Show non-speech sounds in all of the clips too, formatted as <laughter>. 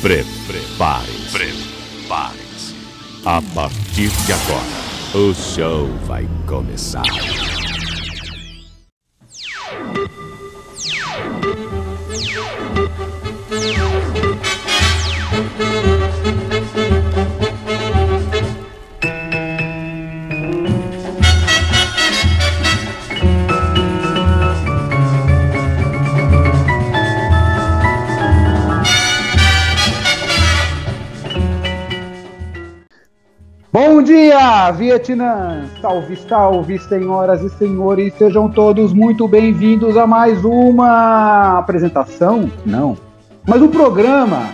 Prepare-se. Prepare-se. A partir de agora, o show vai começar. Dia, Vietnã! Salve, salve, senhoras e senhores, sejam todos muito bem-vindos a mais uma apresentação? Não. Mas um programa?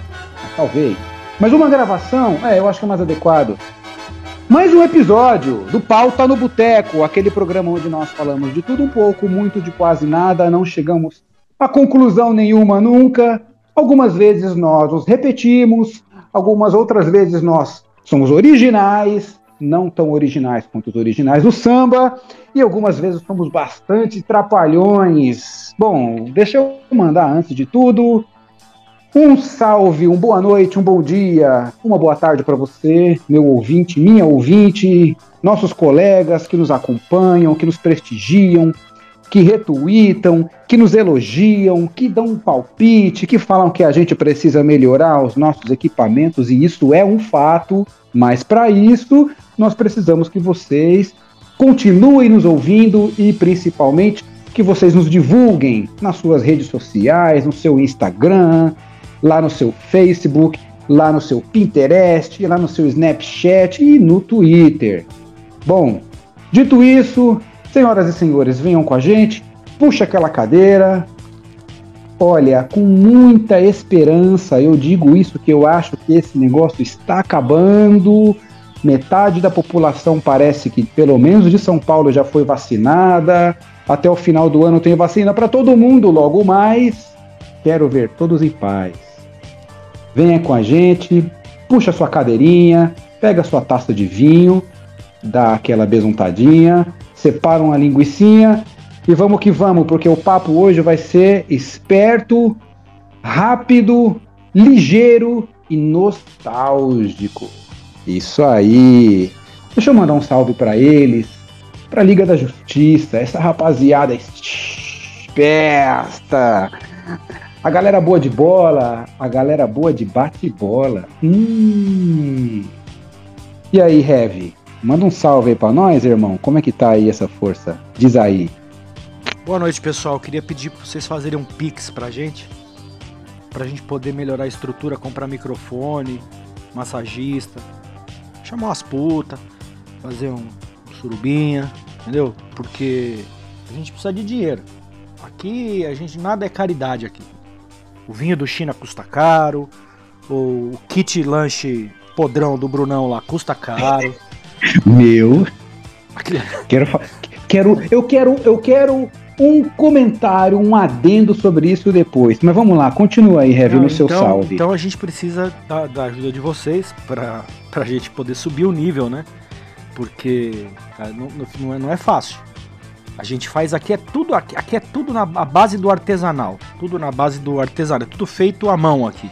Talvez. Mas uma gravação? É, eu acho que é mais adequado. Mais um episódio do Pauta no Boteco, aquele programa onde nós falamos de tudo um pouco, muito de quase nada, não chegamos a conclusão nenhuma nunca. Algumas vezes nós nos repetimos, algumas outras vezes nós somos originais, não tão originais quanto os originais do samba, e algumas vezes somos bastante trapalhões. Bom, deixa eu mandar antes de tudo um salve, uma boa noite, um bom dia, uma boa tarde para você, meu ouvinte, minha ouvinte, nossos colegas que nos acompanham, que nos prestigiam, que retweetam, que nos elogiam, que dão um palpite, que falam que a gente precisa melhorar os nossos equipamentos, e isso é um fato, mas para isso nós precisamos que vocês continuem nos ouvindo e principalmente que vocês nos divulguem nas suas redes sociais, no seu Instagram, lá no seu Facebook, lá no seu Pinterest, lá no seu Snapchat e no Twitter. Bom, dito isso, Senhoras e senhores, venham com a gente, puxa aquela cadeira. Olha, com muita esperança, eu digo isso que eu acho que esse negócio está acabando. Metade da população parece que, pelo menos de São Paulo, já foi vacinada. Até o final do ano tem vacina para todo mundo, logo mais. Quero ver todos em paz. Venha com a gente, puxa sua cadeirinha, pega sua taça de vinho, dá aquela besuntadinha, separa uma linguiçinha e vamos que vamos, porque o papo hoje vai ser esperto, rápido, ligeiro e nostálgico. Isso aí. Deixa eu mandar um salve para eles, para a Liga da Justiça, essa rapaziada esperta. A galera boa de bola, a galera boa de bate-bola. Hum. E aí, Heavy? Manda um salve aí pra nós, irmão. Como é que tá aí essa força? Diz aí. Boa noite, pessoal. Queria pedir pra vocês fazerem um pix pra gente. Pra gente poder melhorar a estrutura, comprar microfone, massagista, chamar umas putas, fazer um surubinha, entendeu? Porque a gente precisa de dinheiro. Aqui a gente nada é caridade aqui. O vinho do China custa caro, o kit lanche podrão do Brunão lá custa caro. <laughs> Meu. Quero, quero, eu quero, eu quero um comentário, um adendo sobre isso depois. Mas vamos lá, continua aí, Heavy, no seu então, salve. Então a gente precisa da, da ajuda de vocês para a gente poder subir o nível, né? Porque cara, não, não, é, não é fácil. A gente faz aqui é tudo aqui, aqui é tudo na base do artesanal, tudo na base do artesanato, é tudo feito à mão aqui,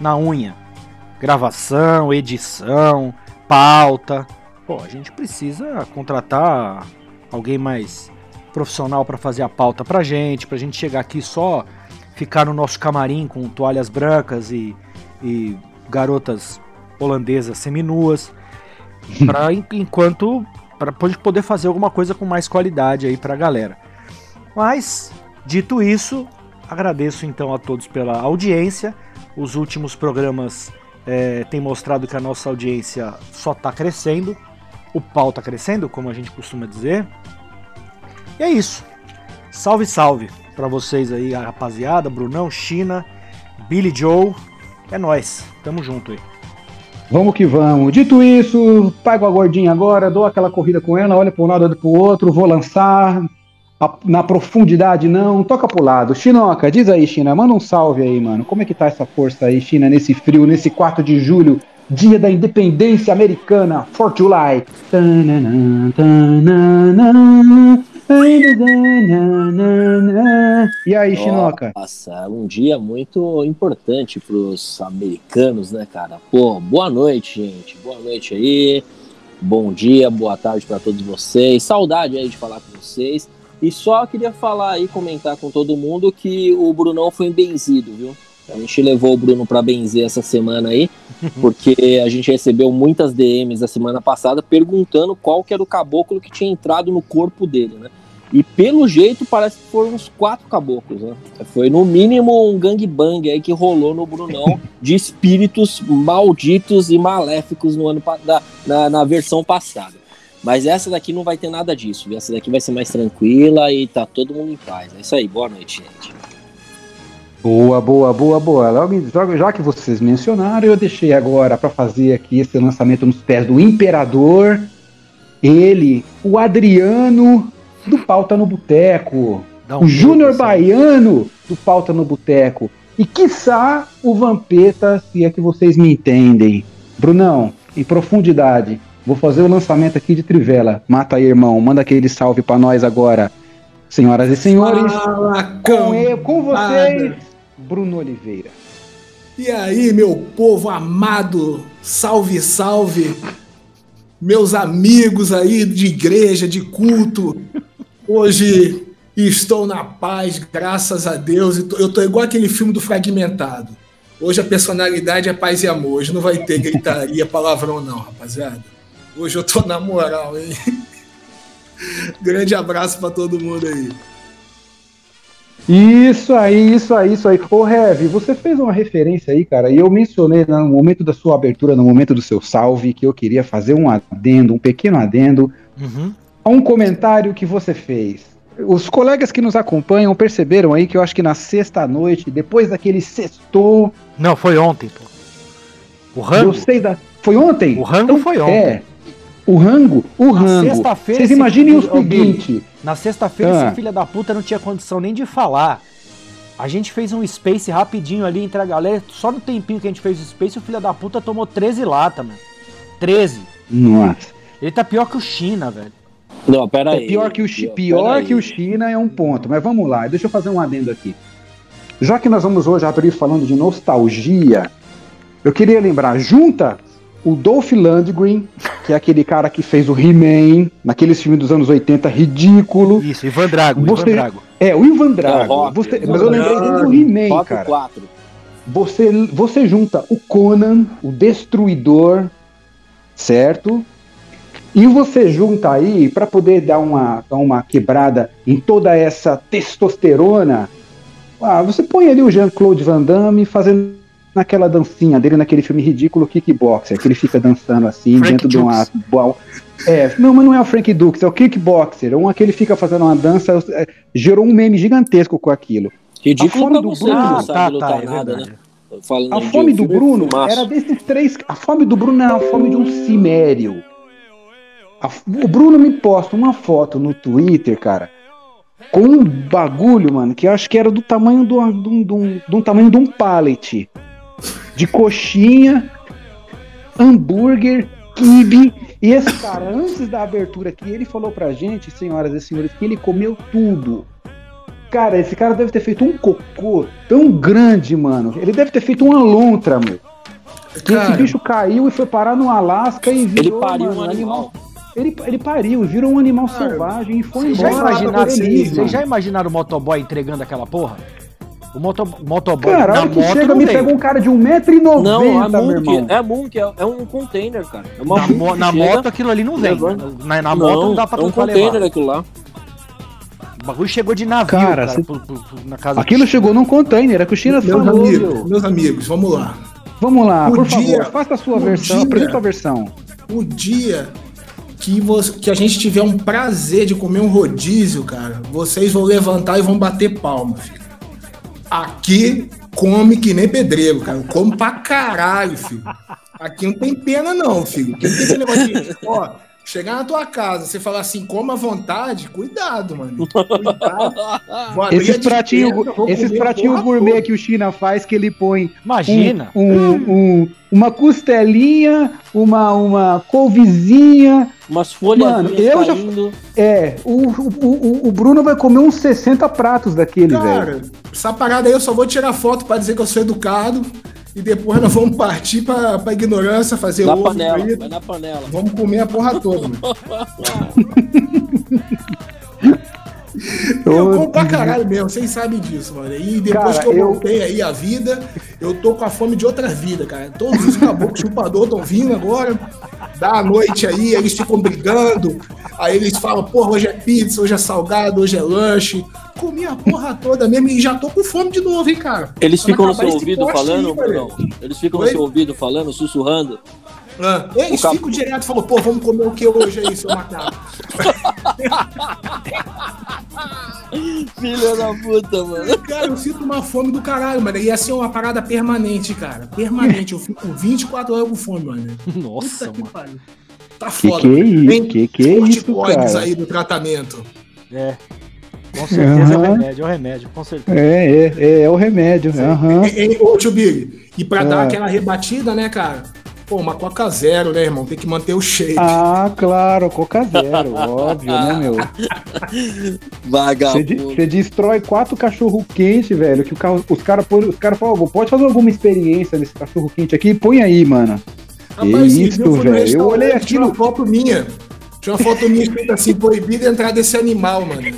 na unha. Gravação, edição, pauta, Pô, a gente precisa contratar alguém mais profissional para fazer a pauta pra gente, pra gente chegar aqui só ficar no nosso camarim com toalhas brancas e, e garotas holandesas seminuas, <laughs> para enquanto para poder fazer alguma coisa com mais qualidade aí pra galera. Mas dito isso, agradeço então a todos pela audiência. Os últimos programas é, têm mostrado que a nossa audiência só está crescendo o pau tá crescendo, como a gente costuma dizer. E é isso. Salve, salve para vocês aí, rapaziada, Brunão, China, Billy Joe. É nós, tamo junto aí. Vamos que vamos. Dito isso, pego a gordinha agora, dou aquela corrida com ela, olha para um lado, olha para o outro, vou lançar. Na profundidade não, toca pro lado. Chinoca, diz aí, China, manda um salve aí, mano. Como é que tá essa força aí, China, nesse frio, nesse 4 de julho Dia da Independência Americana, 4 July. E aí, Chinoca? Nossa, um dia muito importante para os americanos, né, cara? Pô, boa noite, gente. Boa noite aí. Bom dia, boa tarde para todos vocês. Saudade aí de falar com vocês. E só queria falar aí, comentar com todo mundo que o Brunão foi benzido, viu? A gente levou o Bruno para benzer essa semana aí, <laughs> porque a gente recebeu muitas DMs a semana passada perguntando qual que era o caboclo que tinha entrado no corpo dele, né? E pelo jeito parece que foram uns quatro caboclos, né? Foi no mínimo um gangbang aí que rolou no Brunão <laughs> de espíritos malditos e maléficos no ano da, na, na versão passada. Mas essa daqui não vai ter nada disso, viu? Essa daqui vai ser mais tranquila e tá todo mundo em paz. É isso aí, boa noite, gente. Boa, boa, boa, boa. Logo, já que vocês mencionaram, eu deixei agora para fazer aqui esse lançamento nos pés do Imperador. Ele, o Adriano do Pauta no Boteco. Um o Júnior Baiano do Pauta no Boteco. E quiçá o Vampeta, se é que vocês me entendem. Brunão, em profundidade, Vou fazer o lançamento aqui de Trivela. Mata aí, irmão. Manda aquele salve para nós agora. Senhoras e senhores, Fala, com, eu, com vocês, Bruno Oliveira. E aí, meu povo amado, salve, salve. Meus amigos aí de igreja, de culto. Hoje estou na paz, graças a Deus. Eu tô igual aquele filme do Fragmentado. Hoje a personalidade é paz e amor. Hoje não vai ter gritaria, palavrão, não, rapaziada. Hoje eu tô na moral, hein? <laughs> Grande abraço para todo mundo aí. Isso aí, isso aí, isso aí. Ô, Heavy, você fez uma referência aí, cara, e eu mencionei no momento da sua abertura, no momento do seu salve, que eu queria fazer um adendo, um pequeno adendo, uhum. A um comentário que você fez. Os colegas que nos acompanham perceberam aí que eu acho que na sexta noite, depois daquele sextou. Não, foi ontem, pô. O rango? Eu sei da. Foi ontem? O rango então, foi ontem. É. O rango, o na rango. Sexta-feira. Vocês imaginem o seguinte. Na sexta-feira, ah. esse filho da puta não tinha condição nem de falar. A gente fez um space rapidinho ali entre a galera. Só no tempinho que a gente fez o space, o filho da puta tomou 13 lata, mano. 13. Nossa. Ele tá pior que o China, velho. Não, pera é aí. Pior que o, pior, pior que o China é um ponto. Mas vamos lá, deixa eu fazer um adendo aqui. Já que nós vamos hoje abrir falando de nostalgia, eu queria lembrar, junta o Dolph Lundgren, que é aquele cara que fez o He-Man, naqueles filmes dos anos 80 ridículo. Isso, Ivan Drago, você, Ivan Drago. É, o Ivan Drago. É, o você, mas eu lembrei do He-Man, cara. 4. Você, você junta o Conan, o Destruidor, certo? E você junta aí, para poder dar uma, dar uma quebrada em toda essa testosterona, ah, você põe ali o Jean-Claude Van Damme fazendo naquela dancinha dele naquele filme ridículo Kickboxer, que ele fica dançando assim Frank dentro Dukes. de uma. É, não, mas não é o Frank Dukes, é o Kickboxer, um que ele fica fazendo uma dança, é, gerou um meme gigantesco com aquilo. Ridículo a fome do Bruno, não sabe tá, tá, é nada, né? a fome do Bruno era desses três. A fome do Bruno era a fome de um cimério. A, o Bruno me posta uma foto no Twitter, cara, com um bagulho, mano, que eu acho que era do tamanho do, do, do, do tamanho de um pallet de coxinha, hambúrguer, kibe. E esse cara, antes da abertura aqui, ele falou pra gente, senhoras e senhores, que ele comeu tudo. Cara, esse cara deve ter feito um cocô tão grande, mano. Ele deve ter feito uma lontra, meu. Que esse bicho caiu e foi parar no Alasca e virou ele pariu mano, um animal. Ele, ele pariu, virou um animal cara, selvagem e foi embora. Já imaginaram, vocês já imaginaram o motoboy entregando aquela porra? O moto, motoboy cara, na que moto chega, me pega um cara de 1,90m, Não, é Munk, é Munk, é, é um container, cara. É uma na, mo na moto aquilo ali não vem. Na, na não, moto não dá pra é um container levar. aquilo lá. O bagulho chegou de navio, cara, cara pro, pro, na casa Aquilo chegou num container, é que o China meus falou. Amigos, meus amigos, vamos lá. Vamos lá, o por dia, favor, faça a sua versão, dia, apresenta a versão. O dia que, você, que a gente tiver um prazer de comer um rodízio, cara, vocês vão levantar e vão bater palma, filho. Aqui come que nem pedreiro, cara. Eu como pra caralho, filho. Aqui não tem pena, não, filho. Não tem esse negócio de. Ó, Chegar na tua casa, você falar assim, coma à vontade, cuidado, mano. <laughs> Cuidado. Esses pratinhos, esses porra gourmet que o China faz, que ele põe Imagina. um, um- um- uma costelinha, uma, uma couvezinha. Umas folhas Mano, eu já-. É, o, o, o- o Bruno vai comer uns 60 pratos daquele, velho. Cara, essa parada aí eu só vou tirar foto pra dizer que eu sou educado e depois nós vamos partir pra, pra ignorância, fazer Na ovo panela, frito. vai na panela. Vamos comer a porra toda, mano. <laughs> <laughs> Eu como pra caralho mesmo, vocês sabem disso, mano. E depois Cara, que eu, eu- voltei aí a vida, eu tô com a fome de outra vida, cara. Todos os caboclos chupador estão vindo agora. Dá a noite aí, eles ficam brigando. Aí eles falam, porra, hoje é pizza, hoje é salgado, hoje é lanche. Comi a porra toda mesmo e já tô com fome de novo, hein, cara. Eles ficam no acabar seu esse ouvido poste falando, aí, velho. Brunão? Eles ficam no Oi? seu ouvido falando, sussurrando. Ah, eles O cap- ficam direto e falam, pô, vamos comer o que hoje aí, seu macaco? <laughs> Filha da puta, mano. Cara, eu sinto uma fome do caralho, mano. E assim é uma parada permanente, cara. Permanente. Eu fico 24 horas com fome, mano. Nossa, Puta que mano. pariu. Tá Que foda. que é cara. isso? Tem Que que é isso, cara? aí do tratamento. É. Com certeza é o remédio, é o remédio, com certeza. É, é, é, é o remédio. Aham. Ei, ei, Ô, tio Big, e pra dar É. aquela rebatida, né, cara? Pô, uma Coca Zero, né, irmão? Tem que manter o shape. Ah, claro, Coca Zero, <laughs> óbvio, né, meu? Você de- Vagabundo. você destrói quatro cachorro quente, velho. Que o carro- os caras os cara falam, pode fazer alguma experiência nesse cachorro quente aqui? Põe aí, mano. isso, eu fui no velho. Eu olhei Tinha aquilo. uma foto minha. Tinha uma foto minha escrita assim, proibido entrar desse animal, mano. <laughs>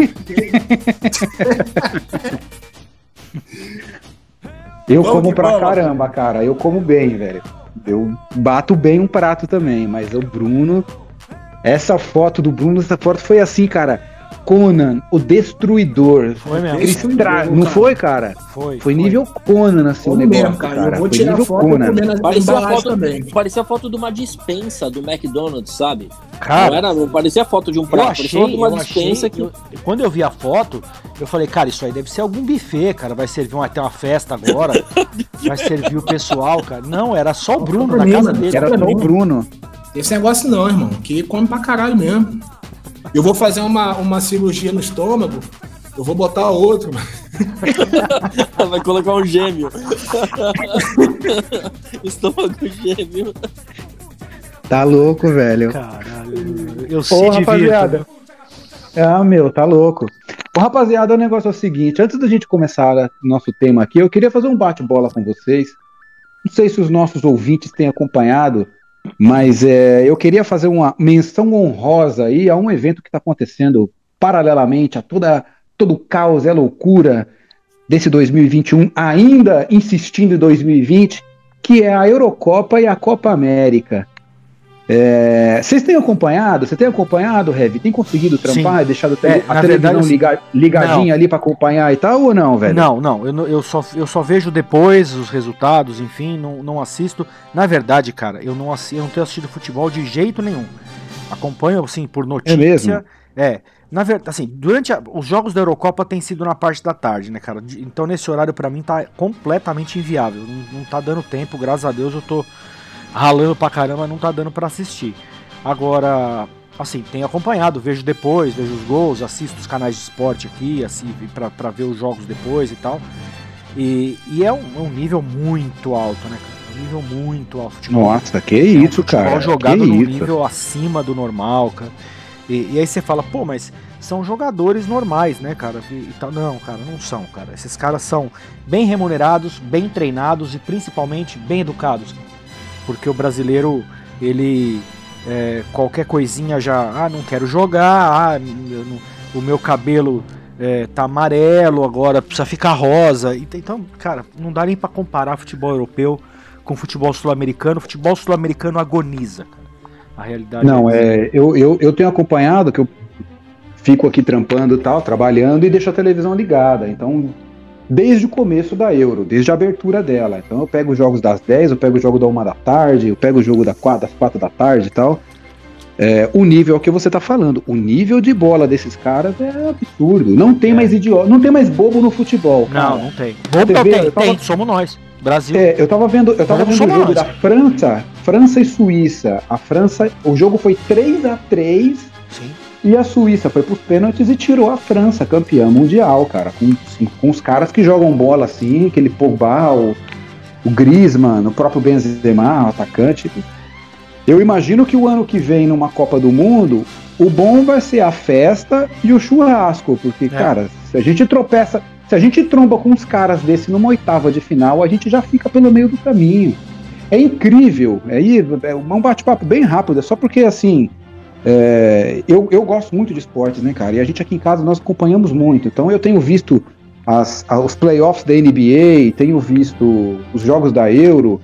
Eu Vamos como que pra vamos. caramba, cara. Eu como bem, velho. Eu bato bem um prato também, mas o Bruno. Essa foto do Bruno, essa foto foi assim, cara. Conan, o destruidor. Foi mesmo. Destruidor, Não cara. foi, cara? Foi. Foi nível Conan, assim, o Como negócio, mesmo, cara. cara. Eu vou Foi tirar nível foto Conan. Parecia a, foto, também. parecia a foto de uma dispensa do McDonald's, sabe? não, Cara, era, não parecia a foto de um prato, achei, parecia uma dispensa achei, que. eu- quando eu vi a foto, eu falei, cara, isso aí deve ser algum buffet, cara, vai servir uma, até uma festa agora, <laughs> vai servir o pessoal, cara. Não, era só o Bruno na mim, casa mano. dele. Era Era só o. Bruno. Esse negócio não, irmão. Que come pra caralho mesmo. Eu vou fazer uma, uma cirurgia no estômago. Eu vou botar outro. <laughs> Vai colocar um gêmeo. <laughs> Estômago gêmeo. Tá louco, velho. Caralho, eu divirto. rapaziada. Ah, meu, tá louco. Ô, rapaziada, o negócio é o seguinte: antes da gente começar o nosso tema aqui, eu queria fazer um bate-bola com vocês. Não sei se os nossos ouvintes têm acompanhado, mas é, eu queria fazer uma menção honrosa aí a um evento que está acontecendo paralelamente a toda, todo o caos e a loucura desse 2021, ainda insistindo em 2020, que é a Eurocopa e a Copa América. É, vocês têm acompanhado? Você tem acompanhado, Rev? Tem conseguido trampar e deixado a tele- É, a televisão verdade, assim, ligar- ligadinha ali para acompanhar e tal ou não, velho? Não, não, eu, não- eu, só, eu só vejo depois os resultados, enfim, não, não assisto. Na verdade, cara, eu não, eu não tenho assistido futebol de jeito nenhum. Acompanho, assim, por notícia. mesmo? É, na verdade, assim, durante a- os jogos da Eurocopa tem sido na parte da tarde, né, cara? Então nesse horário pra mim tá completamente inviável. Não, não tá dando tempo, graças a Deus eu tô ralando pra caramba, não tá dando pra assistir. Agora, assim, tenho acompanhado, vejo depois, vejo os gols, assisto os canais de esporte aqui, assim, pra, pra ver os jogos depois e tal. E, e é, um, é um nível muito alto, né, cara? É um nível muito alto. Futebol Nossa, que é um isso, cara. jogado que num isso. nível acima do normal, cara. E, e aí você fala, pô, mas são jogadores normais, né, cara? E, e tal. Não, cara, não são, cara. Esses caras são bem remunerados, bem treinados e principalmente bem educados. Porque o brasileiro, ele é, qualquer coisinha já, ah, não quero jogar, ah, não- o meu cabelo é, tá amarelo agora, precisa ficar rosa. Então, cara, não dá nem pra comparar futebol europeu com futebol sul-americano. Futebol sul-americano agoniza. cara. A realidade Não, essa. é, eu, eu, eu tenho acompanhado que eu fico aqui trampando e tal, trabalhando e deixo a televisão ligada. Então, desde o começo da Euro, desde a abertura dela. Então eu pego os jogos das 10, eu pego o jogo da 1 da tarde, eu pego o jogo da 4, das 4 da tarde e tal. É, o nível é o que você tá falando. O nível de bola desses caras é absurdo. Não tem É. mais idiota, não tem mais bobo no futebol. Não, cara. não tem. Bobo não vê, tem, tava- tem, somos nós. Brasil. É, eu tava vendo, eu tava vendo o jogo nós. da França, França e Suíça. A França, o jogo foi 3 a 3 Sim. E a Suíça foi pros pênaltis e tirou a França campeã mundial, cara, com, assim, com os caras que jogam bola assim, aquele Pogba, o, o Griezmann, o próprio Benzema, o atacante. Eu imagino que o ano que vem numa Copa do Mundo, o bom vai ser a festa e o churrasco, porque cara, se a gente tropeça, se a gente tromba com uns caras desse numa oitava de final, a gente já fica pelo meio do caminho. É incrível. Aí é um bate-papo bem rápido, é só porque assim. É, eu, eu gosto muito de esportes, né, cara? E a gente aqui em casa nós acompanhamos muito. Então eu tenho visto as, a- os playoffs da NBA, tenho visto os jogos da Euro,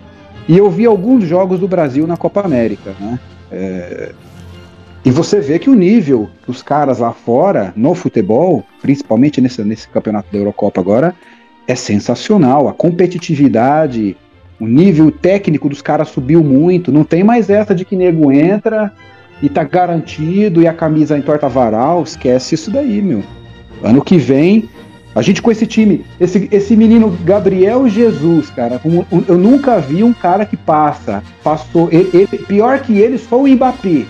e eu vi alguns jogos do Brasil na Copa América, né? É, e você vê que o nível que os caras lá fora, no futebol, principalmente nesse, nesse campeonato da Eurocopa agora, é sensacional. A competitividade, o nível técnico dos caras subiu muito. Não tem mais essa de que nego entra e tá garantido e a camisa entorta varal. Esquece isso daí, meu. Ano que vem, a gente com esse time, esse, esse menino Gabriel Jesus, cara, um- um- eu nunca vi um cara que passa, passou, ele, ele- pior que ele, só o Mbappé.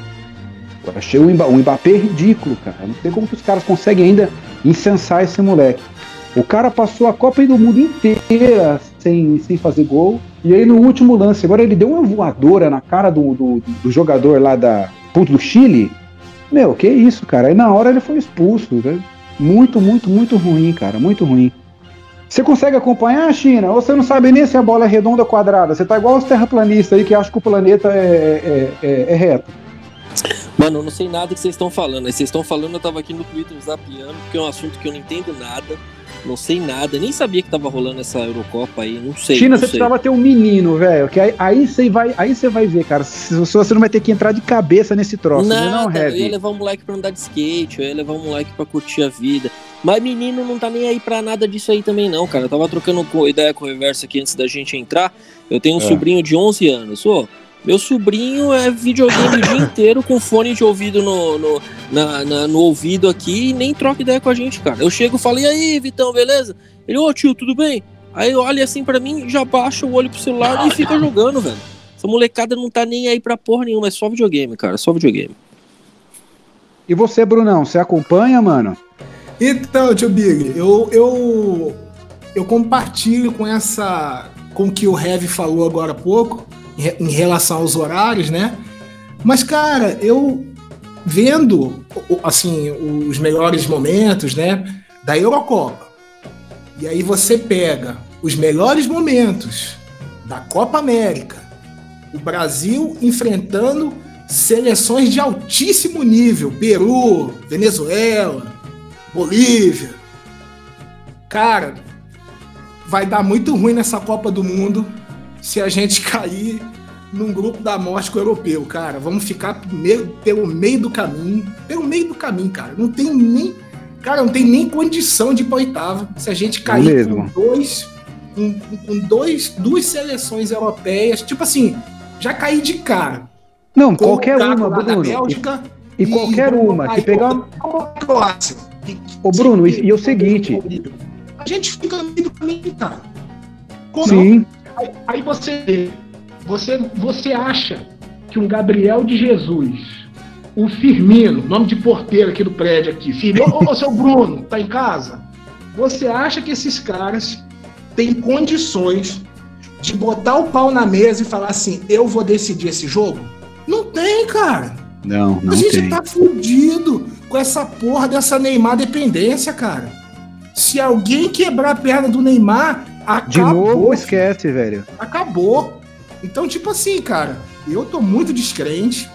Eu achei o Mba- o Mbappé ridículo, cara. Não sei como que os caras conseguem ainda incensar esse moleque. O cara passou a Copa do Mundo inteira sem, sem fazer gol. E aí no último lance, agora ele deu uma voadora na cara do, do, do jogador lá da puto do Chile. Meu, que isso, cara. Aí na hora ele foi expulso. né? Muito, muito, muito ruim, cara. Muito ruim. Você consegue acompanhar, China? Ou você não sabe nem se a bola é redonda ou quadrada? Você tá igual os terraplanistas aí que acham que o planeta é, é, é- é reto. Mano, eu não sei nada que vocês estão falando. Vocês estão falando, eu tava aqui no Twitter zapeando, porque é um assunto que eu não entendo nada. Não sei nada, nem sabia que tava rolando essa Eurocopa aí, não sei. China, não você sei. precisava ter um menino, velho. Que aí, aí você vai, aí você vai ver, cara. Se, você não vai ter que entrar de cabeça nesse troço, né? Não, Nada, eu ia Heavy. levar um moleque pra andar de skate, eu ia levar um moleque pra curtir a vida. Mas menino não tá nem aí pra nada disso aí também não, cara. Eu tava trocando ideia com o Reverso aqui antes da gente entrar. Eu tenho um É. sobrinho de 11 anos. Ô, meu sobrinho é videogame o dia <laughs> inteiro com fone de ouvido no, no, na- na- no ouvido aqui e nem troca ideia com a gente, cara. Eu chego e falo, e aí, Vitão, beleza? Ele, ô tio, tudo bem? Aí olha assim pra mim, já baixa o olho pro celular e fica <laughs> jogando, velho. Essa molecada não tá nem aí pra porra nenhuma, é só videogame, cara, só videogame. E você, Brunão, você acompanha, mano? Então, tio Big, eu, eu, eu compartilho com essa. com o que o Heavy falou agora há pouco, em, re- em relação aos horários, né? Mas, cara, eu vendo assim, os melhores momentos, né? Da Eurocopa. E aí você pega os melhores momentos da Copa América. O Brasil enfrentando seleções de altíssimo nível, Peru, Venezuela, Bolívia. Cara, vai dar muito ruim nessa Copa do Mundo se a gente <laughs> cair num grupo da morte com o europeu, cara. Vamos ficar meio- pelo meio do caminho. Pelo meio do caminho, cara. Não tem nem. Cara, não tem nem condição de ir pra oitava se a gente cair mesmo. com dois. Com, com dois, duas seleções europeias. Tipo assim, já cair de cara. Não, Com qualquer uma, Bruno. Bélgica, E, e qualquer uma. Que aí, pegar. Croácia. Ô, Bruno, e, e o seguinte. A gente fica no meio do caminho, cara. Como Sim, Aí, aí você vê, você, você acha que um Gabriel de Jesus, o Firmino, nome de porteiro aqui do prédio aqui, Firmino, ô, ô seu Bruno, tá em casa? Você acha que esses caras têm condições de botar o pau na mesa e falar assim, eu vou decidir esse jogo? Não tem, cara. não, não a gente tem. tá fudido com essa porra dessa Neymar dependência, cara. Se alguém quebrar a perna do Neymar, De acabou. novo, esquece, velho. Acabou. Então, tipo assim, cara, eu tô muito descrente.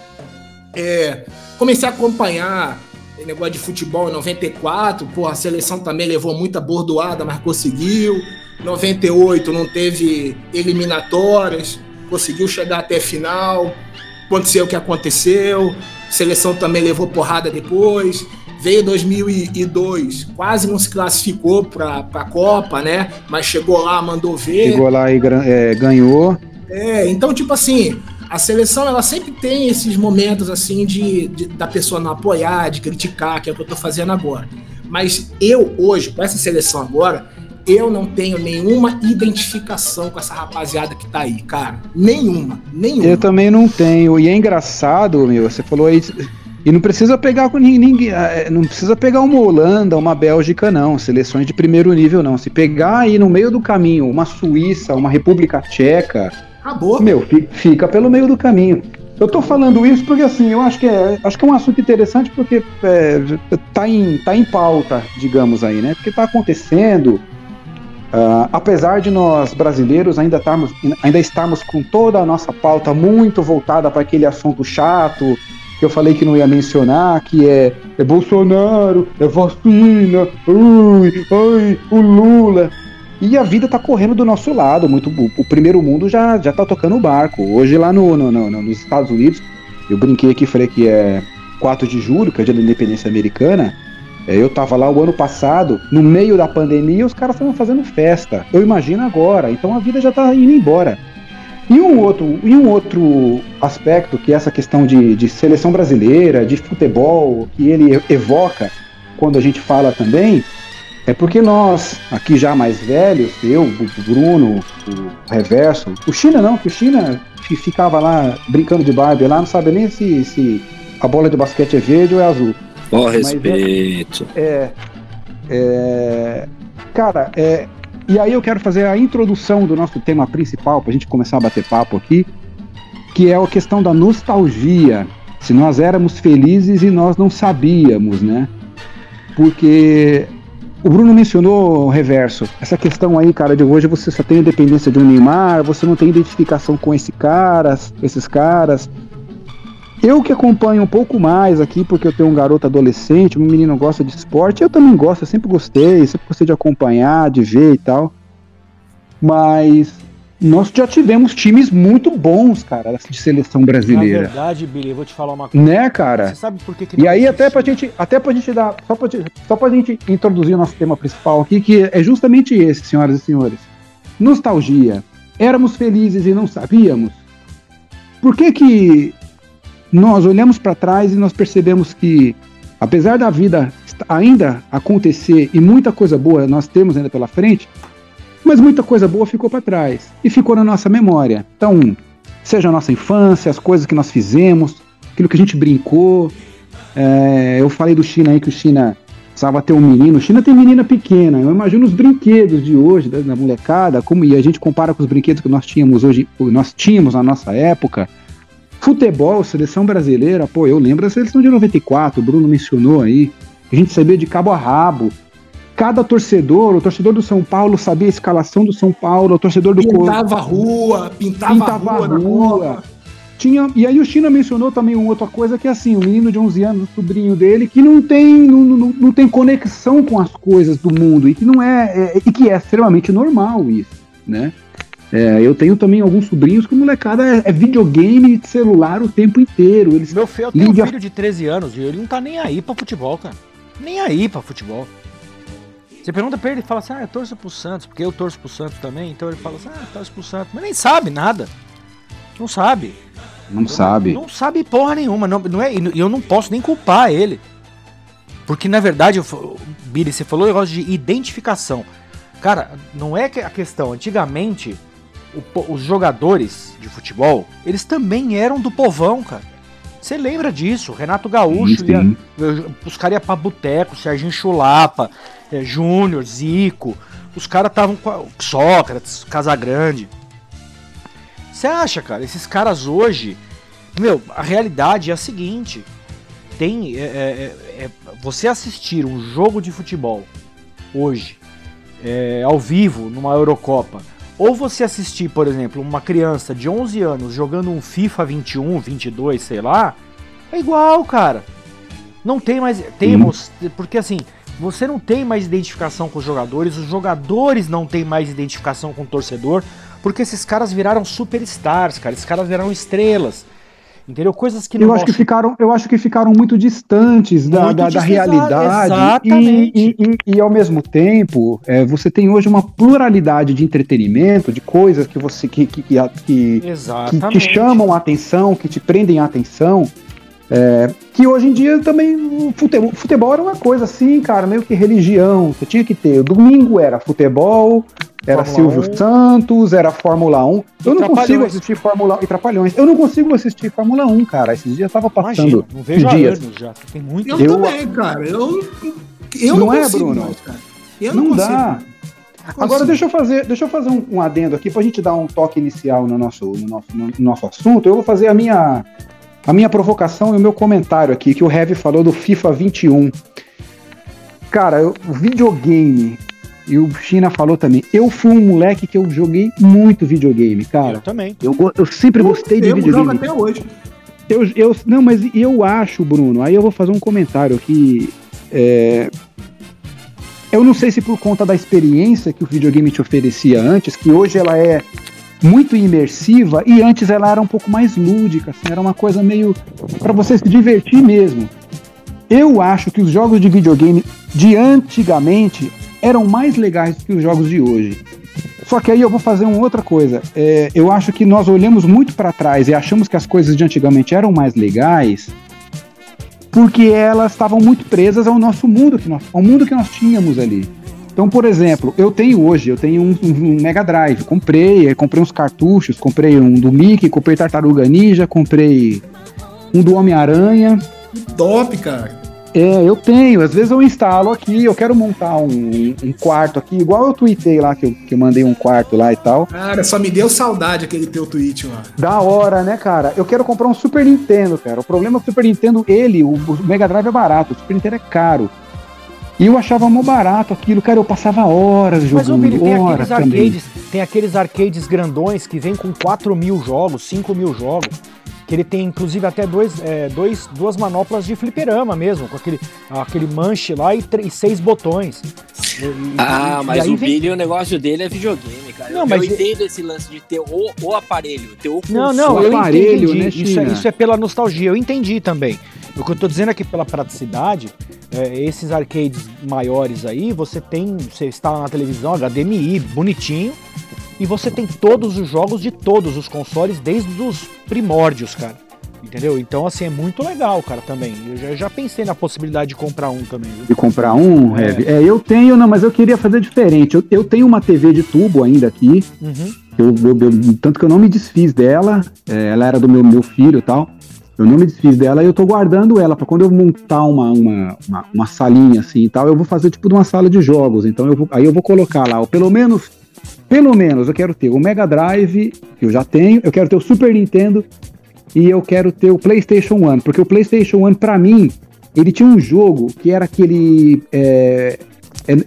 É, comecei a acompanhar o negócio de futebol em 94. Pô, a seleção também levou muita bordoada, mas conseguiu. 98 não teve eliminatórias, conseguiu chegar até final. Aconteceu o que aconteceu. Seleção também levou porrada depois. Veio 2002, quase não se classificou para a Copa, né? Mas chegou lá, mandou ver. Chegou lá e é, ganhou. É, então, tipo assim, a seleção ela sempre tem esses momentos assim de, de- da pessoa não apoiar, de criticar, que é o que eu tô fazendo agora. Mas eu, hoje, com essa seleção agora, eu não tenho nenhuma identificação com essa rapaziada que tá aí, cara. Nenhuma, nenhuma. Eu também não tenho. E é engraçado, meu, você falou aí. E não precisa pegar com ninguém. eh, Não precisa pegar uma Holanda, uma Bélgica, não. Seleções de primeiro nível, não. Se pegar aí no meio do caminho uma Suíça, uma República Tcheca, Acabou. meu, fi- fica pelo meio do caminho. Eu tô falando isso porque assim, eu acho que é, acho que é um assunto interessante porque é, tá, em, tá em pauta, digamos aí, né? Porque tá acontecendo. ah, apesar de nós brasileiros ainda estarmos, ainda estarmos com toda a nossa pauta muito voltada para aquele assunto chato que eu falei que não ia mencionar, que é, é Bolsonaro, é vacina, ui, ai, o Lula. E a vida tá correndo do nosso lado, muito o, primeiro mundo já, já tá tocando o barco. Hoje lá no- no- no- nos Estados Unidos, eu brinquei aqui, falei que é 4 de julho, que é o dia da independência americana. É, eu tava lá o ano passado, no meio da pandemia, os caras estavam fazendo festa. Eu imagino agora, então a vida já tá indo embora. E um outro, e um outro aspecto, que é essa questão de, de seleção brasileira, de futebol, que ele evoca quando a gente fala também, é porque nós, aqui já mais velhos, eu, o Bruno, o Reverso, o China não, que o China fi- ficava lá brincando de Barbie lá, não sabe nem se, se a bola de basquete é verde ou é azul. Ó, é- respeito. É. é cara, é, e aí eu quero fazer a introdução do nosso tema principal, pra gente começar a bater papo aqui, que é a questão da nostalgia. Se nós éramos felizes e nós não sabíamos, né? Porque o Bruno mencionou o reverso. Essa questão aí, cara, de hoje você só tem a dependência de um Neymar, você não tem identificação com esse caras, esses caras. Eu que acompanho um pouco mais aqui, porque eu tenho um garoto adolescente, um menino gosta de esporte, eu também gosto, eu sempre gostei, sempre gostei de acompanhar, de ver e tal. Mas nós já tivemos times muito bons, cara, de seleção Na brasileira. verdade, Billy, eu vou te falar uma coisa. Né, cara? Você sabe por que, que E aí, até pra gente, até pra gente dar, só pra, só pra gente introduzir o nosso tema principal aqui, que é justamente esse, senhoras e senhores. Nostalgia. Éramos felizes e não sabíamos? Por que que nós olhamos pra trás e nós percebemos que, apesar da vida ainda acontecer e muita coisa boa nós temos ainda pela frente, mas muita coisa boa ficou pra trás e ficou na nossa memória. Então, seja a nossa infância, as coisas que nós fizemos, aquilo que a gente brincou, é, eu falei do China aí que o China precisava ter um menino. O China tem menina pequena. Eu imagino os brinquedos de hoje, da, da molecada, como e a gente compara com os brinquedos que nós tínhamos hoje, nós tínhamos na nossa época. Futebol, seleção brasileira, pô, eu lembro da seleção de 94, o Bruno mencionou aí. A gente sabia de cabo a rabo. Cada torcedor, o torcedor do São Paulo sabia a escalação do São Paulo, o torcedor do Pintava a rua, pintava, pintava a rua, na rua. Tinha, e aí o China mencionou também uma outra coisa que é assim, o menino de 11 anos, o sobrinho dele, que não tem, não, não, não tem conexão com as coisas do mundo e que não é, é- e que é extremamente normal isso, né? É, eu tenho também alguns sobrinhos que o molecada é, é videogame de celular o tempo inteiro. Eles Meu filho, eu tenho um filho de 13 anos e ele não tá nem aí pra futebol, cara. Nem aí pra futebol. Você pergunta pra ele, ele fala assim, ah, eu torço pro Santos, porque eu torço pro Santos também, então ele fala assim, ah, eu torço pro Santos, mas nem sabe nada. Não sabe. não sabe. Não sabe porra nenhuma. Não, não é, e eu não posso nem culpar ele. Porque, na verdade, eu Billy, você falou o negócio de identificação. Cara, não é que a questão. Antigamente, o os jogadores de futebol, eles também eram do povão, cara. Você lembra disso? Renato Gaúcho, Sim, ia, sim. os caras iam pra boteco, Serginho Chulapa, eh, Júnior, Zico. Os caras estavam com a- Sócrates, Casagrande. Você acha, cara, esses caras hoje. Meu, a realidade é a seguinte: tem. é, é, é, é, você assistir um jogo de futebol hoje, é, ao vivo, numa Eurocopa, ou você assistir, por exemplo, uma criança de 11 anos jogando um FIFA 21, 22, sei lá, é igual, cara. Não tem mais. Temos. Porque assim, você não tem mais identificação com os jogadores, os jogadores não têm mais identificação com o torcedor, porque esses caras viraram superstars, cara. Esses caras viraram estrelas. Entendeu? Coisas que Eu no acho que ficaram, eu acho que ficaram muito distantes da, Muito da, da realidade. exatamente. E, e, e, e, ao mesmo tempo, é, você tem hoje uma pluralidade de entretenimento, de coisas que você que, que, que, que, que, que chamam a atenção, que te prendem a atenção. É, que hoje em dia também o futebol, futebol era uma coisa assim, cara, meio que religião. Você tinha que ter. Domingo era futebol, era Fórmula Silvio 1. Santos, era Fórmula 1. Eu não consigo assistir Fórmula e Trapalhões. Eu não consigo assistir Fórmula 1, cara. Esses dias tava passando Imagina, não vejo dias. anos já. Tem muito. Eu, Eu- também, cara. Eu, eu não, Não é, consigo Bruno? mais, cara. Eu Não, não, dá. consigo. Agora Consigo. deixa eu fazer, deixa eu fazer um, um adendo aqui pra gente dar um toque inicial no nosso, no nosso, no nosso assunto. Eu vou fazer a minha a minha provocação e o meu comentário aqui que o Heavy falou do FIFA 21. Cara, eu- o videogame e o China falou também. Eu fui um moleque que eu joguei muito videogame, Eu cara. também. Eu, eu sempre gostei de eu jogo videogame. até hoje. Eu, eu, não, mas eu acho, Bruno, aí eu vou fazer um comentário aqui. é, eu não sei se por conta da experiência que o videogame te oferecia antes, que hoje ela é muito imersiva e antes ela era um pouco mais lúdica, assim, era uma coisa meio para você se divertir mesmo. Eu acho que os jogos de videogame de antigamente eram mais legais que os jogos de hoje. Só que aí eu vou fazer uma outra coisa. É, eu acho que nós olhamos muito para trás e achamos que as coisas de antigamente eram mais legais porque elas estavam muito presas ao nosso mundo, que nós, ao mundo que nós tínhamos ali. Então, por exemplo, eu tenho hoje, eu tenho um, um Mega Drive, comprei, comprei uns cartuchos, comprei um do Mickey, comprei Tartaruga Ninja, comprei um do Homem-Aranha, Top, cara. É, eu tenho. Às vezes eu instalo aqui, eu quero montar um, um quarto aqui, igual eu tuitei lá, que eu, que eu mandei um quarto lá e tal. Cara, só me deu saudade aquele teu tweet lá. Da hora, né, cara? Eu quero comprar um Super Nintendo, cara. O problema é que o Super Nintendo, ele, o, Mega Drive é barato, o Super Nintendo é caro. E eu achava mó barato aquilo, cara. Eu passava horas Mas ô, jogando, Billy, tem horas aqueles também. arcades, tem aqueles arcades grandões que vem com 4 mil jogos, 5 mil jogos. Que ele tem inclusive até dois, é, dois, duas manoplas de fliperama mesmo, com aquele, aquele manche lá e, três, seis botões. E- e- Ah, e mas o vem- Billy, o negócio dele é videogame, cara. Não, eu, mas eu entendo esse lance de ter o, o aparelho, ter o Não, console. não, eu aparelho, entendi. né, isso, é, isso é pela nostalgia, eu entendi também. O que eu tô dizendo é que pela praticidade, é, esses arcades maiores aí, você tem, você instala na televisão, HDMI, bonitinho, e você tem todos os jogos de todos os consoles, desde os primórdios, cara. Entendeu? Então, assim, é muito legal, cara, também. Eu já, já pensei na possibilidade de comprar um também. viu? De comprar um, É. Heavy. É, eu tenho, não, mas eu queria fazer diferente. Eu, eu tenho uma TV de tubo ainda aqui. Uhum. Eu, eu- eu- tanto que eu não me desfiz dela. é, ela era do meu, meu filho e tal. Eu não me desfiz dela e eu tô guardando ela para quando eu montar uma, uma, uma, uma salinha assim e tal, eu vou fazer tipo de uma sala de jogos. Então eu vou, aí eu vou colocar lá, ó, pelo menos, pelo menos eu quero ter o Mega Drive, que eu já tenho, eu quero ter o Super Nintendo e eu quero ter o PlayStation One, porque o PlayStation One para mim, ele tinha um jogo que era aquele é,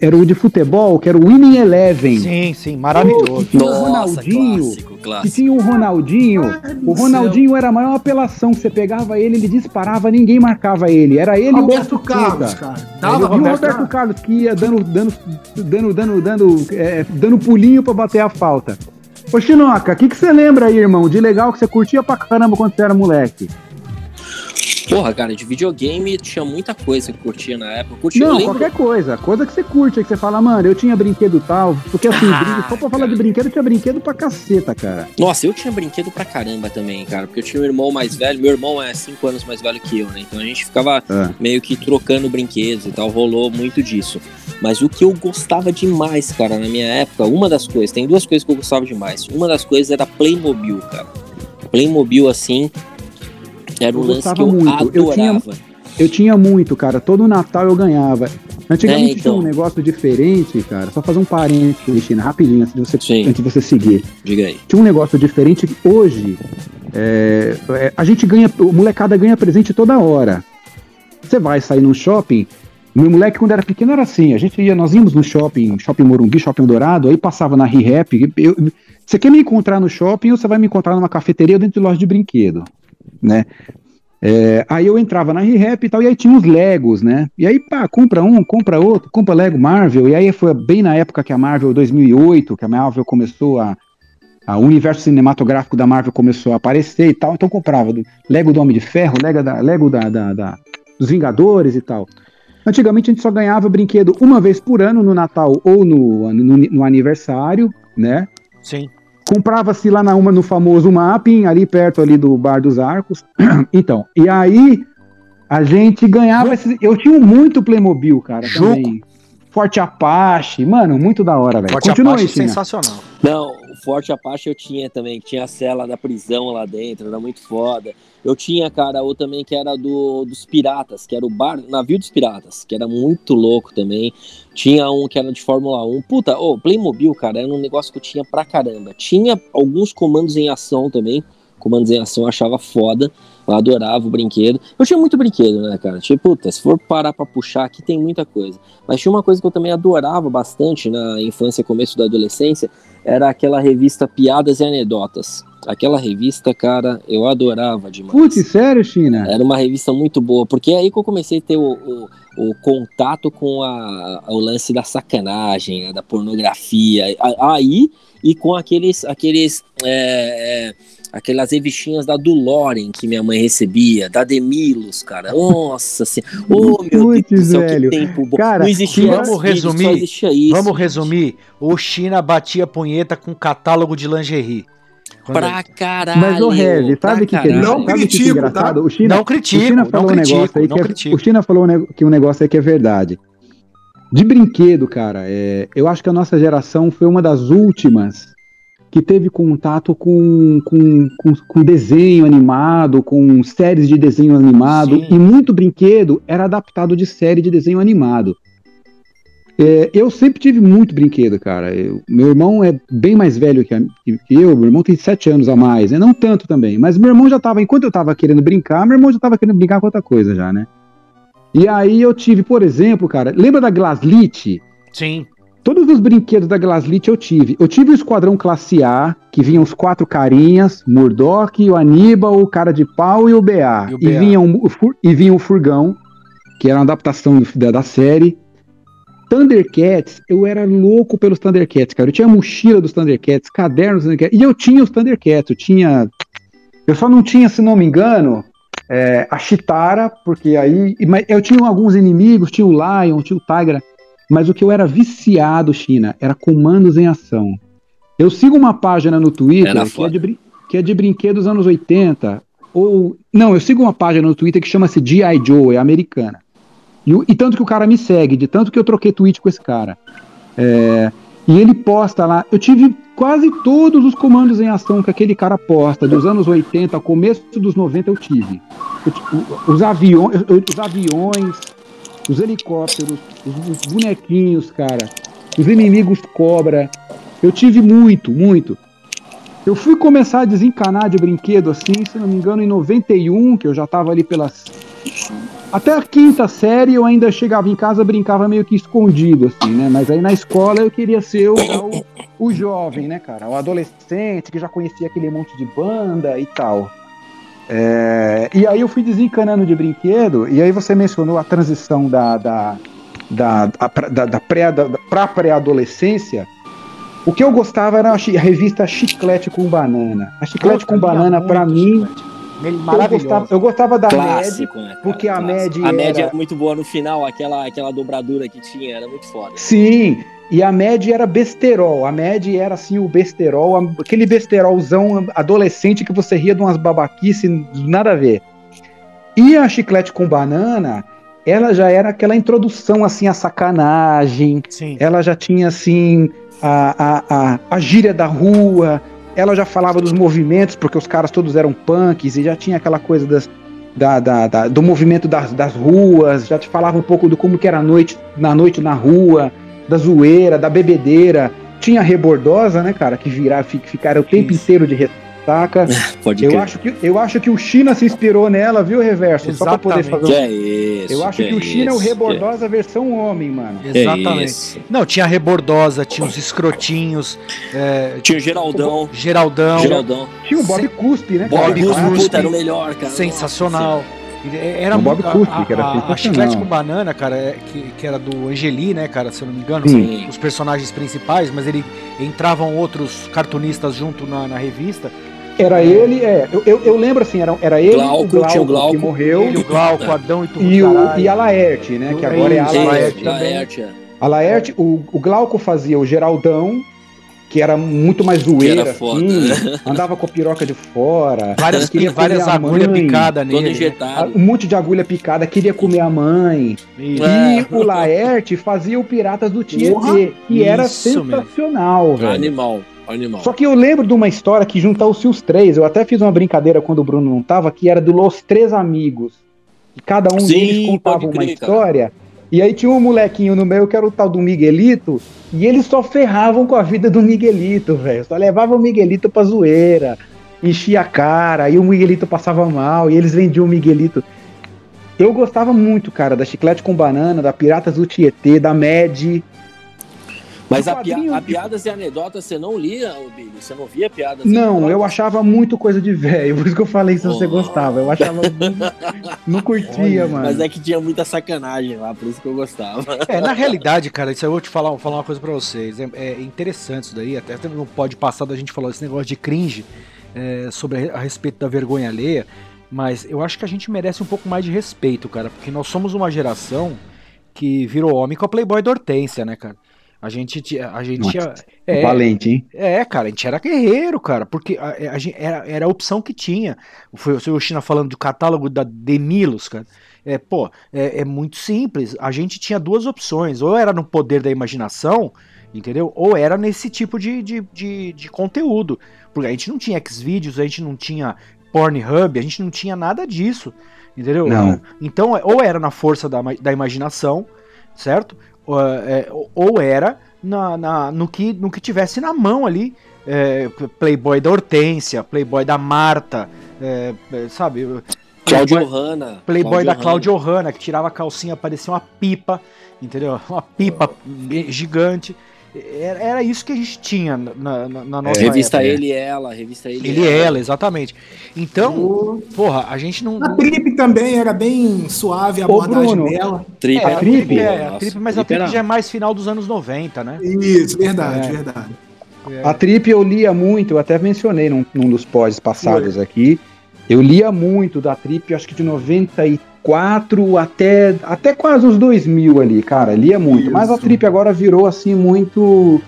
era o de futebol, que era o Winning Eleven. Sim, sim, maravilhoso. tinha o Nossa, Ronaldinho, clássico, que clássico. tinha o Ronaldinho. Ai, O Ronaldinho era a maior apelação. Você pegava ele, ele disparava, ninguém marcava ele. Era ele Roberto e o Carlos, cara. E Dava o Roberto, Roberto Carlos. Que ia dando, dando, dando, dando, dando, é, dando pulinho pra bater a falta. Ô Chinoca, o que que você lembra aí, irmão, de legal que você curtia pra caramba quando você era moleque? Porra, cara, de videogame tinha muita coisa que eu curtia na época. Eu curtia, eu Não, qualquer coisa. Coisa que você curte, que você fala, mano, eu tinha brinquedo tal. Porque assim, Ah, só pra falar de brinquedo, tinha brinquedo pra caceta, cara. Nossa, eu tinha brinquedo pra caramba também, cara. Porque eu tinha um irmão mais velho. Meu irmão é 5 anos mais velho que eu, né? Então a gente ficava É. meio que trocando brinquedos e tal. Rolou muito disso. Mas o que eu gostava demais, cara, na minha época, uma das coisas, tem duas coisas que eu gostava demais. Uma das coisas era Playmobil, cara. Playmobil, assim, era um Eu lance que gostava eu muito. Eu tinha- adorava. Eu tinha muito, cara. Todo Natal eu ganhava. Antigamente É, então. tinha um negócio diferente, cara. Só fazer um parênteses, Cristina, rapidinho, antes de você, Sim. antes de você seguir. Diga aí. Tinha um negócio diferente que hoje é, é, a gente ganha, o molecada ganha presente toda hora. Você vai sair num shopping. Meu moleque, quando era pequeno, era assim. A gente ia, nós íamos no shopping, shopping Morumbi, shopping Dourado, aí passava na ReHap. eu- Você quer me encontrar no shopping ou você vai me encontrar numa cafeteria ou dentro de loja de brinquedo, né? É, aí eu entrava na ReHap e tal, e aí tinha uns Legos, né? E aí, pá, compra um, compra outro, compra Lego Marvel, e aí foi bem na época que a Marvel 2008, que a Marvel começou a, o universo cinematográfico da Marvel começou a aparecer e tal, então comprava do, Lego do Homem de Ferro, Lego, da, Lego da, da- da- dos Vingadores e tal. Antigamente a gente só ganhava brinquedo uma vez por ano, no Natal ou no, no, no aniversário, né? Sim. Comprava-se lá na uma no famoso mapping, ali perto ali do Bar dos Arcos. <clears throat> então, e aí a gente ganhava. esses- eu tinha muito Playmobil, cara. Juco. Também. Forte Apache, mano, muito da hora, velho. Forte Continua Apache aí, sensacional. Não, o Forte Apache eu tinha também, que tinha a cela da prisão lá dentro, era muito foda. Eu tinha, cara, o também que era do, dos piratas, que era o bar, navio dos piratas, que era muito louco também. Tinha um que era de Fórmula 1. Puta, ô, Playmobil, cara, era um negócio que eu tinha pra caramba. Tinha alguns comandos em ação também. Comandos em ação eu achava foda. Eu adorava o brinquedo. Eu tinha muito brinquedo, né, cara? Tipo, puta, se for parar pra puxar aqui, tem muita coisa. Mas tinha uma coisa que eu também adorava bastante na infância, começo da adolescência, era aquela revista Piadas e Anedotas. Aquela revista, cara, eu adorava demais. Putz, sério, China? Era uma revista muito boa, porque é aí que eu comecei a ter o, o, o contato com a, o lance da sacanagem, né, da pornografia. Aí e com aqueles, aqueles é, é, aquelas revistinhas da Duloren que minha mãe recebia, da Demilos, cara. Nossa senhora. Ô, meu Deus do Putz, céu, velho. que tempo bom. Cara, não existia vamos Xvideos, resumir? Existia isso. Vamos resumir. O China batia punheta com catálogo de lingerie. Pra caralho. Mas o Heavy, sabe o que, que é. Não sabe o que é critico, engraçado? O China, Não o critico, China não falou um critico, negócio aí não que é, critico. o China falou um que um negócio aí que é verdade. De brinquedo, cara, é, eu acho que a nossa geração foi uma das últimas que teve contato com, com, com, com desenho animado, com séries de desenho animado, Sim. e muito brinquedo era adaptado de série de desenho animado. É, eu sempre tive muito brinquedo, cara. Eu- meu irmão é bem mais velho que, a- que eu, meu irmão tem sete anos a mais, né? não tanto também, mas meu irmão já tava, enquanto eu tava querendo brincar, meu irmão já tava querendo brincar com outra coisa já, né? E aí eu tive, por exemplo, cara, lembra da Glaslit? Sim. Todos os brinquedos da Glaslit eu tive. Eu tive o Esquadrão Classe A, que vinham os quatro carinhas, Murdoch, o Aníbal, o Cara de Pau e o BA. E o E, BA. vinha, um, e vinha o Furgão, que era uma adaptação da, da série. Thundercats, eu era louco pelos Thundercats, cara. Eu tinha a mochila dos Thundercats, cadernos dos Thundercats, e eu tinha os Thundercats, eu tinha... Eu só não tinha, se não me engano, é, a Chitara, porque aí... Mas eu tinha alguns inimigos, tinha o Lion, tinha o Tigra, mas o que eu era viciado, China, era comandos em ação. Eu sigo uma página no Twitter que é, de, que é de brinquedos anos 80. Ou. Não, eu sigo uma página no Twitter que chama-se G.I. Joe, é americana. E, e tanto que o cara me segue, de tanto que eu troquei tweet com esse cara. É, e ele posta lá. Eu tive quase todos os comandos em ação que aquele cara posta, dos anos 80 ao começo dos 90 eu tive. Eu os, aviões, os aviões, os helicópteros, os, os bonequinhos, cara, os inimigos cobra. Eu tive muito, muito. Eu fui começar a desencanar de brinquedo assim, se não me engano, em 91, que eu já tava ali pelas. Até a quinta série eu ainda chegava em casa, brincava meio que escondido, assim, né? Mas aí na escola eu queria ser o, o, o jovem, né, cara? O adolescente que já conhecia aquele monte de banda e tal. É, e aí eu fui desencanando de brinquedo, e aí você mencionou a transição da, da, da, da, da pré, da, pra pré-adolescência. O que eu gostava era a, revista Chiclete com Banana. A Chiclete com Banana, pra mim, Ele- eu Maravilhoso. gostava, eu gostava da Mad, Clássico, né, cara? porque a Clássico. Mad A média era- era muito boa no final, aquela, aquela dobradura que tinha, era muito foda. Sim, e a Mad era besterol. A Mad era assim o besterol, a- aquele besterolzão adolescente que você ria de umas babaquices, nada a ver. E a chiclete com banana, ela já era aquela introdução assim à sacanagem, Sim. ela já tinha assim a, a, a, a gíria da rua, ela já falava dos movimentos, porque os caras todos eram punks e já tinha aquela coisa das, da, da- da- do movimento das, das ruas, já te falava um pouco do como que era a noite, na noite na rua, da zoeira, da bebedeira. Tinha a rebordosa, né, cara, que virava, fi- ficara o tempo Isso. inteiro de ressaca. <laughs> Pode Eu crer. acho, que, eu acho que o China se inspirou nela, viu, Reverso? Só pra poder Exatamente. fazer Que é isso. Eu acho que, o é China é o isso, rebordosa versão homem, mano. que é Exatamente. isso. Não, tinha a rebordosa, tinha os escrotinhos, é, Tinha o Geraldão. Geraldão, Geraldão. Tinha o Bob Cuspe, né? Bob Cuspe, era o melhor, cara. sensacional. Ele- Era O Bob muito- Cuspe, que era a, a, chiclete com banana, cara, é- que, que era do Angeli, né, cara, se eu não me engano, Sim. os personagens principais, mas ele entravam outros cartunistas junto na, na revista. Era ele, é. Eu, eu, eu lembro assim, era, era ele, Glauco, o Glauco, Glauco. que morreu, Ele, o Glauco, Adão e tudo e, o, e a Laerte, né? Que É agora é a Laerte. Laerte Isso, também. Laerte, é. A Laerte, o, o Glauco fazia o Geraldão, que era muito mais zoeira, era foda, assim, né? andava com a piroca de fora, Várias, queria várias agulhas picadas Todo nele. injetado. um monte de agulha picada, queria comer a mãe. Isso. É. E o Laerte fazia o Piratas do Tietê, que era sensacional, velho. Animal, animal. Só que eu lembro de uma história que juntou-se os três. Eu até fiz uma brincadeira quando o Bruno não tava, que era do Los Três Amigos. E cada um Sim, deles contava pode uma crer, cara. história. E aí tinha um molequinho no meio que era o tal do Miguelito. E eles só ferravam com a vida do Miguelito, velho. Só levavam o Miguelito pra zoeira. Enchia a cara, aí o Miguelito passava mal, e eles vendiam o Miguelito. Eu gostava muito, cara, da Chiclete com Banana, da Piratas do Tietê, da Med. Mas a, quadrinho- a piadas e anedotas você não lia, Billy? Você não via piadas Não, eu achava muito coisa de velho, <laughs> por isso que eu falei se você Oh. gostava. Eu achava <laughs> muito. Não curtia, mano. Mas é que tinha muita sacanagem lá, por isso que eu gostava. É, na <laughs> realidade, cara, isso aí eu vou te falar, vou falar uma coisa pra vocês. É, é interessante isso daí. Até no pod passado a gente falou esse negócio de cringe é, sobre a, a respeito da vergonha alheia. Mas eu acho que a gente merece um pouco mais de respeito, cara. Porque nós somos uma geração que virou homem com a Playboy da Hortência, né, cara? A gente tinha. A gente tinha. É, Valente, hein? é, cara, a gente era guerreiro, cara, porque a, a gente- era, era a opção que tinha. Foi o seu China falando do catálogo da Demilos, cara. É, pô, é, é muito simples. A gente tinha duas opções, ou era no poder da imaginação, entendeu? Ou era nesse tipo de, de, de, de conteúdo. Porque a gente não tinha Xvideos, a gente não tinha Pornhub, a gente não tinha nada disso, entendeu? Não. Então, ou era na força da, da imaginação, certo? Ou, é, ou era na, na- no, que, no que tivesse na mão ali. é, Playboy da Hortência, Playboy da Marta, é, é, sabe? Claudio Playboy, Hanna. Playboy da Hanna. Claudio Hanna, que tirava a calcinha, parecia uma pipa, entendeu? Uma pipa gigante. Era, era isso que a gente tinha na, na, na nossa Revista época. Ele e Ela, revista Ele, Ele e ela, exatamente. Então, porra, a gente não. A Trip também era bem suave a Ô, abordagem Bruno. dela. Trip, É, a Trip? Trip, é, a Trip, mas a Trip Trip era- já é mais final dos anos 90, né? Isso, verdade, É. verdade. A Trip eu lia muito, eu até mencionei num, num dos pods passados aqui. Eu lia muito da Trip, acho que de 94 até, até quase os 2000 ali, cara. Lia muito. Mas a Isso. Trip agora virou assim muito.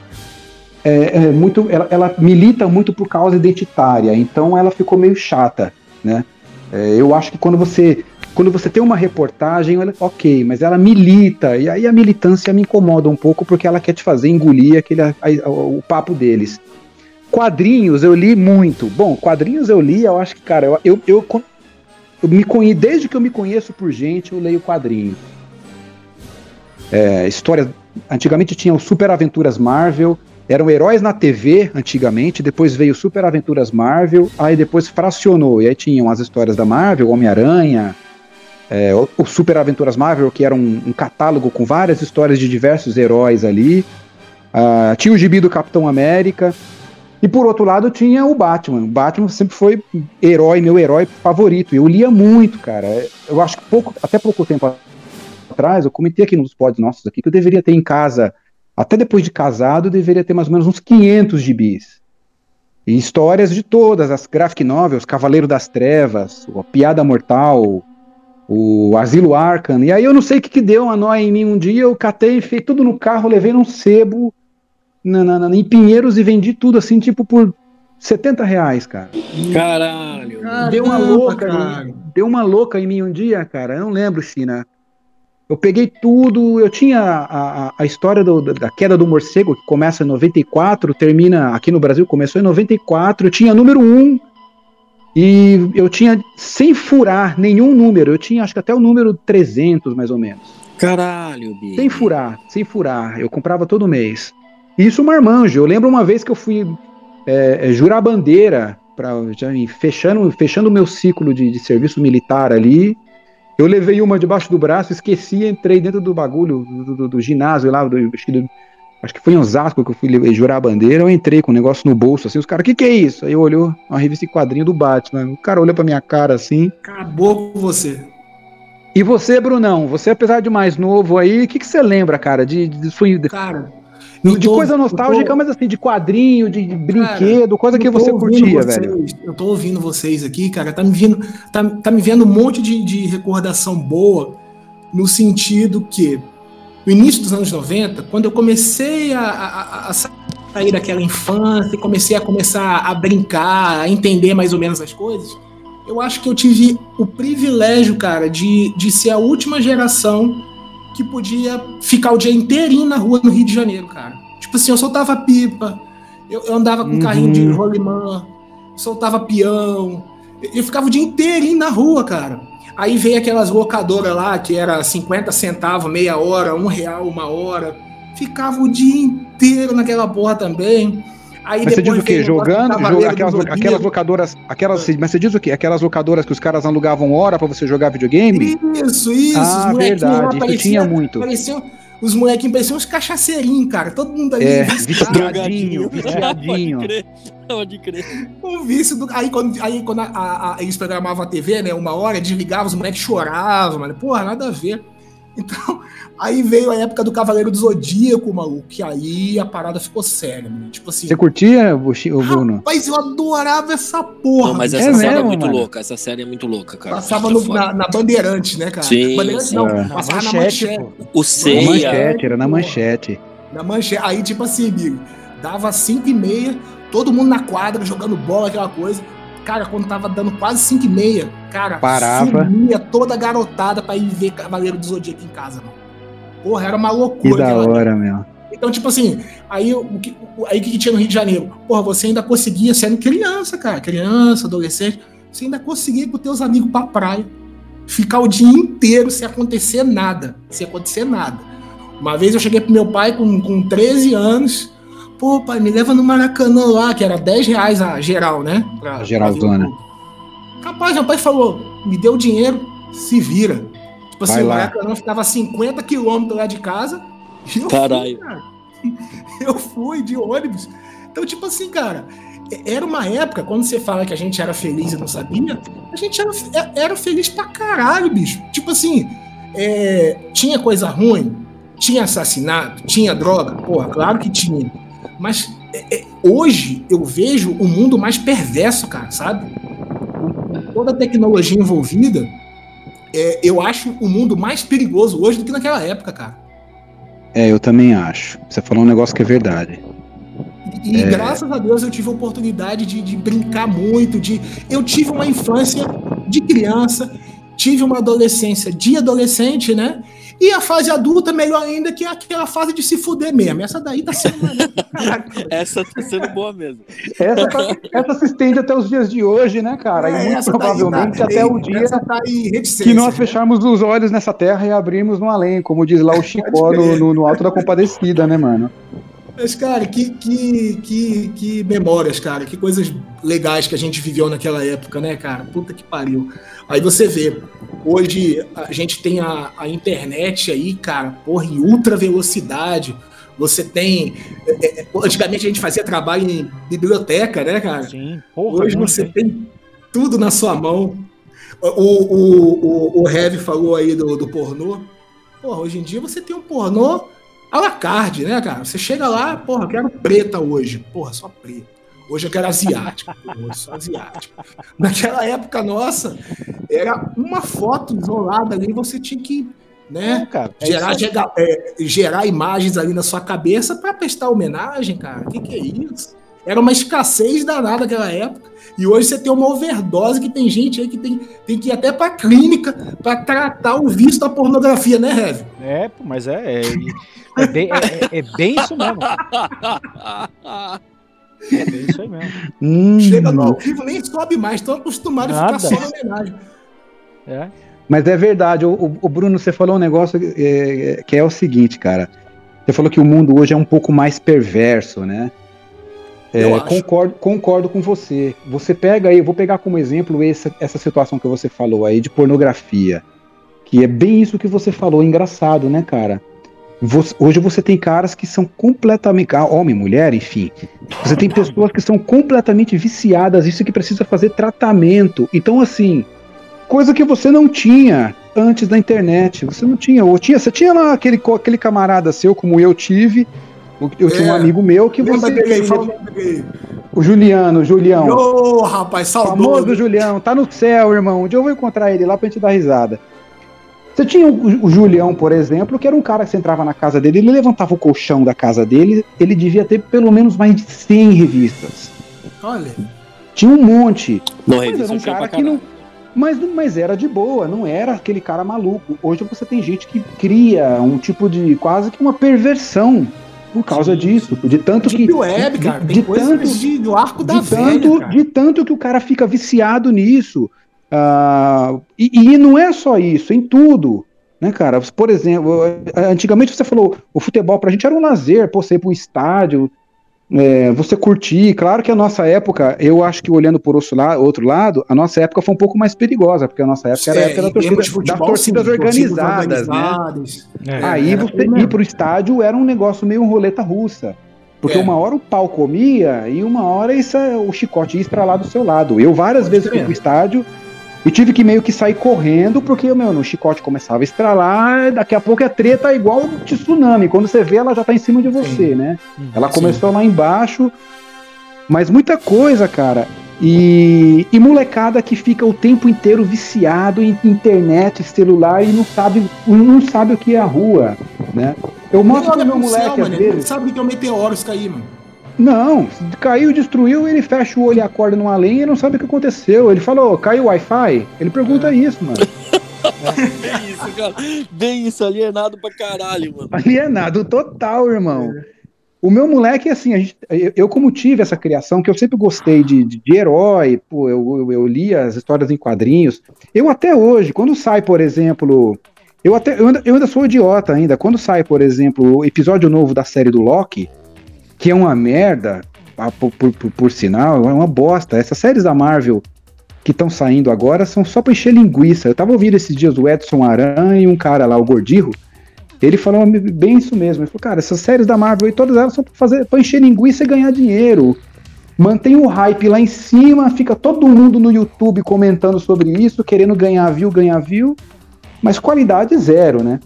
é, é, muito ela, ela milita muito por causa identitária, então ela ficou meio chata, né? É, eu acho que quando você quando você tem uma reportagem, ela- ok, mas ela milita, e aí a militância me incomoda um pouco porque ela quer te fazer engolir aquele, a- a- o papo deles. Quadrinhos eu li muito. Bom, quadrinhos eu li, eu acho que, cara, eu, eu, eu, me conheço, desde que eu me conheço por gente, eu leio quadrinhos. É, histórias. Antigamente tinha os Super Aventuras Marvel, eram heróis na TV antigamente, depois veio Super Aventuras Marvel, aí depois fracionou, e aí tinham as histórias da Marvel, Homem-Aranha, é, o, o Super Aventuras Marvel, que era um, um catálogo com várias histórias de diversos heróis ali. Ah, tinha o gibi do Capitão América. E por outro lado tinha o Batman. O Batman sempre foi herói, meu herói favorito. Eu lia muito, cara. Eu acho que pouco, até pouco tempo atrás, eu comentei aqui nos pods nossos aqui que eu deveria ter em casa, até depois de casado, eu deveria ter mais ou menos uns 500 gibis. E histórias de todas, as graphic novels, Cavaleiro das Trevas, a Piada Mortal, o Asilo Arkham. E aí eu não sei o que, que deu uma nóia em mim um dia, eu catei, enfiei tudo no carro, levei num sebo na, na- na- em Pinheiros e vendi tudo assim, tipo, por 70 reais, cara. Caralho. Deu uma louca, cara. deu uma louca em mim um dia, cara. Eu não lembro, China. Eu peguei tudo, eu tinha a, a, a história do- da, da queda do morcego, que começa em 94, termina aqui no Brasil, começou em 94, eu tinha número 1, e eu tinha, sem furar nenhum número, eu tinha acho que até o número 300, mais ou menos. Caralho, Billy. Sem furar, sem furar. Eu comprava todo mês. Isso marmanjo. Eu lembro uma vez que eu fui é, é, jurar bandeira, pra, já em- fechando fechando o meu ciclo de, de serviço militar ali. Eu levei uma debaixo do braço, esqueci, entrei dentro do bagulho do, do- do ginásio lá, do, acho, que do- acho que foi em Osasco que eu fui jurar a bandeira. Eu entrei com o negócio no bolso, assim, os caras, o que, que é isso? Aí eu olhou uma revista em quadrinho do Batman. O cara olhou pra minha cara assim. Acabou com você. E você, Brunão, você apesar de mais novo aí, o que, que você lembra, cara, de, de, sua- de- Cara, de tô- coisa eu tô- nostálgica, mas assim, de quadrinho, de, de brinquedo, coisa que você curtia, vocês, velho. Eu tô ouvindo vocês aqui, cara, tá me vindo, tá, tá me vendo um monte de, de recordação boa, no sentido que, no início dos anos 90, quando eu comecei a, a- a- a sa- saí daquela infância comecei a começar a brincar, a entender mais ou menos as coisas, eu acho que eu tive o privilégio, cara, de, de ser a última geração que podia ficar o dia inteirinho na rua no Rio de Janeiro, cara. Tipo assim, eu soltava pipa, eu, eu andava com Uhum. carrinho de rolimã, soltava peão, eu, eu ficava o dia inteirinho na rua, cara. Aí veio aquelas locadoras lá, que era 50 centavos, meia hora, um real, uma hora. Ficava o dia inteiro naquela porra também. Aí Mas você diz o quê? Jogando? Joga, aquelas, aquelas locadoras. Aquelas, mas você diz o quê? Aquelas locadoras que os caras alugavam hora pra você jogar videogame? Isso, isso. ah, verdade. Isso pareciam- tinha muito. pareciam- os molequinhos pareciam uns cachaceirinhos, cara. Todo mundo ali É, viciadinho, viciadinho. <laughs> pode crer. Um vício do. Aí quando, aí, quando a- a- a- eles programavam a TV, né? Uma hora, desligavam, os moleques choravam, mano. Porra, nada a ver. Então, aí veio a época do Cavaleiro do Zodíaco, maluco. Que aí a parada ficou séria, mano. Tipo assim. Você curtia, Bruno? Rapaz, eu adorava essa porra. Não, mas essa É série é mesmo, muito mano? louca. Essa série é muito louca, cara. Passava no- na, na Bandeirantes, né, cara? Sim, Bandeirantes sim. não, É. Na passava na manchete, manchete. pô. O Na Ceia. manchete, era na manchete. Na manchete. Aí, tipo assim, amigo, dava 5 e meia, todo mundo na quadra, jogando bola, aquela coisa. Cara, quando tava dando quase 5 e meia, cara, Parava. sumia toda a garotada pra ir ver Cavaleiro do Zodíaco em casa, mano. Porra, era uma Que loucura. da aquela- hora, meu. Então, tipo assim, aí o que, aí que tinha no Rio de Janeiro? Porra, você ainda conseguia, sendo criança, cara, criança, adolescente, você ainda conseguia ir com teus amigos pra praia, ficar o dia inteiro sem acontecer nada, sem acontecer nada. Uma vez eu cheguei pro meu pai com, com 13 anos, pô, pai, me leva no Maracanã lá, que era 10 reais a geral, né? Pra, A geralzona. pra. Capaz, meu pai falou, me deu dinheiro, se vira. Tipo assim, Vai o lá. Maracanã ficava a 50 quilômetros lá de casa, e eu fui, Caralho. cara. <laughs> Eu fui de ônibus. Então, tipo assim, cara, era uma época, quando você fala que a gente era feliz e não sabia, a gente era, é- era feliz pra caralho, bicho. Tipo assim, é, tinha coisa ruim, tinha assassinato, tinha droga, porra, claro que tinha. Mas é, é, hoje eu vejo o mundo mais perverso, cara, sabe? Com toda a tecnologia envolvida, é, eu acho o mundo mais perigoso hoje do que naquela época, cara. É, eu também acho. Você falou um negócio que é verdade. E É. graças a Deus eu tive a oportunidade de, de brincar muito, de eu tive uma infância de criança, tive uma adolescência de adolescente, né? E a fase adulta, melhor ainda, que é aquela fase de se fuder mesmo. Essa daí tá sendo. <laughs> Essa tá sendo boa mesmo. Essa, tá- essa se estende até os dias de hoje, né, cara? e É, muito essa daí provavelmente tá- até o dia tá que nós né? fecharmos os olhos nessa terra e abrimos no além, como diz lá o <laughs> Chicó no, no, no Alto da Compadecida, né, mano? Mas, cara, que, que, que, que memórias, cara. Que coisas legais que a gente viveu naquela época, né, cara? Puta que pariu. Aí você vê, hoje a gente tem a, a internet aí, cara, porra, em ultra velocidade. Você tem. é, é, antigamente a gente fazia trabalho em biblioteca, né, cara? Sim, porra. Hoje você tem tudo na sua mão. O, o, o, o Heavy falou aí do, do pornô. Porra, hoje em dia você tem um pornô à la carte, né, cara? Você chega lá, porra, eu quero preta hoje. Porra, só preta. Hoje eu quero asiática. Porra, hoje só asiática. Naquela época nossa, era uma foto isolada ali, você tinha que, né? Não, cara, é gerar, isso aí. gera- é, gerar imagens ali na sua cabeça para prestar homenagem, cara. O que, que é isso? Era uma escassez danada naquela época. E hoje você tem uma overdose que tem gente aí que tem, tem que ir até pra clínica para tratar o vício da pornografia, né, Rev? É, mas é. É, é bem, é- é bem isso mesmo. <laughs> É bem isso aí mesmo. Hum, Chega no ao vivo, nem sobe mais, estão acostumados a ficar só na homenagem. É. Mas é verdade, o, o- o Bruno, você falou um negócio é, é, que é o seguinte, cara. Você falou que o mundo hoje é um pouco mais perverso, né? É, concordo, concordo com você. Você pega aí, eu vou pegar como exemplo essa, essa situação que você falou aí de pornografia. Que é bem isso que você falou, engraçado, né, cara? Você- hoje você tem caras que são completamente. ah, Homem, mulher, enfim. Você tem pessoas que são completamente viciadas, isso que precisa fazer tratamento. Então, assim, coisa que você não tinha antes da internet. Você não tinha. Ou tinha, você tinha lá aquele, aquele camarada seu, como eu tive. Eu tinha um É. amigo meu que você. dele aí, fala o nome dele. O Juliano, o Julião. Ô, rapaz, Famoso saudoso. Julião, tá no céu, irmão. Um dia eu vou encontrar ele lá pra gente dar risada. Você tinha o, o, Julião, por exemplo, que era um cara que você entrava na casa dele, ele levantava o colchão da casa dele, ele devia ter pelo menos mais de 100 revistas. Olha. Tinha um monte. Não, mas era um cara que não. Mas, mas era de boa, não era aquele cara maluco. Hoje você tem gente que cria um tipo de. quase que uma perversão por causa Sim. disso. De tanto que. Web, cara. De, de tanto, de, do arco da de tanto, velha, de tanto que o cara fica viciado nisso. Uh, e, e, não é só isso, em tudo. Né, cara? Por exemplo, antigamente você falou, o futebol pra gente era um lazer, pô, você ir pro estádio, é, você curtir. Claro que a nossa época, eu acho que olhando por outro lado, outro lado, a nossa época foi um pouco mais perigosa, porque a nossa época era a época da torcida, futebol, das torcidas sim, organizadas, organizadas, né? É, Aí você ir pro estádio era um negócio meio roleta russa. Porque é. uma hora o pau comia e uma hora isso, o chicote ia estralar do seu lado. Eu várias Pode vezes fui pro estádio e tive que meio que sair correndo, porque, meu, no chicote começava a estralar, daqui a pouco a treta é igual de tsunami. Quando você vê, ela já tá em cima de você, Sim. né? Ela começou Sim. lá embaixo, mas muita coisa, cara. E, e, molecada que fica o tempo inteiro viciado em internet, celular e não sabe, não sabe o que é a rua, né? Eu mostro pro meu moleque céu, às vezes. sabe o que é o meteoro cair, mano. Não, caiu, destruiu, ele fecha o olho e acorda numa lenha e não sabe o que aconteceu. Ele falou, caiu o Wi-Fi? Ele pergunta é. isso, mano. <laughs> Bem isso, cara. Bem isso, alienado pra caralho, mano. Alienado total, irmão. O meu moleque, assim, gente, eu, como tive essa criação, que eu sempre gostei de, de, de herói, pô, eu, eu, eu, li as histórias em quadrinhos. Eu até hoje, quando sai, por exemplo. Eu, até, eu, ainda, eu ainda sou idiota ainda. Quando sai, por exemplo, o episódio novo da série do Loki, que é uma merda, por, por, por, por sinal, é uma bosta. Essas séries da Marvel que estão saindo agora são só pra encher linguiça. Eu tava ouvindo esses dias o Edson Aran e um cara lá, o Gordirro, ele falou bem isso mesmo. Ele falou, cara, essas séries da Marvel aí, todas elas são pra, fazer, pra encher linguiça e ganhar dinheiro. Mantém o hype lá em cima, fica todo mundo no YouTube comentando sobre isso, querendo ganhar view, ganhar view, mas qualidade zero, né?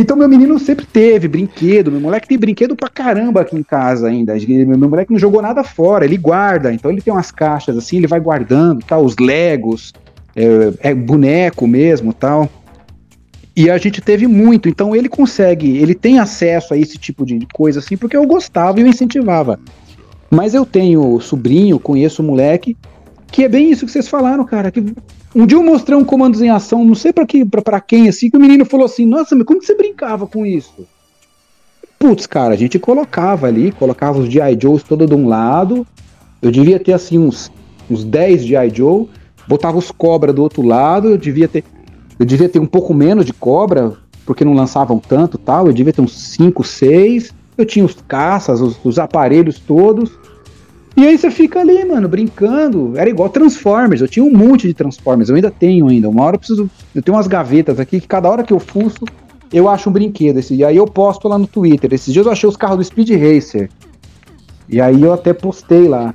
Então meu menino sempre teve brinquedo, meu moleque tem brinquedo pra caramba aqui em casa ainda. Meu moleque não jogou nada fora, ele guarda. Então ele tem umas caixas assim, ele vai guardando, tal, os Legos, é, é boneco mesmo, tal. E a gente teve muito, então ele consegue, ele tem acesso a esse tipo de coisa assim, porque eu gostava e eu incentivava. Mas eu tenho sobrinho, conheço um moleque, que é bem isso que vocês falaram, cara, que um dia eu mostrei um comandos em ação, não sei para que, para quem, assim, que o menino falou assim: Nossa, mas como que você brincava com isso? Putz, cara, a gente colocava ali, colocava os G.I. Joes todo de um lado. Eu devia ter assim uns, uns 10 G.I. Joe, botava os cobra do outro lado, eu devia ter. Eu devia ter um pouco menos de cobra, porque não lançavam tanto tal. Eu devia ter uns 5, 6. Eu tinha os caças, os, os aparelhos todos. E aí você fica ali, mano, brincando. Era igual Transformers. Eu tinha um monte de Transformers. Eu ainda tenho ainda. Uma hora eu preciso. Eu tenho umas gavetas aqui que cada hora que eu fuço, eu acho um brinquedo. Esse, e aí eu posto lá no Twitter. Esses dias eu achei os carros do Speed Racer. E aí eu até postei lá.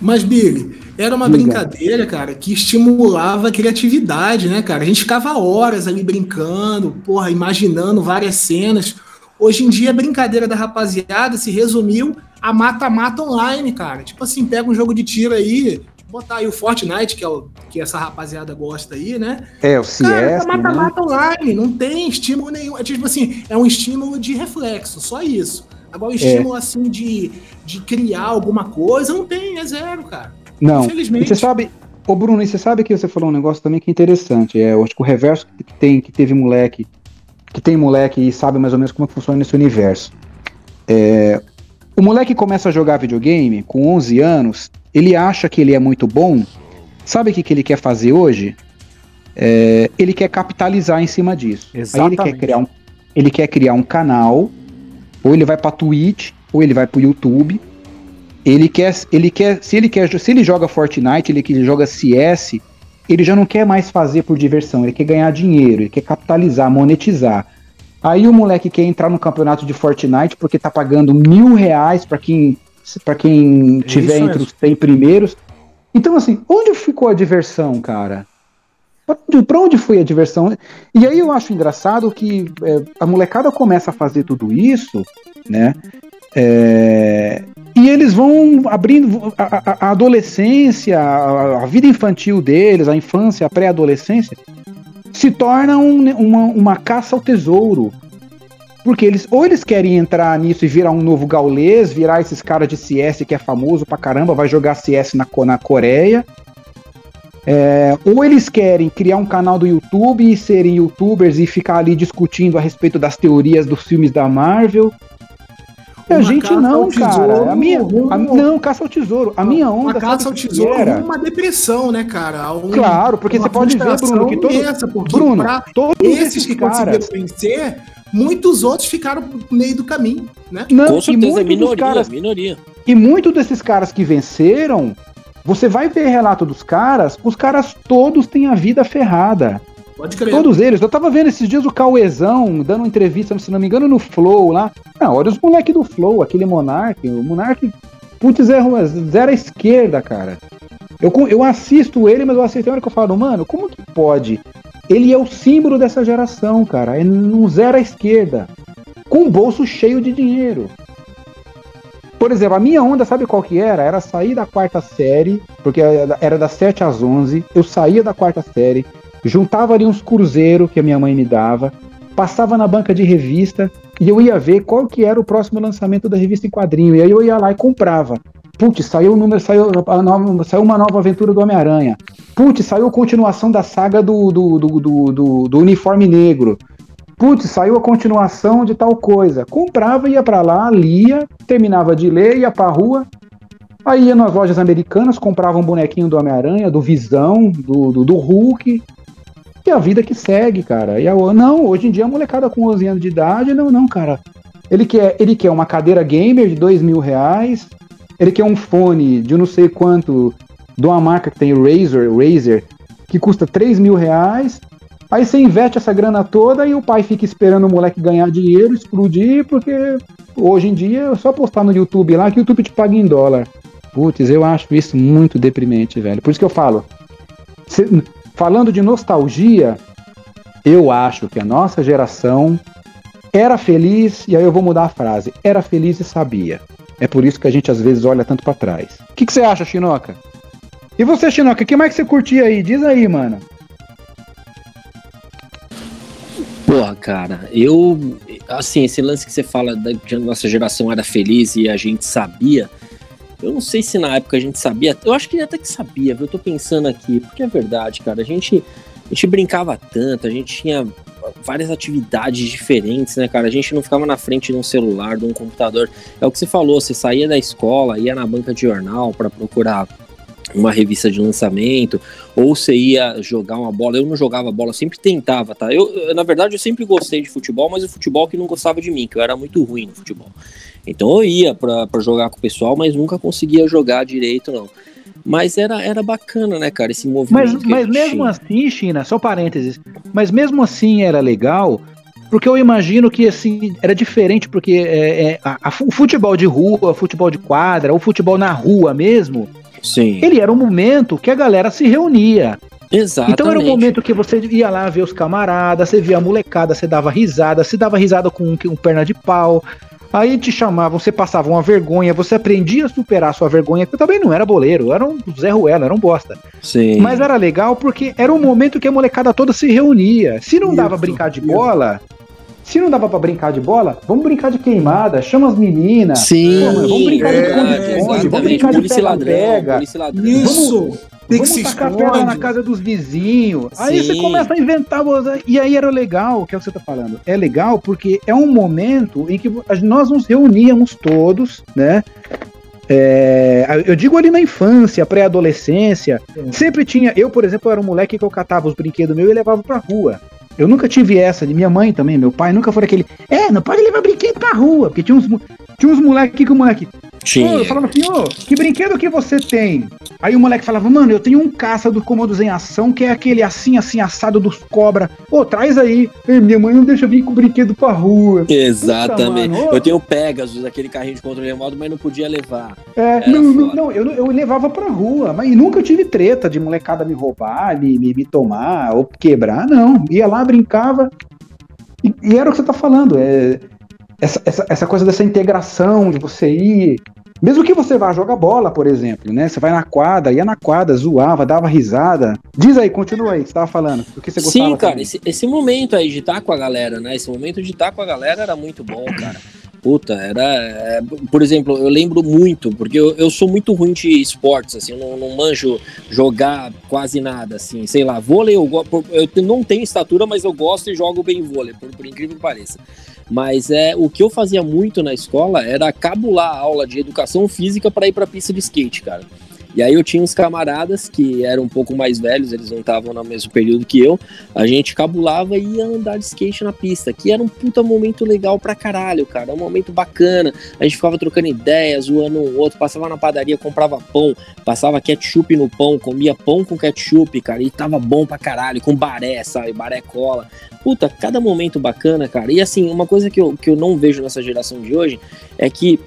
Mas, Big, era uma brincadeira, cara, que estimulava a criatividade, né, cara? A gente ficava horas ali brincando, porra, imaginando várias cenas. Hoje em dia, a brincadeira da rapaziada se resumiu a mata-mata online, cara. Tipo assim, pega um jogo de tiro aí, botar aí o Fortnite, que é o que essa rapaziada gosta aí, né? É, o CS. Cara, mata-mata né? online, não tem estímulo nenhum. É tipo assim, é um estímulo de reflexo, só isso. Agora, o é. estímulo é. assim de, de criar alguma coisa, não tem, é zero, cara. Não. Infelizmente. E você sabe, Ô Bruno, e você sabe que você falou um negócio também que é interessante. É, eu acho que o reverso que tem, que teve moleque que tem moleque e sabe mais ou menos como funciona esse universo. É, o moleque começa a jogar videogame com 11 anos, ele acha que ele é muito bom. Sabe o que, que ele quer fazer hoje? É, ele quer capitalizar em cima disso. Exatamente. Aí ele quer criar um, ele quer criar um canal, ou ele vai para Twitch, ou ele vai para o YouTube. Ele quer, ele quer, se ele quer, se ele joga Fortnite, ele, ele joga CS, ele já não quer mais fazer por diversão, ele quer ganhar dinheiro, ele quer capitalizar, monetizar. Aí o moleque quer entrar no campeonato de Fortnite porque tá pagando mil reais para quem, pra quem é tiver entre os 100 primeiros. Então, assim, onde ficou a diversão, cara? Pra onde foi a diversão? E aí eu acho engraçado que é, a molecada começa a fazer tudo isso, né? É, e eles vão abrindo a, a, a adolescência, a, a, vida infantil deles, a infância, a pré-adolescência, se torna um- uma, uma caça ao tesouro. Porque eles, ou eles querem entrar nisso e virar um novo gaulês, virar esses caras de CS que é famoso pra caramba, vai jogar CS na, na Coreia. É, ou eles querem criar um canal do YouTube e serem youtubers e ficar ali discutindo a respeito das teorias dos filmes da Marvel. E a gente caça não, ao tesouro cara. A minha, a- não, caça ao tesouro. A minha onda. Uma caça ao tesouro era? uma depressão, né, cara? Um- Claro, porque você pode ver, Bruno, que todo- imensa, porque Bruno, pra todos esses que caras. conseguiram vencer, muitos outros ficaram no meio do caminho, né? Não, Com e certeza, é minoria, caras minoria. E muitos desses caras que venceram, você vai ver relato dos caras, os caras todos têm a vida ferrada. Pode crer. Todos eles. Eu tava vendo esses dias o Cauezão dando entrevista, se não me engano, no Flow lá. Não, olha os moleques do Flow, aquele Monark. O Monark, putz, é rua- zero à esquerda, cara. Eu, eu assisto ele, mas eu assisto a hora que eu falo, mano, como que pode? Ele é o símbolo dessa geração, cara. É um zero à esquerda. Com bolso cheio de dinheiro. Por exemplo, a minha onda, sabe qual que era? Era sair da quarta série, porque era das 7 às 11. Eu saía da quarta série, juntava ali uns cruzeiros que a minha mãe me dava, passava na banca de revista e eu ia ver qual que era o próximo lançamento da revista em quadrinho. E aí eu ia lá e comprava. Putz, saiu o número, saiu, nova- saiu uma nova aventura do Homem-Aranha. Putz, saiu a continuação da saga do, do, do, do, do- uniforme negro. Putz, saiu a continuação de tal coisa. Comprava, ia pra lá, lia, terminava de ler, ia pra rua. Aí ia nas lojas americanas, comprava um bonequinho do Homem-Aranha, do Visão, do, do, do Hulk. E a vida que segue, cara. E a, não, hoje em dia a molecada com 11 anos de idade, não, não, cara. Ele quer, ele quer uma cadeira gamer de dois mil reais. Ele quer um fone de não sei quanto, de uma marca que tem Razer, Razer, que custa 3 mil reais. Aí você investe essa grana toda e o pai fica esperando o moleque ganhar dinheiro, explodir, porque hoje em dia é só postar no YouTube lá que o YouTube te paga em dólar. Putz, eu acho isso muito deprimente, velho. Por isso que eu falo. cê- falando de nostalgia, eu acho que a nossa geração era feliz, e aí eu vou mudar a frase, era feliz e sabia. É por isso que a gente às vezes olha tanto pra trás. O que que você acha, Chinoca? E você, Chinoca, o que mais que você curtia aí? Diz aí, mano. Porra, cara, eu. Assim, esse lance que você fala da que a nossa geração era feliz e a gente sabia. Eu não sei se na época a gente sabia. Eu acho que até que sabia, viu? Eu tô pensando aqui, porque é verdade, cara. A gente, a gente brincava tanto, a gente tinha várias atividades diferentes, né, cara? A gente não ficava na frente de um celular, de um computador. É o que você falou, você saía da escola, ia na banca de jornal para procurar uma revista de lançamento, ou você ia jogar uma bola. Eu não jogava bola, eu sempre tentava, tá? Eu, na verdade, eu sempre gostei de futebol, mas o futebol que não gostava de mim, que eu era muito ruim no futebol. Então eu ia pra, pra jogar com o pessoal, mas nunca conseguia jogar direito, não. Mas era, era bacana, né, cara, esse movimento. Mas, mas mesmo tinha. assim, China, só parênteses, mas mesmo assim era legal, porque eu imagino que assim, era diferente, porque é, é, a- a- o futebol de rua, o futebol de quadra, o futebol na rua mesmo, Sim, ele era um momento que a galera se reunia. exatamente. Então era um momento que você ia lá ver os camaradas, você via a molecada, você dava risada, você dava risada com um, um perna de pau. Aí te chamavam, você passava uma vergonha, você aprendia a superar a sua vergonha, que eu também não era boleiro, era um Zé Ruela, era um bosta. Sim. Mas era legal porque era um momento que a molecada toda se reunia. Se não dava Isso, brincar de isso. bola, se não dava pra brincar de bola, vamos brincar de queimada, chama as meninas. Sim, Pô, mano, vamos brincar de é, esconde-esconde, vamos exatamente. brincar de Polícia pega-pega. ladrão. Isso! Tem que Vamos se tacar pedra na casa dos vizinhos. Aí Sim. você começa a inventar. você- E aí era legal, que é o que você tá falando. É legal porque é um momento em que nós nos reuníamos todos, né? É, eu digo ali na infância, pré-adolescência. Sempre tinha. Eu, por exemplo, era um moleque que eu catava os brinquedos meus e levava pra rua. Eu nunca tive essa, de minha mãe também, meu pai nunca foi aquele. É, não pode levar brinquedo pra rua. Porque tinha uns, tinha uns moleques que o moleque. Tinha. eu falava assim, ô, que brinquedo que você tem? Aí o moleque falava, mano, eu tenho um caça do Comandos em Ação, que é aquele assim, assim, assado dos cobra. Ô, traz aí. Ei, minha mãe não deixa eu vir com brinquedo pra rua. Exatamente. Puta, mano. eu tenho o Pegasus, aquele carrinho de controle remoto, mas não podia levar. É, não, não, não, eu, eu levava pra rua, mas nunca tive treta de molecada me roubar, me, me, me tomar ou quebrar, não. Ia lá, brincava. E, e era o que você tá falando, é, essa, essa, essa coisa dessa integração de você ir. Mesmo que você vá jogar bola, por exemplo, né? Você vai na quadra, ia na quadra, zoava, dava risada. Diz aí, continua aí, que você tava falando. O que você gostava Sim, cara, esse, esse momento aí de estar com a galera, né? Esse momento de estar com a galera era muito bom, cara. Puta, era. é, por exemplo, eu lembro muito, porque eu, eu sou muito ruim de esportes, assim, eu não, não manjo jogar quase nada, assim, sei lá, vôlei eu, eu não tenho estatura, mas eu gosto e jogo bem vôlei, por, por incrível que pareça. Mas é o que eu fazia muito na escola era cabular a aula de educação física para ir pra pista de skate, cara. E aí eu tinha uns camaradas que eram um pouco mais velhos, eles não estavam no mesmo período que eu. A gente cabulava e ia andar de skate na pista, que era um puta momento legal pra caralho, cara. Um momento bacana. A gente ficava trocando ideias, zoando um outro, passava na padaria, comprava pão, passava ketchup no pão, comia pão com ketchup, cara, e tava bom pra caralho, com baré, sabe? Baré cola. Puta, cada momento bacana, cara. E assim, uma coisa que eu, que eu não vejo nessa geração de hoje é que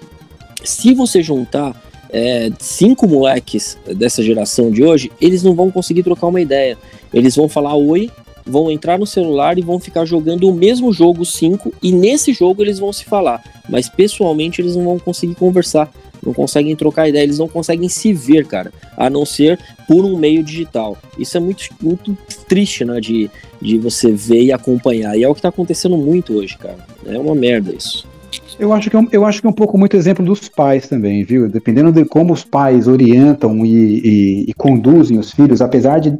se você juntar é, cinco moleques dessa geração de hoje, eles não vão conseguir trocar uma ideia. Eles vão falar oi, vão entrar no celular e vão ficar jogando o mesmo jogo cinco, e nesse jogo eles vão se falar. Mas pessoalmente eles não vão conseguir conversar, não conseguem trocar ideia, eles não conseguem se ver, cara, a não ser por um meio digital. Isso é muito, muito triste, né, de, de você ver e acompanhar. E é o que tá acontecendo muito hoje, cara. É uma merda isso. Eu acho, que é um, eu acho que é um pouco muito exemplo dos pais também, viu? Dependendo de como os pais orientam e, e- e conduzem os filhos, apesar de.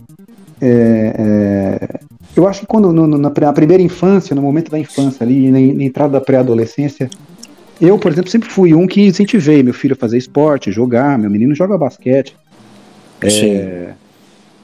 é, é, eu acho que quando no- no- na, pri- na primeira infância, no momento da infância ali, na, na entrada da pré-adolescência, eu, por exemplo, sempre fui um que incentivei meu filho a fazer esporte, jogar, meu menino joga basquete. É,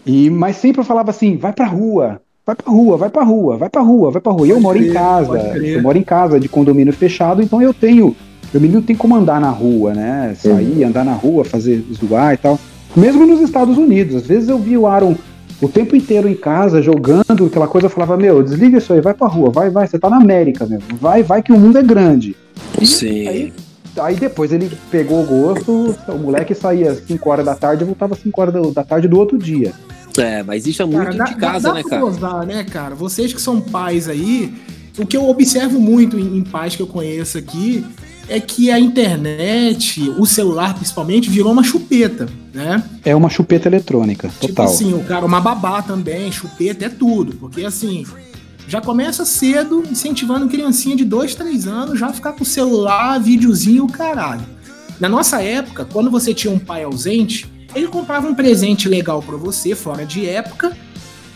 e, mas sempre eu falava assim, vai pra rua, vai pra rua, vai pra rua, vai pra rua, vai pra rua. E eu moro em casa, eu moro em casa de condomínio fechado, então eu tenho, meu menino tem como andar na rua, né? Sair, andar na rua, fazer zoar e tal. Mesmo nos Estados Unidos, às vezes eu vi o Aaron o tempo inteiro em casa, jogando, aquela coisa, eu falava, meu, desliga isso aí, vai pra rua, vai, vai, você tá na América mesmo, vai, vai que o mundo é grande. Sim. Aí, aí depois ele pegou o gosto, o moleque saía às 5 horas da tarde e voltava às 5 horas da tarde do outro dia. É, mas isso é muito Cara, dá, de casa, dá, né, dá cara? gozar, né, cara? Vocês que são pais aí, o que eu observo muito em, em pais que eu conheço aqui é que a internet, o celular principalmente, virou uma chupeta, né? É uma chupeta eletrônica, Tipo total. assim, o cara, uma babá também, chupeta, é tudo. Porque assim, já começa cedo incentivando criancinha de 2, 3 anos já ficar com o celular, videozinho, o caralho. Na nossa época, quando você tinha um pai ausente, ele comprava um presente legal pra você, fora de época,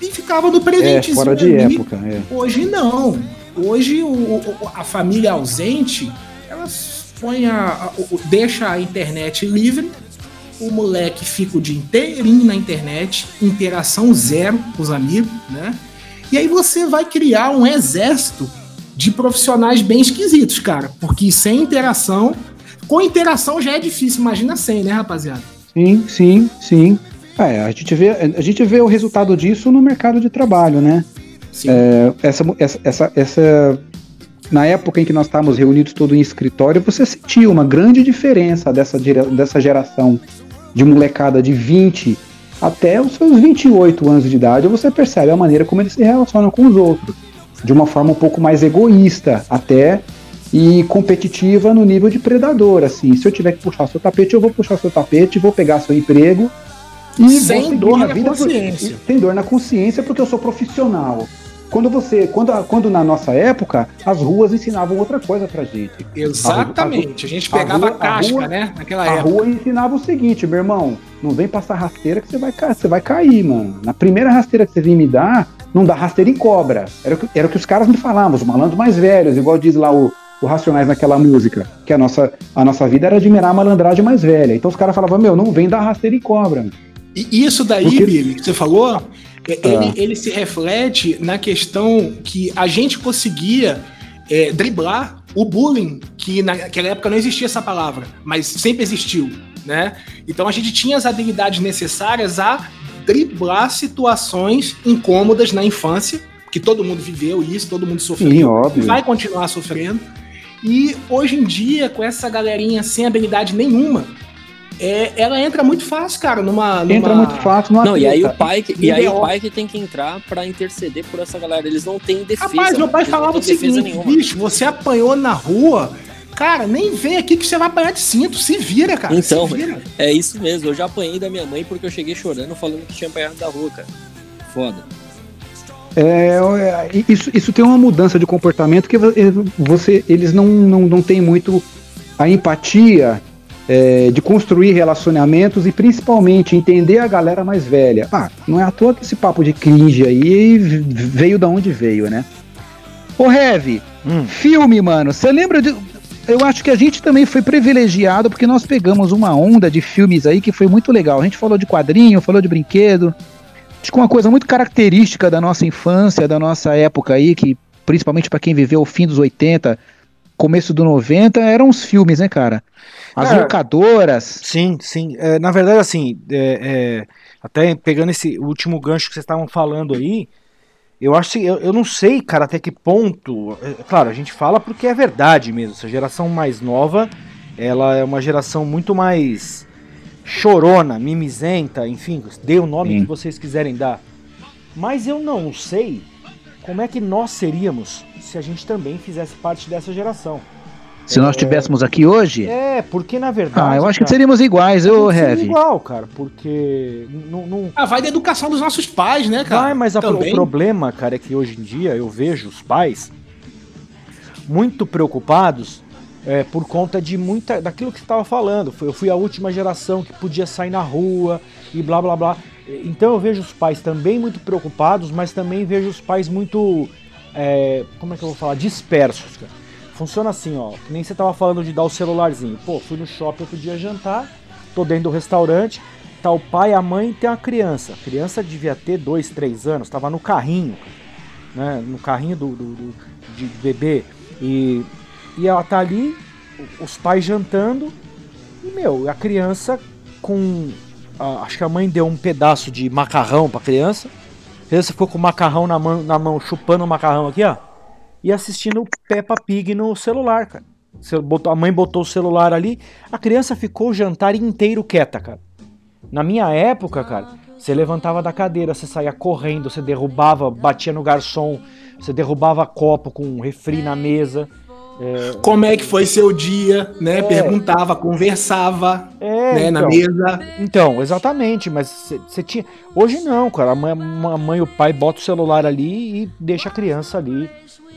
e ficava no é, presentezinho fora de ali. época. É. Hoje não. Hoje o- o- a família ausente, ela põe a, a- o- deixa a internet livre, o moleque fica o dia inteirinho na internet, interação zero com os amigos, né? E aí você vai criar um exército de profissionais bem esquisitos, cara. Porque sem interação, com interação já é difícil, imagina sem, né, rapaziada? Sim, sim, sim. É, a gente, vê, a gente vê o resultado disso no mercado de trabalho, né? Sim. essa, essa, essa, essa- na época em que nós estávamos reunidos todos em escritório, você sentiu uma grande diferença dessa, dessa geração de molecada de 20 até os seus 28 anos de idade, você percebe a maneira como eles se relacionam com os outros, de uma forma um pouco mais egoísta até e competitiva no nível de predador, assim, se eu tiver que puxar seu tapete, eu vou puxar seu tapete, vou pegar seu emprego e Sem dor na vida consciência. por- Sem dor na consciência porque eu sou profissional. Quando você, quando, a- quando na nossa época, as ruas ensinavam outra coisa pra gente. Exatamente. A gente a pegava rua- a a casca, rua- né? Naquela A época. rua ensinava o seguinte, meu irmão, não vem passar rasteira que você vai, você vai cair, mano. Na primeira rasteira que você vir me dar, não dá rasteira em cobra. Era o que, era o que os caras me falavam, os malandros mais velhos, igual diz lá o, o Racionais naquela música, que a nossa, a nossa vida era admirar a malandragem mais velha. Então os caras falavam, meu, não vem dar rasteira em cobra. E isso daí, Porque- Billy, que você falou, é, Ah. ele, ele se reflete na questão que a gente conseguia é, driblar o bullying, que naquela época não existia essa palavra, mas sempre existiu, né? Então a gente tinha as habilidades necessárias a driblar situações incômodas na infância, que todo mundo viveu isso, todo mundo sofreu Sim, e óbvio. vai continuar sofrendo. E hoje em dia, com essa galerinha sem habilidade nenhuma, é, ela entra muito fácil, cara, numa. numa... Entra muito fácil numa Não, e aí o pai que, e aí o pai que tem que entrar pra interceder por essa galera. Eles não têm defesa. Rapaz, meu pai falava o seguinte, nenhuma. bicho, você apanhou na rua, Cara, nem vem aqui que você vai apanhar de cinto. Se vira, cara. Então, se vira. é isso mesmo. Eu já apanhei da minha mãe porque eu cheguei chorando falando que tinha apanhado da rua, cara. Foda. É, é, isso, isso tem uma mudança de comportamento que vo- você, eles não, não, não têm muito a empatia é, de construir relacionamentos e principalmente entender a galera mais velha. Ah, não é à toa que esse papo de cringe aí veio da onde veio, né? Ô, Heavy, Hum. filme, mano, você lembra de. Eu acho que a gente também foi privilegiado porque nós pegamos uma onda de filmes aí que foi muito legal. A gente falou de quadrinho, falou de brinquedo. Acho que uma coisa muito característica da nossa infância, da nossa época aí, que principalmente pra quem viveu o fim dos 80, começo do 90, eram os filmes, né, cara? As É. locadoras. Sim, sim. É, na verdade, assim, é, é, até pegando esse último gancho que vocês estavam falando aí, eu acho que eu, eu não sei, cara, até que ponto. é, claro, a gente fala porque é verdade mesmo. Essa geração mais nova, ela é uma geração muito mais chorona, mimizenta, enfim, dê o nome Sim. que vocês quiserem dar. Mas eu não sei como é que nós seríamos se a gente também fizesse parte dessa geração. Se nós estivéssemos aqui hoje. É, porque na verdade. Ah, eu acho que cara, seríamos iguais, ô seria Heavy. igual, cara, porque não, não Ah, vai da educação dos nossos pais, né, cara? vai, mas a- o problema, cara, é que hoje em dia eu vejo os pais muito preocupados é, por conta de muita daquilo que estava falando. Eu fui a última geração que podia sair na rua e blá blá blá. Então eu vejo os pais também muito preocupados, mas também vejo os pais muito, é, como é que eu vou falar, dispersos. Funciona assim, ó, nem você tava falando de dar o celularzinho. Pô, fui no shopping outro dia jantar, tô dentro do restaurante, tá o pai, a mãe e tem uma criança. A criança devia ter dois, três anos, tava no carrinho, né? No carrinho do, do- do- de bebê. E, e ela tá ali, os pais jantando, e meu, a criança com. a- acho que a mãe deu um pedaço de macarrão pra criança. A criança ficou com o macarrão na mão, na mão chupando o macarrão aqui, ó. E assistindo Peppa Pig no celular, cara. A mãe botou o celular ali, a criança ficou o jantar inteiro quieta, cara. Na minha época, cara, você levantava da cadeira, você saía correndo, você derrubava, batia no garçom, você derrubava copo com refri na mesa. Como é que foi seu dia, né? É. Perguntava, conversava, É, né, na então. mesa. Então, exatamente, mas você tinha. Hoje não, cara. A mãe, a mãe e o pai botam o celular ali e deixa a criança ali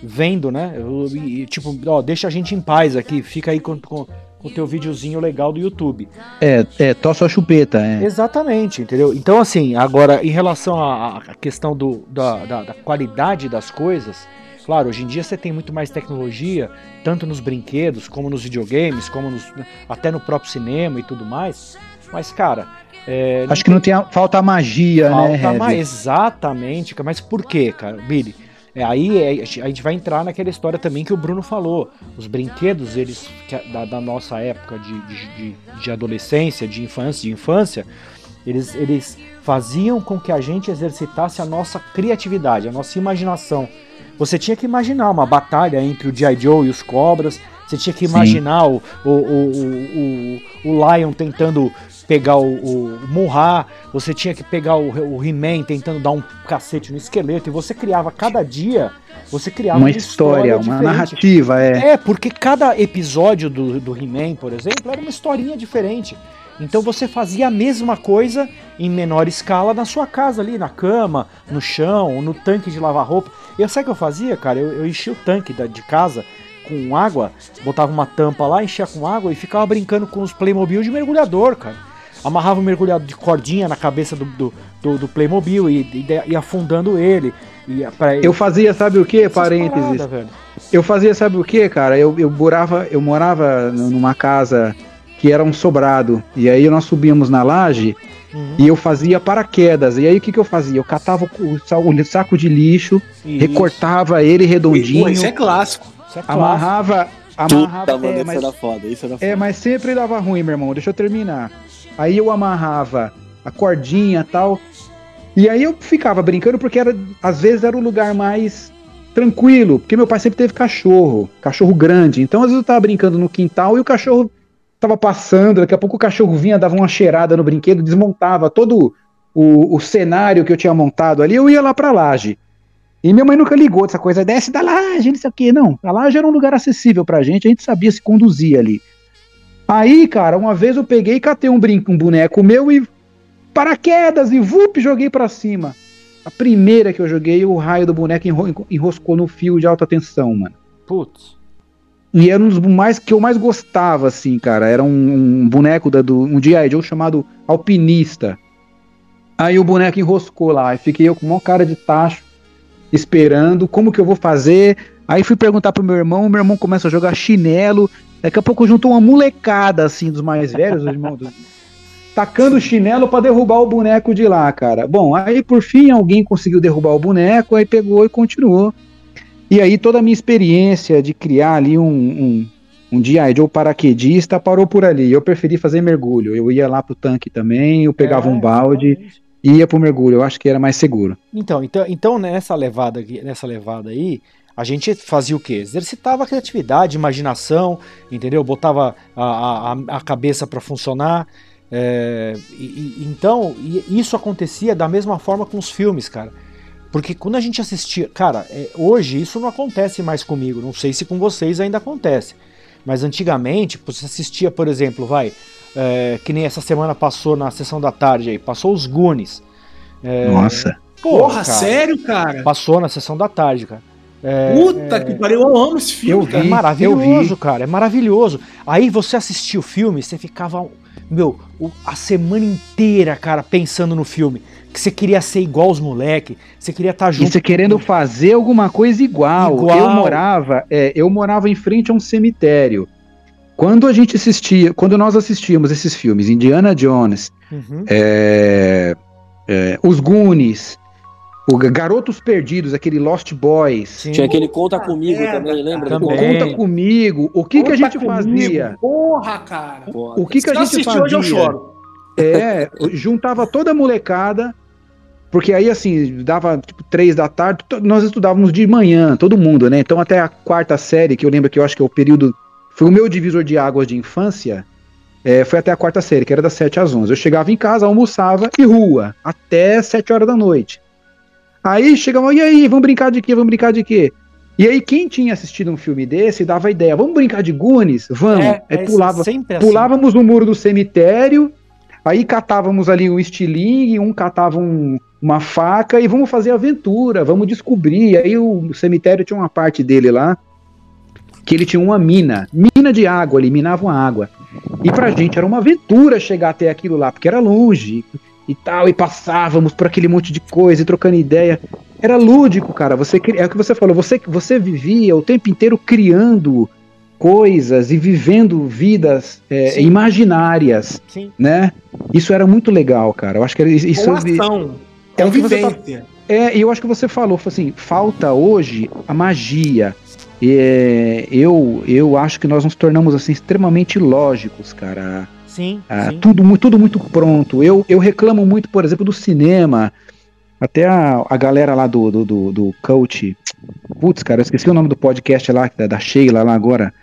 vendo, né? E, e, tipo, ó, deixa a gente em paz aqui, fica aí com, com, com o teu videozinho legal do YouTube. É, é, tosse a chupeta, é. Exatamente, entendeu? Então, assim, agora, em relação à, à questão do, da, da, da qualidade das coisas, claro, hoje em dia você tem muito mais tecnologia, tanto nos brinquedos, como nos videogames, como nos, até no próprio cinema e tudo mais. Mas, cara. é, Acho que não tem a, falta a magia, né, Falta Heavy? mais, exatamente. Mas por quê, cara? Billy, é, aí é, a gente vai entrar naquela história também que o Bruno falou. Os brinquedos, eles a- da, da nossa época de, de, de- de adolescência, de infância, de infância, eles, eles faziam com que a gente exercitasse a nossa criatividade, a nossa imaginação. Você tinha que imaginar uma batalha entre o G.I. Joe e os cobras. Você tinha que imaginar o, o, o, o, o Lion tentando pegar o, o Munra, você tinha que pegar o, o He-Man tentando dar um cacete no esqueleto, e você criava cada dia, você criava Uma história, uma narrativa, é. É, porque cada episódio do, do He-Man, por exemplo, era uma historinha diferente. Então você fazia a mesma coisa em menor escala na sua casa ali, na cama, no chão, no tanque de lavar roupa. E sabe o que eu fazia, cara? Eu, eu enchia o tanque da- de casa com água, botava uma tampa lá, enchia com água e ficava brincando com os Playmobil de mergulhador, cara. Amarrava o mergulhador de cordinha na cabeça do, do, do- do Playmobil e, e, e afundando ele. E, pra, Eu fazia, sabe o que? Parênteses. paradas, velho. Eu fazia, sabe o que, cara? Eu, eu morava, eu morava numa casa que era um sobrado. E aí nós subíamos na laje Uhum. e eu fazia paraquedas. E aí o que, que eu fazia? Eu catava o, sa- o saco de lixo, Isso, recortava ele redondinho, isso é clássico. isso é clássico. amarrava. amarrava Puta, mano, é, isso mas, era foda, isso era foda. é, mas sempre dava ruim, meu irmão. Deixa eu terminar. Aí eu amarrava a cordinha e tal. E aí eu ficava brincando porque era, às vezes era o lugar mais tranquilo, porque meu pai sempre teve cachorro, cachorro grande. Então às vezes eu tava brincando no quintal e o cachorro tava passando, daqui a pouco o cachorro vinha, dava uma cheirada no brinquedo, desmontava todo o, o cenário que eu tinha montado ali, eu ia lá pra laje. E minha mãe nunca ligou dessa coisa, desce da laje, não sei o quê. Não, a laje era um lugar acessível pra gente, a gente sabia se conduzir ali. Aí, cara, uma vez eu peguei e catei um brinco, um boneco meu e paraquedas e vup, joguei pra cima. A primeira que eu joguei, o raio do boneco enro- enroscou no fio de alta tensão, mano. Putz. E era um dos mais que eu mais gostava, assim, cara. Era um, um boneco da, do um G.I. Joe chamado Alpinista. Aí o boneco enroscou lá. E fiquei eu com uma cara de tacho, esperando como que eu vou fazer. Aí fui perguntar pro meu irmão, meu irmão começa a jogar chinelo. Daqui a pouco juntou uma molecada, assim, dos mais velhos, os irmãos. dos- <laughs> Tacando chinelo pra derrubar o boneco de lá, cara. Bom, aí por fim alguém conseguiu derrubar o boneco, aí pegou e continuou. E aí toda a minha experiência de criar ali um, um, um G.I. Joe paraquedista parou por ali. Eu preferi fazer mergulho. Eu ia lá pro tanque também, eu pegava É, um balde exatamente. e ia pro mergulho. Eu acho que era mais seguro. Então, então, então nessa levada aqui- nessa levada aí, a gente fazia o quê? Exercitava a criatividade, imaginação, entendeu? Botava a, a, a- cabeça para funcionar. é, e- e- então, isso acontecia da mesma forma com os filmes, cara. Porque quando a gente assistia. Cara, é, hoje isso não acontece mais comigo. Não sei se com vocês ainda acontece. Mas antigamente, você assistia, por exemplo, vai. é, que nem essa semana passou na sessão da tarde aí, passou os Goonies. É, Nossa. pô, Porra, cara, sério, cara? Passou na sessão da tarde, cara. É, Puta que pariu, eu amo esse filme, Eu cara. é vi. maravilhoso, cara. É maravilhoso. Aí você assistia o filme, você ficava, meu, a semana inteira, cara, pensando no filme. Que você queria ser igual os moleque, você queria estar E junto. você querendo fazer alguma coisa igual. Igual. Eu morava, é, eu morava em frente a um cemitério. Quando a gente assistia, quando nós assistíamos esses filmes, Indiana Jones, Uhum. é, é, os Goonies, o Garotos Perdidos, aquele Lost Boys, Sim. Tinha aquele Conta Comigo merda, também, lembra? cara. o Também. Conta Comigo, o que, que a gente comigo. fazia? Porra, cara. O que, que Se a eu gente assistir fazia? hoje, eu choro. É, juntava toda a molecada, porque aí assim, dava tipo três da tarde, nós estudávamos de manhã, todo mundo, né? Então até a quarta série, que eu lembro que eu acho que é o período, foi o meu divisor de águas de infância, é, foi até a quarta série, que era das 7 às 11. Eu chegava em casa, almoçava e rua, até 7 horas da noite. Aí chegava, e aí, vamos brincar de quê? Vamos brincar de quê? E aí quem tinha assistido um filme desse dava a ideia, vamos brincar de Goonies? Vamos. É, é pulava, sempre assim. Pulávamos o muro do cemitério, aí catávamos ali um estilingue, um catava um- uma faca e vamos fazer aventura, vamos descobrir. Aí o cemitério tinha uma parte dele lá que ele tinha uma mina, mina de água, ali minavam a água. E pra gente era uma aventura chegar até aquilo lá, porque era longe e tal, e passávamos por aquele monte de coisa e trocando ideia. Era lúdico, cara. Você é o que você falou, você você vivia o tempo inteiro criando coisas e vivendo vidas é, Sim. imaginárias, Sim. né? Isso era muito legal, cara. Eu acho que era isso. Com ação. é tá- Convivência. é, e eu acho que você falou, falou assim, falta hoje a magia. É, eu, eu acho que nós nos tornamos assim extremamente lógicos, cara. Sim, Ah, sim. tudo, tudo muito pronto. Eu, eu reclamo muito, por exemplo, do cinema. Até a, a galera lá do, do, do, do coach. Putz, cara, eu esqueci o nome do podcast lá, da, da Sheila lá agora.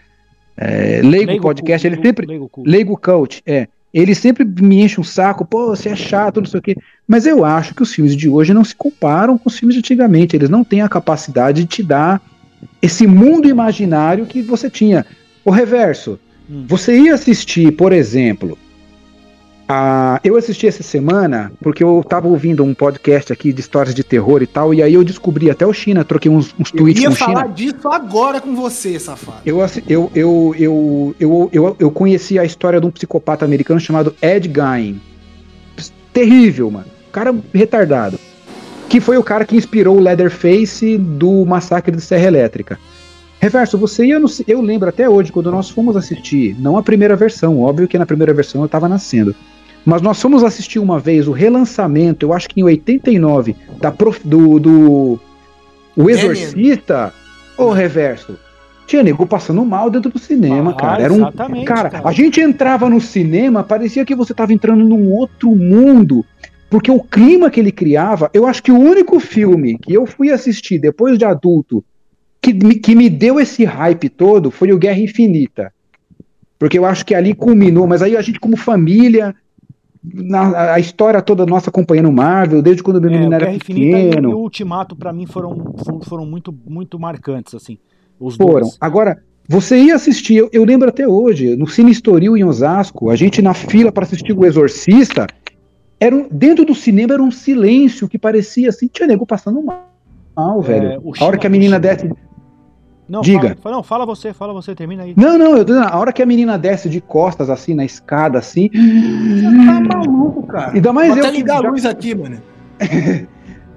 É, Leigo, Podcast, Culto, ele sempre. Leigo. Leigo Coach, é. Ele sempre me enche um saco, pô, você é chato, não sei o quê. Mas eu acho que os filmes de hoje não se comparam com os filmes de antigamente. Eles não têm a capacidade de te dar esse mundo imaginário que você tinha. O reverso. Hum. Você ia assistir, por exemplo, a... eu assisti essa semana porque eu tava ouvindo um podcast aqui de histórias de terror e tal, e aí eu descobri até o China, troquei uns, uns Eu tweets ia com o falar China. disso agora com você, safado. Eu, eu, eu, eu, eu, eu, eu conheci a história de um psicopata americano chamado Ed Gein. Terrível, mano. Cara retardado. Que foi o cara que inspirou o Leatherface do massacre de Serra Elétrica. Reverso, você ia no. Eu lembro até hoje, quando nós fomos assistir, não a primeira versão, óbvio que na primeira versão eu tava nascendo. Mas nós fomos assistir uma vez o relançamento, eu acho que em 89, da prof, do, do. O Exorcista. Ô, Reverso. Tinha nego passando mal dentro do cinema, Ah, cara. Era um, cara, cara. a gente entrava no cinema, parecia que você tava entrando num outro mundo. Porque o clima que ele criava, eu acho que o único filme que eu fui assistir depois de adulto que me, que me deu esse hype todo foi o Guerra Infinita. Porque eu acho que ali culminou, mas aí a gente, como família, na, a história toda nossa acompanhando Marvel, desde quando o meu É, menino era Infinita e pequeno. o Ultimato, pra mim, foram, foram, muito, muito marcantes, assim. Os Foram. dois. Agora, você ia assistir, eu, eu lembro até hoje, no Cine Estoril em Osasco, a gente na fila para assistir o Exorcista, era um- dentro do cinema era um silêncio que parecia assim, tinha nego passando mal, É, velho. a hora que a menina desce. Não, Diga. Fala, não, fala você, fala você, termina aí. Não, não, eu tô dizendo, a hora que a menina desce de costas, assim, na escada, assim. Você tá maluco, cara. Ainda mais Vou eu até ligar já- a luz aqui, mano. <laughs>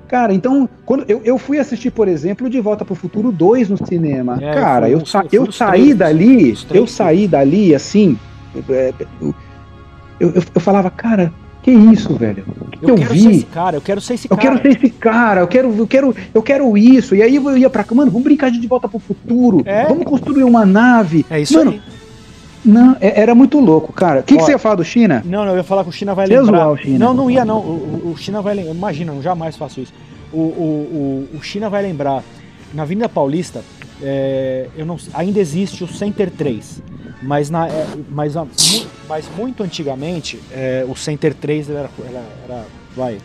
Cara, então, quando eu, eu fui assistir, por exemplo, De Volta pro Futuro 2 no cinema. É, cara, eu, foi eu os saí três, dali, eu saí dali, assim. é, Eu, eu, eu falava, cara, que isso, velho? Que, eu, quero vi? ser esse cara, eu quero ser esse Eu cara. quero ser esse cara, eu quero, eu quero, eu quero isso. E aí eu ia pra cá, mano, vamos brincar de Volta pro Futuro. É. Vamos construir uma nave. É isso mano, aí. não, é- era muito louco, cara. O que, que você ia falar do China? Não, não, eu ia falar que o China vai lembrar. zoar o China. Não, não ia não. O, o- o China vai lembrar. Imagina, eu jamais faço isso. O, o, o, o China vai lembrar. Na Avenida Paulista, é, eu não, ainda existe o Center 3. Mas, na, é, mas, mas muito antigamente, é, o Center 3 ele era, era, era, vai,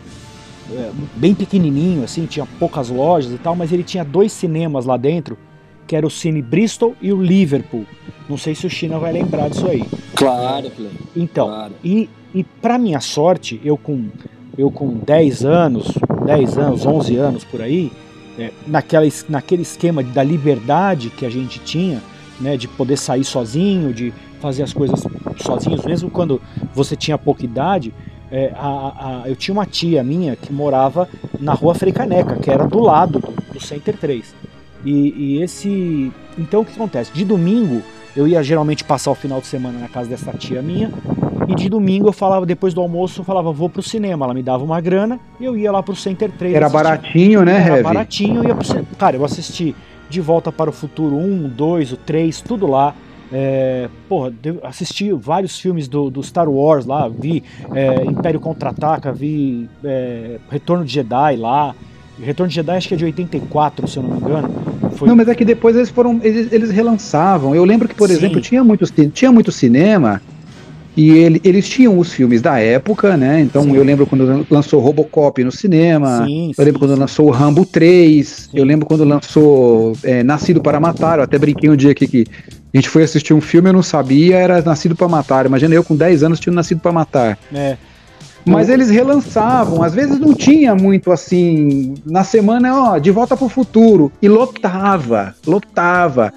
é, bem pequenininho, assim, tinha poucas lojas e tal, mas ele tinha dois cinemas lá dentro, que era o Cine Bristol e o Liverpool. Não sei se o China vai lembrar disso aí. Claro, Clay. Então, Claro. e, e para minha sorte, eu com, eu com 10 anos, 10 anos, 11 anos por aí, é, naquela, naquele esquema da liberdade que a gente tinha, né, de poder sair sozinho, de fazer as coisas sozinhos, mesmo quando você tinha pouca idade, é, a- a- eu tinha uma tia minha que morava na rua Freicaneca, que era do lado do, do Center 3. E, e esse. Então o que acontece? De domingo, eu ia geralmente passar o final de semana na casa dessa tia minha, e de domingo eu falava, depois do almoço, eu falava, vou pro cinema. Ela me dava uma grana e eu ia lá pro Center 3. Era assistir. baratinho, né, Era Heavy? baratinho, eu ia pro cinema. Cara, eu assisti De Volta para o Futuro 1, 2, o 3, tudo lá. É, porra, assisti vários filmes do, do Star Wars lá, vi é, Império Contra-Ataca, vi é, Retorno de Jedi lá. Retorno de Jedi acho que é de 84, se eu não me engano. Foi, Não, mas é que depois eles foram. Eles, eles relançavam. Eu lembro que, por Sim. exemplo, tinha muito, tinha muito cinema e ele- eles tinham os filmes da época, né? Então Sim. eu lembro quando lançou Robocop no cinema. Sim, Eu lembro sim, quando lançou o Rambo 3. Sim. Eu lembro quando lançou é, Nascido para Matar. Eu até brinquei um dia aqui que a gente foi assistir um filme, eu não sabia, era Nascido para Matar. Imagina eu com 10 anos tinha Nascido para Matar. É, Mas eles relançavam, às vezes não tinha muito assim. Na semana, ó, de volta pro futuro. E lotava, lotava.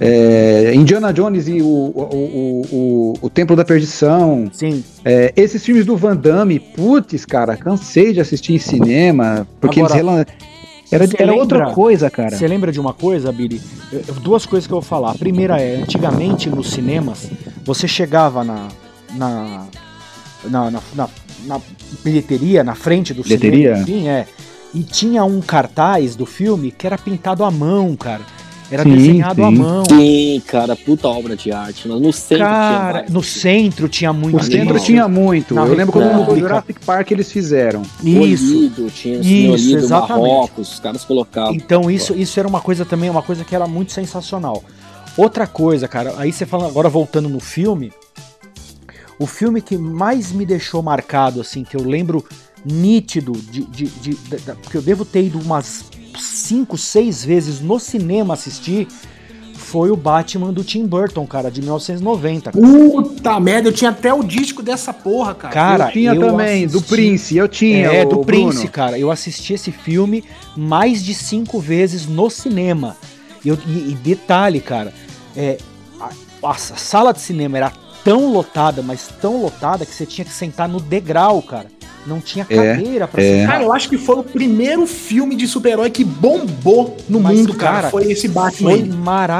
É, Indiana Jones e o, o, o, o, Templo da Perdição. sim. É, esses filmes do Van Damme, putz, cara, cansei de assistir em cinema. Porque Agora, eles relan... Era, era outra lembra- coisa, cara. Você lembra de uma coisa, Billy? Duas coisas que eu vou falar. A primeira é, antigamente nos cinemas, você chegava na. na. na, na, na- na bilheteria, na frente do Bilheteria? cinema. Sim, é. E tinha um cartaz do filme que era pintado à mão, cara. Era Sim, desenhado à sim. mão. Sim, cara, puta obra de arte. No centro Cara, tinha no centro tinha muito. O centro tinha muito. Na Eu lembro quando no. Jurassic Park eles fizeram. Isso. Olido, tinha Isso, Isso, Olido, exatamente. Marrocos, os caras colocavam. Então isso, isso era uma coisa também, uma coisa que era muito sensacional. Outra coisa, cara, aí você fala, agora voltando no filme, o filme que mais me deixou marcado, assim, que eu lembro nítido, de, de, de- porque eu devo ter ido umas 5, 6 vezes no cinema assistir, foi o Batman do Tim Burton, cara, de 1990. cara. Puta merda, eu tinha até o disco dessa porra, cara. Cara, eu tinha eu também, do assisti- Prince, eu tinha. É, do Bruno. Prince, cara. Eu assisti esse filme mais de cinco vezes no cinema. E, eu- e- e detalhe, cara, é, a, a sala de cinema era tão lotada, mas tão lotada que você tinha que sentar no degrau, cara. Não tinha É, cadeira pra é. sentar. Cara, eu acho que foi o primeiro filme de super-herói que bombou no Mas, mundo, cara. cara, Foi esse Batman Foi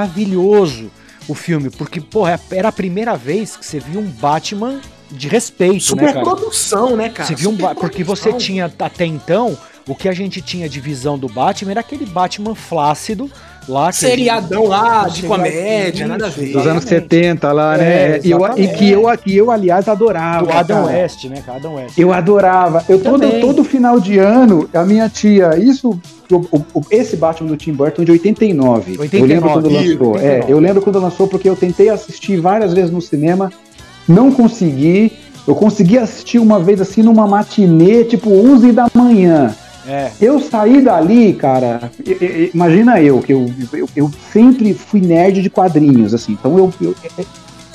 maravilhoso o filme, porque, porra, era a primeira vez que você viu um Batman de respeito, né, cara? Superprodução, né, cara? Você viu um ba- porque você tinha até então o que a gente tinha de visão do Batman era aquele Batman flácido lá Seriadão lá, de comédia, nada a ver. Dos anos Exatamente. 70 lá, É, né? E, eu, e que, eu, que eu, aliás, adorava. do Adam cara. West, né? Adam West. Eu adorava. Eu todo, Também. todo final de ano, a minha tia, isso, o- o- o- esse Batman do Tim Burton é de 89. 89, eu lembro quando lançou. 89. É, eu lembro quando lançou porque eu tentei assistir várias vezes no cinema, não consegui. Eu consegui assistir uma vez assim numa matinê, tipo 11 da manhã. É. Eu saí dali, cara. Imagina eu, que eu, eu, eu sempre fui nerd de quadrinhos, assim. Então eu, eu- é-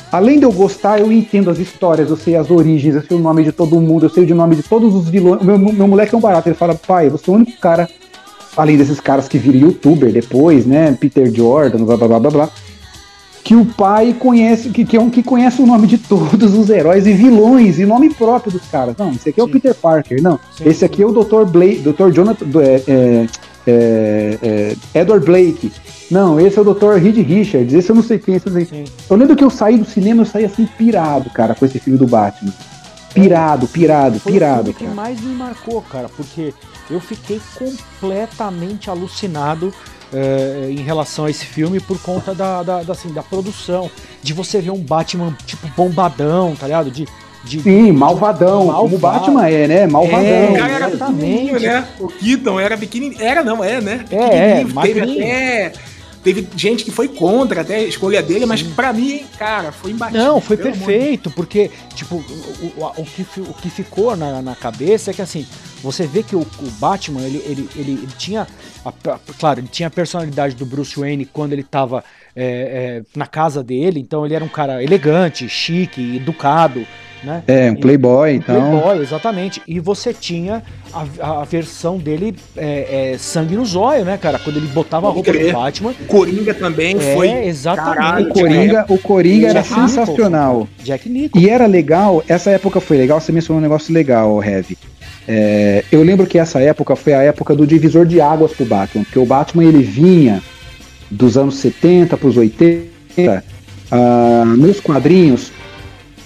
Além de eu gostar, eu entendo as histórias, eu sei as origens, eu sei o nome de todo mundo, eu sei o nome de todos os vilões. Meu, meu moleque é um barato, ele fala, pai, você é o único cara, além desses caras que viram youtuber depois, né? Peter Jordan, blá blá blá blá blá. Que o pai conhece, que, que é um que conhece o nome de todos os heróis e vilões, e nome próprio dos caras. Não, esse aqui é o Sim. Peter Parker, não. Sim, esse aqui é o Dr. Blake, Dr. Jonathan, é, é, é, é, Edward Blake. Não, esse é o Dr. Reed Richards, esse eu não sei quem, esse eu não sei Sim. eu lembro que eu saí do cinema, eu saí assim pirado, cara, com esse filme do Batman. Pirado, pirado, Foi pirado, o que mais me marcou, cara, porque eu fiquei completamente alucinado eh, em relação a esse filme por conta da, da, da, assim, da produção. De você ver um Batman, tipo, bombadão, tá ligado? De, de, Sim, malvadão, Malvado. como o Batman é, né? Malvadão. É, O cara era Exatamente. pequenininho, né? O Keaton era pequenininho. Era, não, é, né? É, é, Teve até... Teve gente que foi contra até a escolha dele, mas pra mim, cara, foi imbatível. Não, foi pelo amor perfeito, porque, tipo, o, o, o que, o que ficou na, na cabeça é que, assim, você vê que o, o Batman, ele, ele, ele, ele tinha, a- a- claro, ele tinha a personalidade do Bruce Wayne quando ele tava é, é, na casa dele, então ele era um cara elegante, chique, educado, né? É, um playboy, então. Playboy, exatamente. E você tinha a, a versão dele é, é, sangue no zóio, né, cara? Quando ele botava a roupa do. Batman. O Coringa também É, foi. exatamente. caralho, O Coringa, o Coringa era Nicholson. sensacional. Jack Nicholson. E era legal, essa época foi legal, você mencionou um negócio legal, Heavy. É, eu lembro que essa época foi a época do divisor de águas pro Batman, porque o Batman ele vinha dos anos 70 pros 80, ah, nos quadrinhos,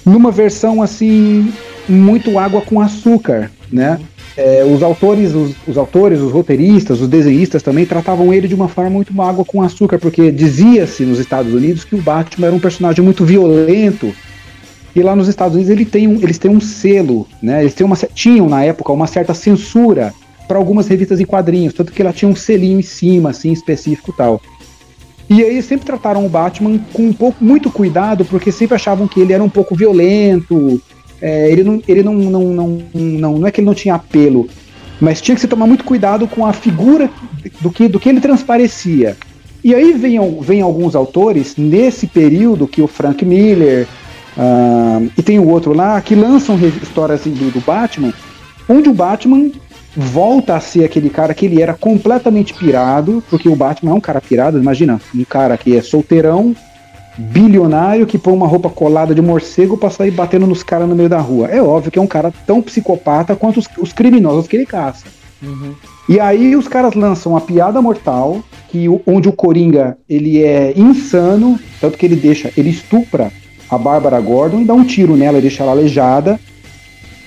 numa versão assim, muito água com açúcar, né? É, os autores, os, os autores, os roteiristas, os desenhistas também tratavam ele de uma forma muito água com açúcar, porque dizia-se nos Estados Unidos que o Batman era um personagem muito violento e lá nos Estados Unidos ele tem um, eles têm um selo, né? Eles têm uma, tinham na época uma certa censura para algumas revistas em quadrinhos, tanto que ela tinha um selinho em cima, assim, específico tal. E aí sempre trataram o Batman com um pouco, muito cuidado, porque sempre achavam que ele era um pouco violento, é, ele, não, ele não, não, não, não, não é que ele não tinha apelo, mas tinha que se tomar muito cuidado com a figura do que, do que ele transparecia. E aí vem, vem alguns autores, nesse período que o Frank Miller, ah, e tem o outro lá, que lançam histórias do, do Batman, onde o Batman volta a ser aquele cara que ele era completamente pirado, porque o Batman é um cara pirado, imagina, um cara que é solteirão, bilionário, que põe uma roupa colada de morcego pra sair batendo nos caras no meio da rua. É óbvio que é um cara tão psicopata quanto os, os criminosos que ele caça. Uhum. E aí os caras lançam a piada mortal, que onde o Coringa ele é insano, tanto que ele deixa, ele estupra a Bárbara Gordon e dá um tiro nela, e deixa ela aleijada.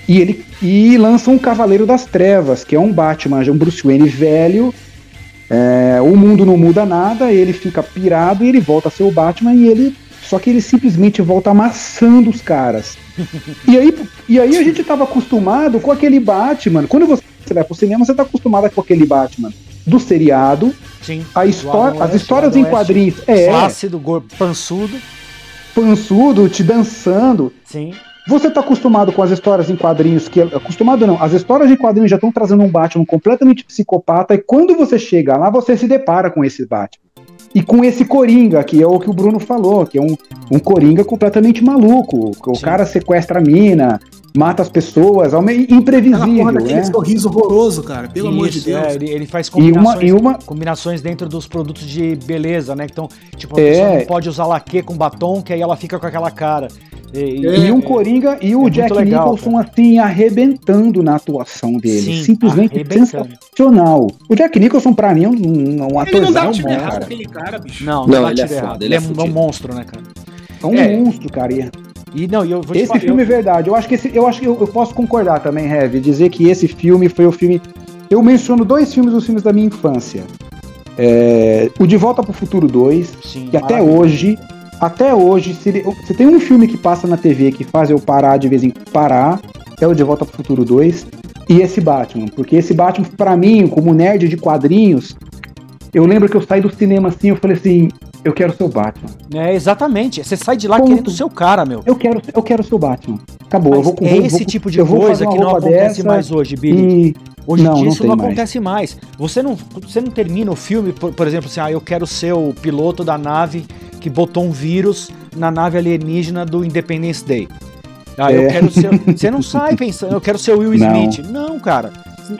E ele e lança um Cavaleiro das Trevas, que é um Batman, um Bruce Wayne velho. É, o mundo não muda nada, ele fica pirado e ele volta a ser o Batman e ele só que ele simplesmente volta amassando os caras. E aí, e aí a gente tava acostumado com aquele Batman. Quando você vai pro cinema, você tá acostumado com aquele Batman do seriado, Sim. a história, as histórias em quadrinhos. É, Flácido, pançudo. pançudo, te dançando. Sim. Você tá acostumado com as histórias em quadrinhos que. Acostumado não, as histórias em quadrinhos já estão trazendo um Batman completamente psicopata, e quando você chega lá, você se depara com esse Batman. E com esse Coringa, que é o que o Bruno falou, que é um, um Coringa completamente maluco. que O Sim. cara sequestra a mina, mata as pessoas, é um meio Aquela imprevisível, porra né? sorriso horroroso, cara. Pelo amor de Isso, Deus. é, ele, ele faz E uma, combinações, e uma, combinações dentro dos produtos de beleza, né? Então, tipo, a É. pessoa não pode usar laque com batom, que aí ela fica com aquela cara. E, e- É. E um Coringa e o muito Jack legal, Nicholson assim arrebentando na atuação dele, Sim, simplesmente sensacional. O Jack Nicholson pra mim é um, um Ele não dá bom, errado, cara. aquele cara, bicho. Não, Não, não, ele é foda, ele Ele é é, um monstro, né, cara? É um É. monstro, cara. E não, eu vou Esse falar, filme é eu- verdade. Eu acho que esse, eu acho que eu, eu posso concordar também, Heavy, dizer que esse filme foi o filme. Eu menciono dois filmes dos filmes da minha infância. É, o De Volta pro Futuro 2, sim, que até hoje, até hoje, se, se tem um filme que passa na TV que faz eu parar de vez em quando parar, é o De Volta pro Futuro 2 e esse Batman. Porque esse Batman, pra mim, como nerd de quadrinhos, eu lembro que eu saí do cinema assim, eu falei assim, eu quero ser o Batman. É, exatamente. Você sai de lá Ponto. querendo ser o cara, meu. Eu quero, eu quero ser o Batman. Acabou. eu Mas vou, é vou- esse vou- tipo de eu coisa que não acontece mais hoje, Billy. E... Hoje em Não, dia não isso não mais. acontece mais. Você não, você não termina o filme, por, por exemplo, assim, ah, eu quero ser o piloto da nave que botou um vírus na nave alienígena do Independence Day. Ah, eu É. quero ser. <laughs> Você não sai pensando, eu quero ser o Will Não. Smith. Não, cara.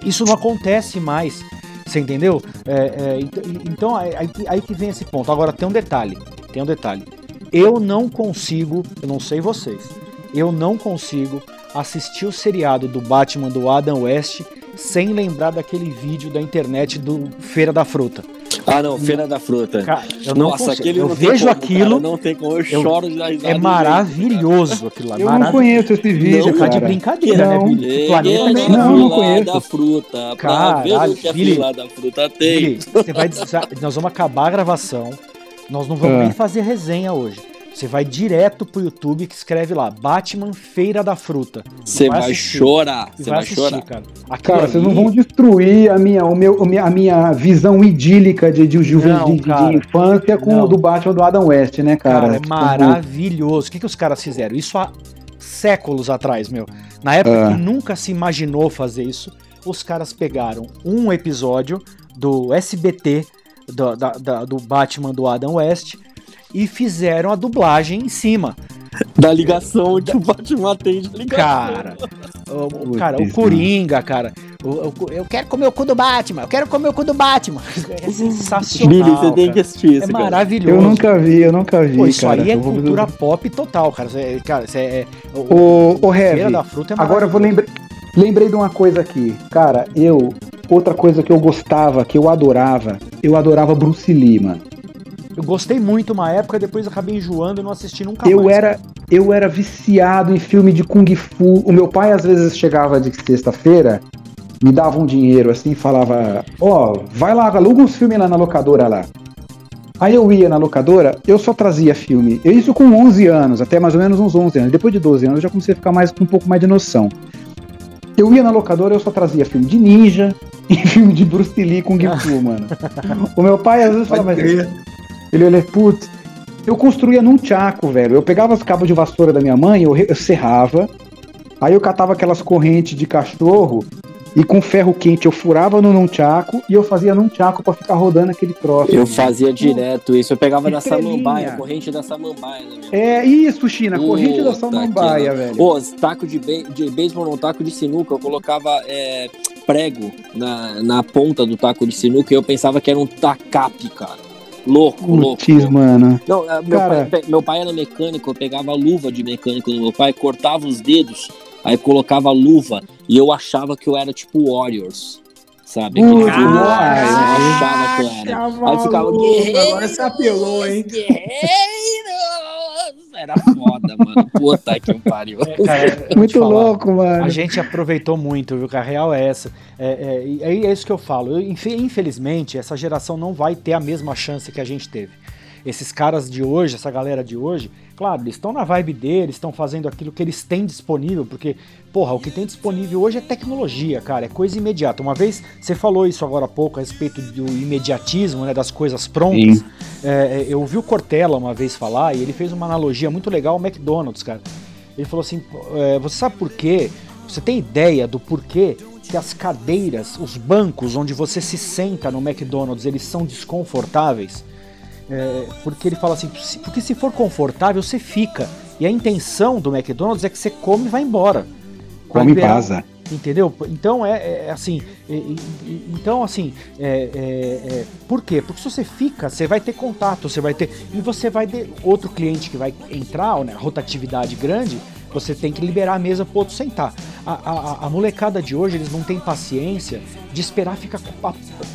Isso não acontece mais. Você entendeu? É, é, ent- então, aí, aí que vem esse ponto. Agora, tem um detalhe. Tem um detalhe. Eu não consigo, eu não sei vocês, eu não consigo assistir o seriado do Batman do Adam West sem lembrar daquele vídeo da internet do Feira da Fruta. Ah, não, Feira da Fruta. Cara, eu não Nossa, aquele eu não tem vejo como, aquilo, cara, não tem como, eu, eu- choro de risada. é de maravilhoso aquilo lá. Eu não conheço esse vídeo, Tá de cara. brincadeira, Não. né, Billy? planeta Não, não fila conheço. da fruta, pra Caralho, ver o que a Billy. da fruta tem. Billy, você vai, nós vamos acabar a gravação. Nós não vamos Ah. nem fazer resenha hoje. Você vai direto pro YouTube que escreve lá Batman Feira da Fruta. Você vai, assistir. chorar, você vai vai, assistir, chorar. cara. Cara, vocês não ali- vão destruir a minha, o meu, a minha visão idílica de, de, de, Não, de- de infância com Não. o do Batman do Adam West, né, cara? Cara, é maravilhoso. O que, que os caras fizeram? Isso há séculos atrás, meu. Na época Ah. que nunca se imaginou fazer isso, os caras pegaram um episódio do SBT, do, da- da- do Batman do Adam West, e fizeram a dublagem em cima. Da ligação que o Batman atende a ligação. Cara, o, o- cara, o Coringa, cara. o- o- eu quero comer o cu do Batman, eu quero comer o cu do Batman. É <laughs> sensacional. Billy, você tem que assistir É isso, cara. maravilhoso. Eu nunca vi, eu nunca vi, Pô, isso cara. aí é Eu vou- cultura pop total, cara. É- cara, isso é, é- o, Ô, ô, Feira Heavy, da Fruta é agora eu vou lembrar. Lembrei de uma coisa aqui. Cara, eu. Outra coisa que eu gostava, que eu adorava, eu adorava Bruce Lee, mano. Eu gostei muito uma época, depois acabei enjoando e não assisti nunca Eu mais. era, eu era viciado em filme de Kung Fu. O meu pai, às vezes, chegava de sexta-feira, me dava um dinheiro assim e falava: Ó, vai lá, aluga uns filmes lá na locadora lá. Aí eu ia na locadora, eu só trazia filme. Eu isso com 11 anos, até mais ou menos uns 11 anos. Depois de 12 anos eu já comecei a ficar mais com um pouco mais de noção. Eu ia na locadora, eu só trazia filme de ninja <laughs> e filme de Bruce Lee Kung Fu, mano. O meu pai às vezes falava, crer. Ele olha, putz, eu construía num tchaco, velho. Eu pegava os cabos de vassoura da minha mãe, eu, eu serrava, aí eu catava aquelas correntes de cachorro e com ferro quente eu furava no num tchaco e eu fazia num tchaco pra ficar rodando aquele troço. Eu fazia direto isso. Eu pegava da samambaia, corrente da samambaia. Né? É isso, China, corrente da samambaia, que- velho. Ô, taco de, be de beisebol, não, taco de sinuca, eu colocava é, prego na, na ponta do taco de sinuca e eu pensava que era um tacape, cara. Louco, louco. Putz, mano. Não, é, meu, Cara. pai, meu pai era mecânico, eu pegava a luva de mecânico do meu pai, cortava os dedos, aí colocava a luva e eu achava que eu era tipo Warriors. Sabe? Aquele filme, eu cara. achava que eu era. Aí ficava guerreiro. Agora você apelou, hein? Guerreiros! Era foda, mano. Puta que pariu. É, cara, <laughs> Muito falar, louco, mano. A gente aproveitou muito, viu? Que a real é essa. É, é, e é isso que eu falo. Eu, infe- infelizmente, essa geração não vai ter a mesma chance que a gente teve. Esses caras de hoje, essa galera de hoje, claro, eles estão na vibe deles, estão fazendo aquilo que eles têm disponível, porque, porra, o que tem disponível hoje é tecnologia, cara, é coisa imediata. Uma vez você falou isso agora há pouco a respeito do imediatismo, né, das coisas prontas. É, é, eu ouvi o Cortella uma vez falar e ele fez uma analogia muito legal ao McDonald's, cara. Ele falou assim: é, você sabe por quê? Você tem ideia do porquê que as cadeiras, os bancos onde você se senta no McDonald's, eles são desconfortáveis? É, porque ele fala assim: porque se for confortável, você fica. E a intenção do McDonald's é que você come e vai embora. Come e vaza. Entendeu? Então é, é assim. e- e- então, assim, é, é, é, por quê? Porque se você fica, você vai ter contato, você vai ter. E você vai ter outro cliente que vai entrar, né? Rotatividade grande, você tem que liberar a mesa pro outro sentar. A, a- a molecada de hoje, eles não têm paciência de esperar ficar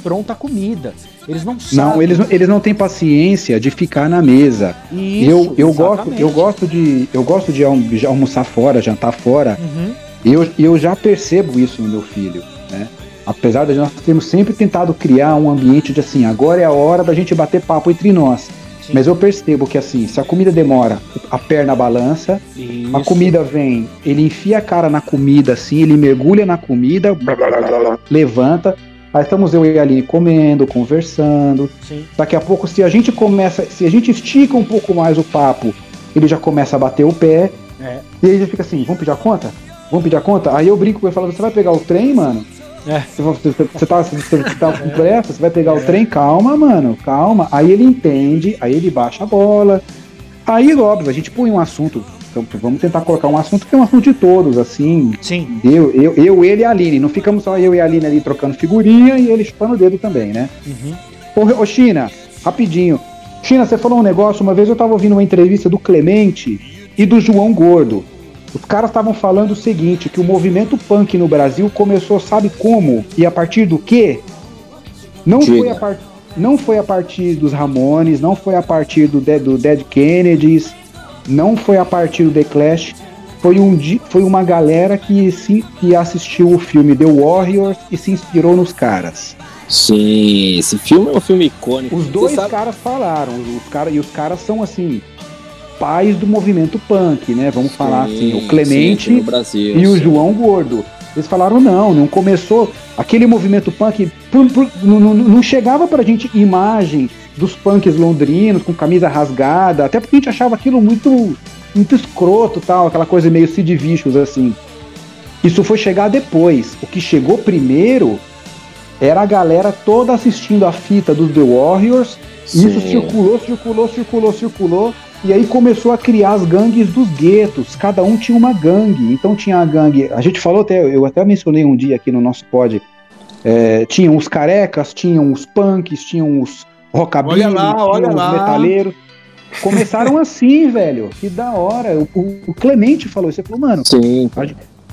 pronta a comida. Eles não sabem. Não, eles, não- eles não têm paciência de ficar na mesa. Isso, eu, eu, gosto, eu gosto de eu gosto de alm- de almoçar fora, jantar fora. Uhum. Eu, eu já percebo isso no meu filho, né? Apesar de nós termos sempre tentado criar um ambiente de assim, agora é a hora da gente bater papo entre nós. Sim. Mas eu percebo que assim, se a comida demora, a perna balança, a Isso. comida vem, ele enfia a cara na comida assim, ele mergulha na comida, blá, blá, blá, levanta. Aí estamos eu e ele ali comendo, conversando. Sim. Daqui a pouco, se a gente começa, se a gente estica um pouco mais o papo, ele já começa a bater o pé. É. E aí já fica assim, vamos pedir a conta? Vamos pedir a conta? Aí eu brinco com ele e falo, você vai pegar o trem, mano? É. Você, você, você tá, você, tá com pressa? Você vai pegar o trem? Calma, mano, calma. Aí ele entende, aí ele baixa a bola. Aí, óbvio, a gente põe um assunto. Então, vamos tentar colocar um assunto que é um assunto de todos, assim. Sim. Eu, eu, eu, ele e a Aline. Não ficamos só eu e a Aline ali trocando figurinha e ele chupando o dedo também, né? Uhum. Ô, ô China, rapidinho. China, você falou um negócio, uma vez eu tava ouvindo uma entrevista do Clemente e do João Gordo. Os caras estavam falando o seguinte, que o movimento punk no Brasil começou, sabe como? E a partir do quê? Não Diga. foi a, par- não foi a partir dos Ramones, não foi a partir do, Dead- do Dead Kennedys, não foi a partir do The Clash, foi, um, foi uma galera que, se, que assistiu o filme The Warriors e se inspirou nos caras. Sim, esse filme é um filme icônico. Os dois caras falaram, os cara, e os caras são assim, pais do movimento punk, né? Vamos falar assim, o Sim, Clemente sim, Brasil, e o sim. João Gordo. Eles falaram, não, não começou. Aquele movimento punk por- por- não, não- chegava pra gente imagem dos punks londrinos com camisa rasgada, até porque a gente achava aquilo muito, muito escroto tal, aquela coisa meio Sid Vicious assim. Isso foi chegar depois. O que chegou primeiro era a galera toda assistindo a fita dos The Warriors. E isso Sim. circulou, circulou, circulou, circulou. E aí começou a criar as gangues dos guetos. Cada um tinha uma gangue. Então tinha a gangue. A gente falou até, eu até mencionei um dia aqui no nosso pod. É, tinham os carecas, tinham os punks, tinham os rockabilly, Olha lá, olha tinham os lá. metaleiros. Começaram assim, <laughs> velho. Que da hora. O, o- o Clemente falou isso. Ele falou, mano, Sim,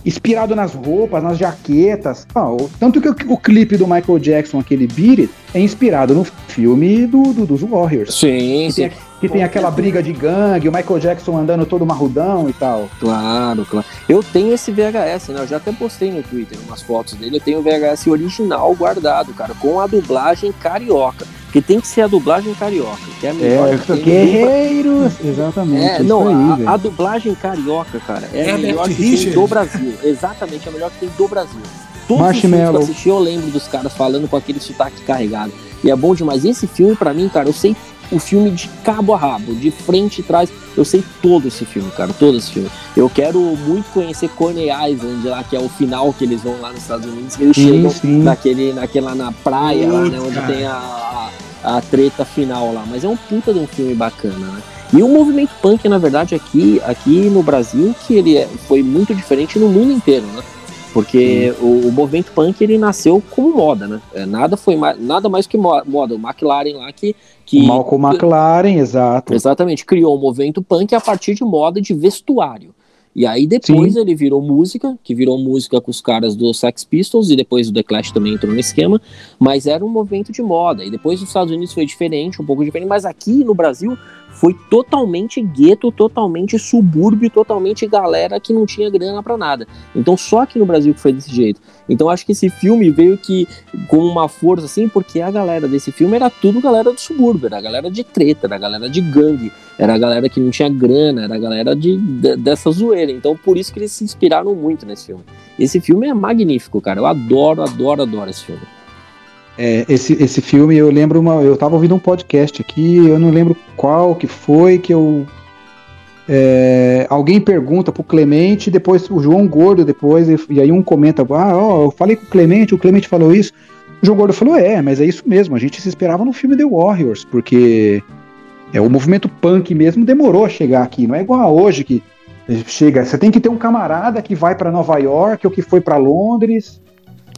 inspirado nas roupas, nas jaquetas. Ah, o- tanto que o, o clipe do Michael Jackson, aquele Beat It, é inspirado no filme do, do- dos Warriors. sim, Que sim. tem, que tem aquela briga de gangue, o Michael Jackson andando todo marrudão e tal. Claro, claro. Eu tenho esse VHS, né? Eu já até postei no Twitter umas fotos dele. Eu tenho o VHS original guardado, cara, com a dublagem carioca. Porque tem que ser a dublagem carioca, que é a melhor. É, que tem no guerreiros! Exatamente. É, não, aí, a- a, dublagem carioca, cara, é a Herbert melhor que tem do Brasil. Exatamente, é a melhor que tem do Brasil. Todos os filmes que Marshmallow. eu assisti, eu lembro dos caras falando com aquele sotaque carregado. E é bom demais. Esse filme, pra mim, cara, eu sei o filme de cabo a rabo, de frente e trás. Eu sei todo esse filme, cara, todo esse filme. Eu quero muito conhecer Coney Island lá, que é o final que eles vão lá nos Estados Unidos, que eles Sim, chegam sim. naquele, naquela na praia lá, né, onde cara. tem a, a, a treta final lá. Mas é um puta de um filme bacana, né? E o movimento punk, na verdade, aqui, aqui no Brasil, que ele é- foi muito diferente no mundo inteiro, né? Porque o, o movimento punk ele nasceu como moda, né? É, nada foi mais, nada mais que mo- moda. O McLaren lá que, que O Malcolm McLaren, exato. Exatamente, criou o movimento punk a partir de moda de vestuário. E aí depois Sim. ele virou música, que virou música com os caras do Sex Pistols, e depois o The Clash também entrou no esquema, mas era um movimento de moda. E depois nos Estados Unidos foi diferente, um pouco diferente, mas aqui no Brasil foi totalmente gueto, totalmente subúrbio, totalmente galera que não tinha grana pra nada. Então só aqui no Brasil que foi desse jeito. Então acho que esse filme veio que com uma força assim, porque a galera desse filme era tudo galera do subúrbio, era a galera de treta, era a galera de gangue, era a galera que não tinha grana, era a galera de, de- dessa zoeira. Então por isso que eles se inspiraram muito nesse filme. Esse filme é magnífico, cara. Eu adoro, adoro, adoro esse filme. É, esse, esse filme, eu lembro uma. Eu tava ouvindo um podcast aqui, eu não lembro qual que foi que eu. é, alguém pergunta pro Clemente, depois o João Gordo depois, e, e aí um comenta, ah, ó, eu falei com o Clemente, o Clemente falou isso. O João Gordo falou, é, mas é isso mesmo, a gente se esperava no filme The Warriors, porque é, o movimento punk mesmo demorou a chegar aqui, não é igual a hoje que chega, você tem que ter um camarada que vai pra Nova York ou que foi pra Londres,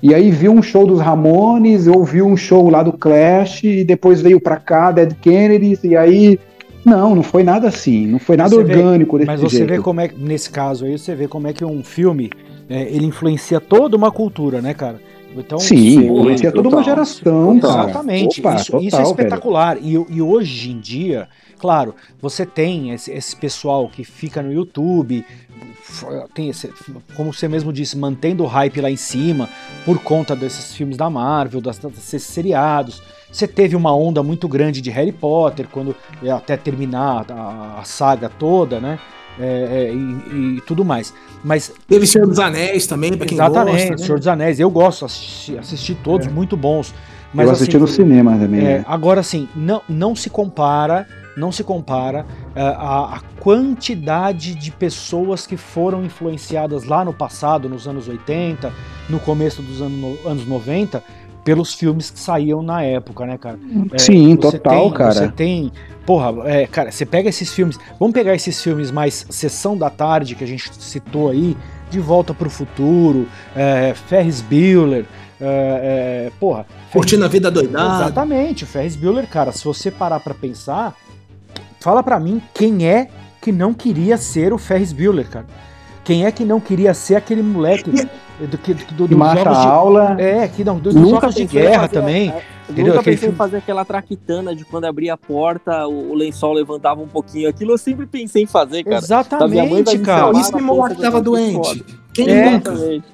e aí viu um show dos Ramones, ou viu um show lá do Clash, e depois veio pra cá, Dead Kennedys, e aí. Não, não foi nada assim, não foi nada Você vê- orgânico desse Mas você jeito. vê como é, que- nesse caso aí, você vê como é que um filme, é, ele influencia toda uma cultura, né, cara? Então, Sim, Pô, influencia toda uma total, geração, total. cara. Exatamente, Opa, isso, isso é total, espetacular. E, e hoje em dia, claro, você tem esse, esse pessoal que fica no YouTube, tem esse, como você mesmo disse, mantendo o hype lá em cima por conta desses filmes da Marvel, das- desses seriados. Você teve uma onda muito grande de Harry Potter, quando é, até terminar a, a saga toda, né? É, é, e, e tudo mais. Mas Teve Senhor dos Anéis também, pra quem Exatamente, gosta. né? Senhor dos Anéis. Eu gosto, assisti, assisti todos, muito bons. Mas, eu assisti assim, no cinema também. É, né? agora sim, não, não se compara, não se compara é, a, a quantidade de pessoas que foram influenciadas lá no passado, nos anos 80, no começo dos anos, no- anos 90, pelos filmes que saíam na época, né, cara? É, Sim, você total, tem- cara. Você tem. Porra, é, cara, você pega esses filmes. Vamos pegar esses filmes mais Sessão da Tarde, que a gente citou aí, De Volta pro Futuro, é, Ferris Bueller, é, é, porra. Curtindo a vida doidada. Exatamente, o Ferris Bueller, cara, se você parar pra pensar, fala pra mim quem é que não queria ser o Ferris Bueller, cara. Quem é que não queria ser aquele moleque <laughs> do, que- do, Que dos mata jogos a de, aula. É, que não, dos Nunca jogos de guerra fazer- também. é, entendeu? Nunca pensei em fazer aquela traquitana de quando abria a porta, o, o lençol levantava um pouquinho. Aquilo eu sempre pensei em fazer, cara. Exatamente, me cara. isso na e Moá ponta que tava do doente. Quem É. nunca? Exatamente.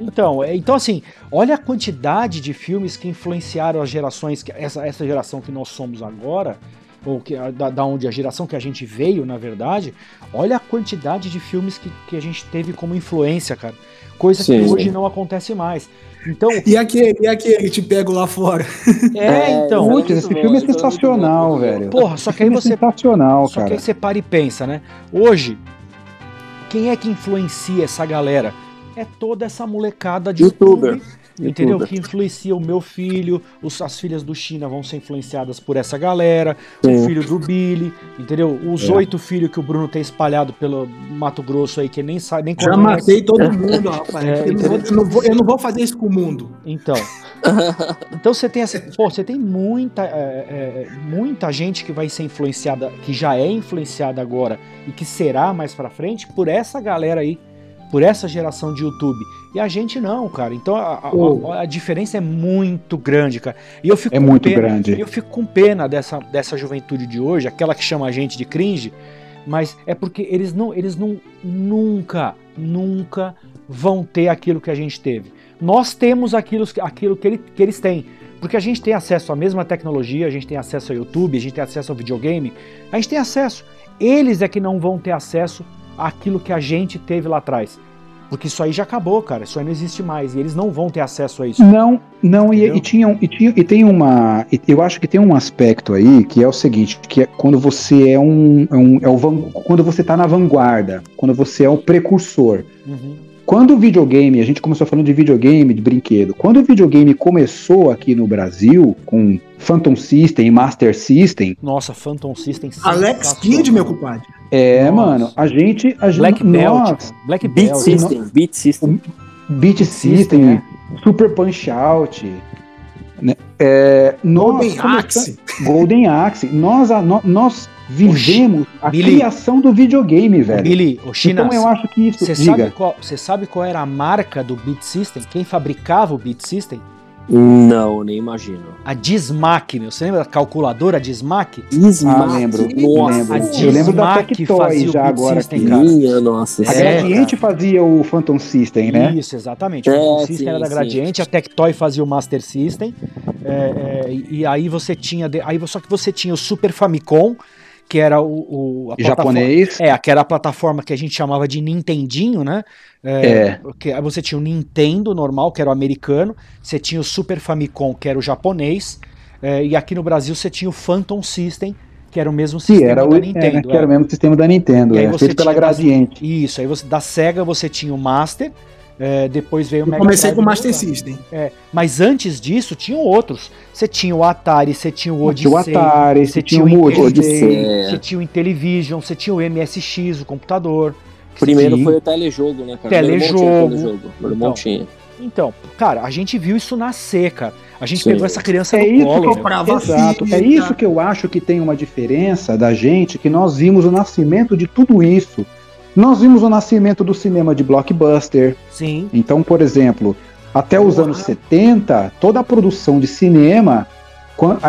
Então, é, então assim, olha a quantidade de filmes que influenciaram as gerações, que- essa, essa geração que nós somos agora, ou que, da, da onde a geração que a gente veio, na verdade, olha a quantidade de filmes que, que a gente teve como influência, cara. Coisa Sim. que hoje não acontece mais. Então, E aquele, e aquele te pego lá fora? <laughs> é, É, então. Putz, esse bom, filme é é sensacional, velho. Porra, só que aí Filme você sensacional, Só que cara. aí você para e pensa, né? Hoje, quem é que influencia essa galera? É toda essa molecada de Youtuber. YouTube, entendeu? Youtuber. Que influencia o meu filho, os- as filhas do China vão ser influenciadas por essa galera, o Sim. filho do Billy, entendeu? Os É. oito filhos que o Bruno tem espalhado pelo Mato Grosso aí, que nem sabe, nem Já matei todo mundo, rapaz. É, eu, não vou, eu não vou- eu não vou fazer isso com o mundo. Então. <laughs> Então você tem essa. Pô, você tem muita, é, é, muita gente que vai ser influenciada, que já é influenciada agora e que será mais pra frente por essa galera aí, por essa geração de YouTube. E a gente não, cara. Então a, a- a- diferença é muito grande, cara. E eu fico É com muito pena, grande. Eu fico com pena dessa, dessa juventude de hoje, aquela que chama a gente de cringe, mas é porque eles não, eles não nunca, nunca vão ter aquilo que a gente teve. Nós temos aquilo, aquilo que, ele- que eles têm. Porque a gente tem acesso à mesma tecnologia, a gente tem acesso ao YouTube, a gente tem acesso ao videogame, a gente tem acesso. Eles é que não vão ter acesso àquilo que a gente teve lá atrás. Porque isso aí já acabou, cara. Isso aí não existe mais. E eles não vão ter acesso a isso. Não, não, e, e, tinha, um- e, tinha, e tem uma. e Eu acho que tem um aspecto aí que é o seguinte: que é quando você é um. É um é quando você tá na vanguarda, quando você é o precursor. Uhum. Quando o videogame, a gente começou falando de videogame, de brinquedo. Quando o videogame começou aqui no Brasil, com Phantom System, Master System, Nossa, Phantom System Alex. Kidd, meu compadre. é, Nossa. mano, a gente. A gente Black nós, Belt. Black Beat Belt. System, Beat System. Beat System, System, é. Super Punch Out. Né? É, nós Golden Axe. Golden Axe. Nós, nós vivemos a Billy. criação do videogame, velho. Billy, o China, então eu acho que isso. você sabe, qual, você sabe qual era a marca do Beat System? Quem fabricava o Beat System? Não, nem imagino. A Dismac, meu. Você lembra da calculadora Dismac? Ah, lembro. Nossa, A lembro. Eu lembro da Dismac Tectoy fazia o já Beat agora System, cara. Minha nossa. A É, Gradiente fazia o Phantom System, né? Isso, exatamente. É, o Phantom System sim, era da sim. Gradiente, a Tectoy fazia o Master System. é, é, e aí você tinha. Aí, só que você tinha o Super Famicom, que era o. o Japonês. É, que era a plataforma que a gente chamava de Nintendinho, né? É. Que, aí você tinha o Nintendo normal, que era o americano, você tinha o Super Famicom, que era o japonês, é, e aqui no Brasil você tinha o Phantom System, que era o mesmo sistema era, o, da é, Nintendo. que era é. o mesmo sistema da Nintendo, é, você feito pela Gradiente. Isso, aí você, da SEGA você tinha o Master, é, depois veio o Mega comecei Drive com o Master lugar. System. É, mas antes disso tinham outros. Você tinha o Atari, você tinha o Tinha o Odyssey, Atari, você tinha tinha o Odyssey. Odyssey. você tinha o Intellivision, você tinha o MSX, o computador. Primeiro foi o telejogo, né, cara? Telejogo. telejogo. Meu irmão Então. tinha. Então, cara, a gente viu isso nascer, cara. A gente Sim. pegou essa criança É no isso colo. que eu meu. Exato. fita. É isso que eu acho que tem uma diferença da gente, que nós vimos o nascimento de tudo isso. Nós vimos o nascimento do cinema de blockbuster. Sim. Então, por exemplo, até os Porra. anos 70, toda a produção de cinema,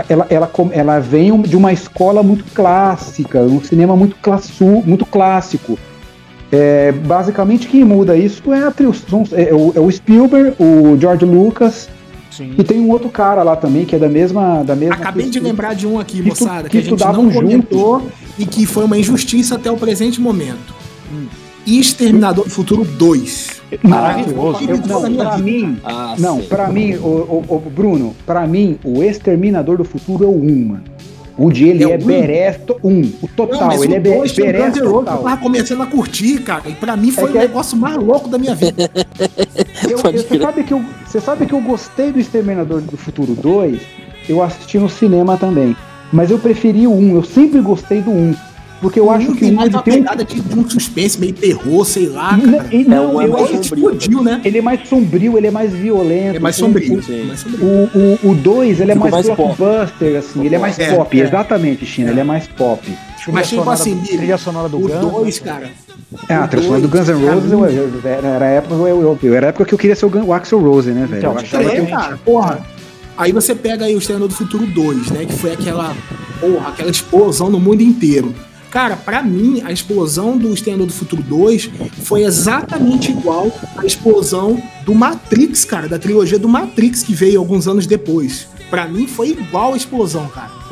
ela, ela, ela vem de uma escola muito clássica, um cinema muito, classu, muito clássico. É, basicamente, quem muda isso é, a, são- é o, é o Spielberg, o George Lucas, Sim. e tem um outro cara lá também, que é da mesma. Da mesma Acabei de lembrar de um aqui, que moçada, que que a gente estudavam não junto. comentou e que foi uma injustiça até o presente momento. E Exterminador do Futuro 2. Maravilhoso. Eu- não, pra mim, Ah, não, sei. pra mim, o, o- o Bruno, pra mim, o Exterminador do Futuro é o 1, mano. O de ele É é, um? Beres, to- um, o Não, total, mas ele é o be- 2 tem o Beres Guns N' Roses que eu tava começando a curtir, cara. E pra mim foi É o é- negócio mais louco da minha vida. <laughs> Eu- Pode eu- Você sabe, que eu, você sabe que eu gostei do Exterminador do Futuro 2? Eu assisti no cinema também. Mas eu preferi o 1, eu sempre gostei do 1. Porque eu acho que tem o 1 mais ele uma tem pegada de, de um suspense, meio terror, sei lá, Não, cara. e- não, um é eu acho Ele sombrio. explodiu, né? ele é mais sombrio, ele é mais violento. É mais O- sombrio. Sim. mais sombrio. O 2, o, dois, ele é mais, mais pop. blockbuster, assim, ele é mais É, pop, é. exatamente, China, ele é mais pop. Mas tipo assim, trilha sonora do o Guns, 2, né? cara. É, a O trilha sonora do dois, Guns N' Roses, mim- eu, eu- era, a época, eu, eu- eu- era a época que eu queria ser o, Gun- o Axel Rose, né, velho? Então, eu achava É, que cara, porra. Aí você pega aí o Exterminador do Futuro 2, né? Que foi aquela, porra, aquela explosão no mundo inteiro. Cara, pra mim, a explosão do Exterminador do Futuro 2 foi exatamente igual à explosão do Matrix, cara, da trilogia do Matrix que veio alguns anos depois. Pra mim foi igual a explosão, cara.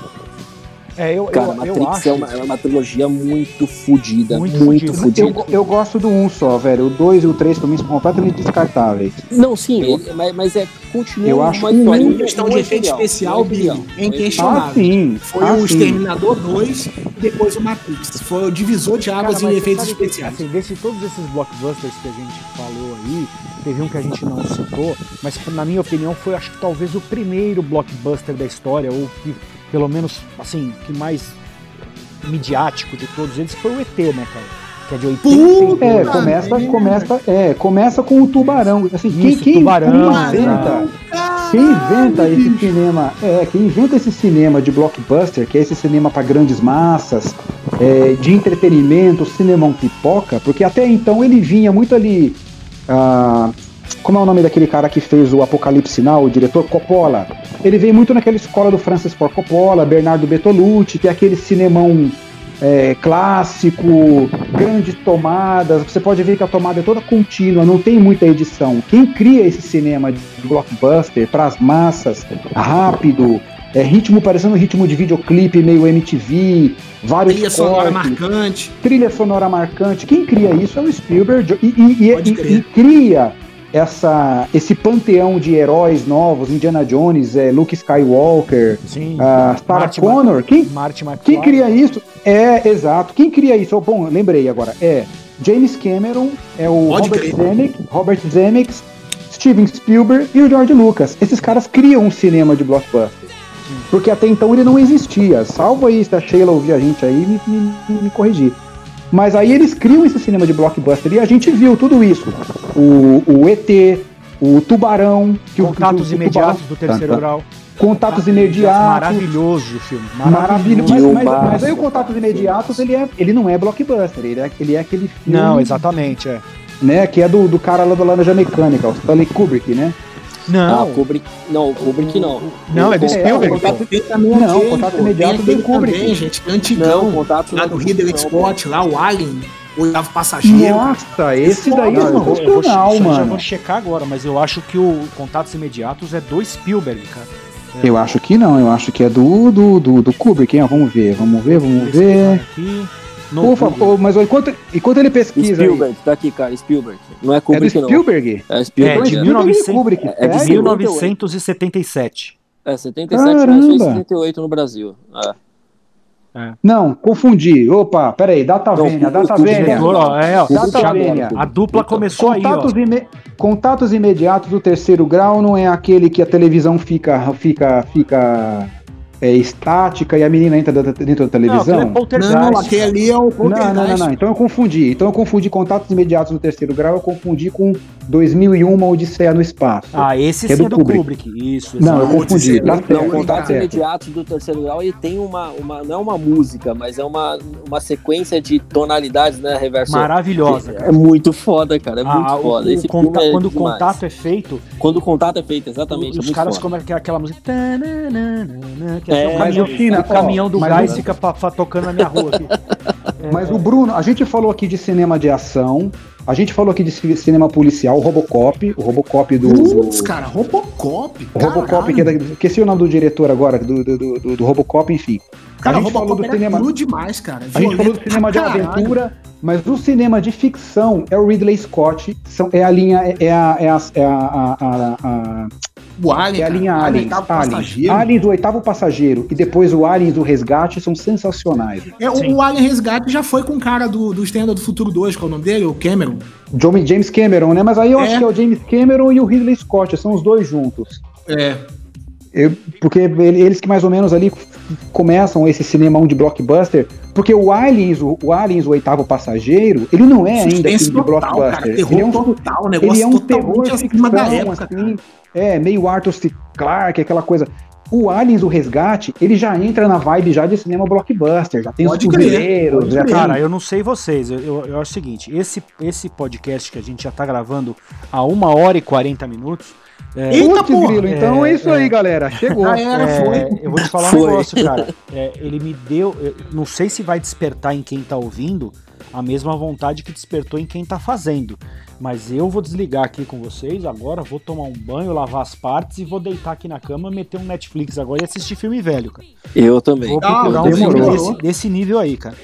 É, eu, Cara, eu, eu Matrix acho. é, uma, é uma trilogia muito fodida. Muito Muito, fodida. eu, eu gosto do 1 um só, velho. O 2 e o 3 pra mim são completamente descartáveis. Não, sim, ele- mas, mas é continua Eu acho uma que história. um Em questão de efeito material, especial, Billy, é um inquestionável. Ah, sim. Foi ah, o sim. Exterminador 2 e depois o Matrix. Foi o divisor de Cara, águas mas em efeitos sabe que, especiais. Assim, desse todos esses blockbusters que a gente falou aí, teve um que a gente não citou, mas na minha opinião foi acho que talvez o primeiro blockbuster da história, ou que pelo menos assim, que mais midiático de todos eles foi o ET, né, cara? Que é de 80. Puta! É, começa, é. começa, é, começa com o tubarão. Assim, quem, Isso, quem, Tubarão, quem inventa, Caralho, quem inventa esse bicho. cinema, é, quem inventa esse cinema de blockbuster, que é esse cinema para grandes massas, é, de entretenimento, cinemão pipoca, porque até então ele vinha muito ali. ah, como é o nome daquele cara que fez o Apocalipse Sinal, o diretor Coppola? Ele veio muito naquela escola do Francis Ford Coppola, Bernardo Bertolucci, que é aquele cinemão é, clássico, grandes tomadas. Você pode ver que a tomada é toda contínua, não tem muita edição. Quem cria esse cinema de blockbuster para as massas, rápido, é, ritmo parecendo ritmo de videoclipe, meio MTV, vários Trilha sonora cortes, marcante. trilha sonora marcante. Quem cria isso é o Spielberg e, e- e- e cria essa, esse panteão de heróis novos, Indiana Jones, é, Luke Skywalker, Sim. ah, Sarah Marty Connor. Quem, Marty quem cria isso? É, exato. Quem cria isso? Oh, Bom, lembrei agora. É James Cameron, é o Pode Robert crer. Zemeckis, Robert Zemeckis, Steven Spielberg e o George Lucas. Esses caras criam um cinema de blockbuster. Porque até então ele não existia. Salvo aí se a Sheila ouvir a gente aí me, me- me corrigir. Mas aí eles criam esse cinema de blockbuster e a gente viu tudo isso. O, o ET, o Tubarão, que o- Contatos que o- o imediatos Tubarão- do terceiro Tá, tá. grau. Contatos imediatos. Maravilhoso o filme. Maravilhoso. Mas, mas, Filmaço. mas aí o Contatos Imediatos, ele, é, ele não é blockbuster, ele é, ele é aquele filme, Não, exatamente, é. né, que é do, do cara lá do Laranja Mecânica, o Stanley Kubrick, né? Não, Ah, o Kubrick, não, o Kubrick não. Não, é do Spielberg, o contato- Não, aquele, contato pô, imediato do Kubrick. também, gente, que é Não, antigão. o contato lá não é do Ridley não, Scott, lá o Alien, o oitavo passageiro. Nossa, esse daí é Não, eu vou, eu vou, sensacional, eu já mano. vou checar agora, mas eu acho que o Contatos Imediatos é do Spielberg, cara. Eu acho que não, eu acho que é do, do, do, do Kubrick, hein? Vamos ver, vamos ver, vamos ver. Aqui, no Por Google. favor, mas enquanto, enquanto ele pesquisa aí, Spielberg, tá aqui, cara, Spielberg. Não é é do Kubrick, não. Spielberg? É É, Spielberg. de É, 1900 Kubrick, é de sério? 1977. é 77, Caramba. lançou em 78 no Brasil. É. Não, confundi. Opa, peraí, Data Não, Vênia, Data o Vênia. É, ó, Data Vênia. a dupla começou aí, ó. Contatos, ime- contatos imediatos do terceiro grau não é aquele que a televisão fica, fica, fica é, estática e a menina entra dentro, dentro da Não, aquele é televisão? Não, aquele ali é o Não, Poltergeist. não, não, não. Então eu confundi. Então eu confundi contatos imediatos do terceiro grau, eu confundi com 2001 uma Odisseia no espaço. Ah, esse Que é sim do é do Kubrick. Kubrick. Isso, não, eu confundi. Tá Não, certo, Não, tá contatos certo. imediatos do terceiro grau, ele tem uma, uma. Não é uma música, mas é uma, uma sequência de tonalidades, né? Reverso. Maravilhosa. É muito foda, cara. É muito Ah, o- foda. o Esse conta- é quando o demais. contato é feito, Quando o contato é feito, exatamente. os é caras começam aquela música. tananana, Que é, o Mas, ô, China, o caminhão ó, do mas gás o- fica tocando na minha rua aqui. <laughs> Mas o Bruno, a gente falou aqui de cinema de ação, a gente falou aqui de ci- cinema policial, o Robocop, o Robocop do. Putz, do- cara, Robocop. o Robocop, que é da, esqueci o nome do diretor agora, do, do, do, do Robocop, enfim. Cara, a gente falou Robocop do era cinema. cru demais, cara. A gente falou do cinema de caralho. aventura, mas o cinema de ficção é o Ridley Scott, são, é a linha, é, é a, é a, é a, a- a- a- O Alien, é a cara. linha Alien Aliens, Aliens, passageiro. Aliens, o oitavo passageiro, e depois o Aliens, o resgate, são sensacionais. É, o, o Alien Resgate já foi com o cara do, do Extenda do Futuro 2, qual é o nome dele? O Cameron. John- James Cameron, né? Mas aí eu É. acho que é o James Cameron e o Ridley Scott, são os dois juntos. É. Eu- porque ele- eles que mais ou menos ali começam esse cinemão de blockbuster, porque o Aliens, o, o Aliens, o oitavo passageiro, ele não é ainda filme de blockbuster. cara. Ele é um, total, negócio ele é um terror ficção, época, assim, é, meio Arthur C. Clarke, aquela coisa. O Aliens, o Resgate, ele já entra na vibe já de cinema blockbuster, já tem Pode os pode já. Cara, eu não sei vocês, eu, eu, eu acho o seguinte, esse, esse podcast que a gente já tá gravando há uma hora e 40 minutos, é, Eita, Putz! Grilo, então é, É, isso é. aí, galera, chegou. Era, É, foi. Eu vou te falar um Foi. negócio, cara. É, ele me deu. eu não sei se vai despertar em quem tá ouvindo a mesma vontade que despertou em quem tá fazendo. Mas eu vou desligar aqui com vocês agora, vou tomar um banho, lavar as partes e vou deitar aqui na cama, meter um Netflix agora e assistir filme velho, cara. Eu também. Vou Ah, procurar um filme desse, desse nível aí, cara.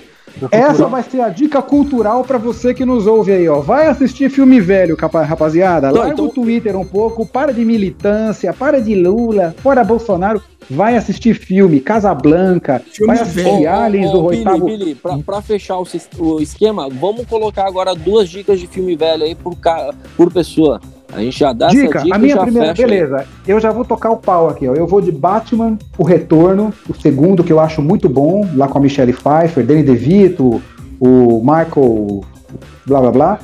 Essa vai ser a dica cultural pra você que nos ouve aí, ó. Vai assistir filme velho, capa- rapaziada. Larga então- o Twitter um pouco, para de militância, para de Lula, fora Bolsonaro. Vai assistir filme, Casablanca, Filme vai assistir velho. Aliens do Billy, oitavo. Billy, pra, pra fechar o, o esquema, vamos colocar agora duas dicas de filme velho aí por, ca- por pessoa. A gente já dá Dica, essa dica a minha primeira, fecha aí. beleza. Eu já vou tocar o pau aqui, ó. Eu vou de Batman, o Retorno, o segundo que eu acho muito bom, lá com a Michelle Pfeiffer, Danny DeVito, o Michael, blá blá blá.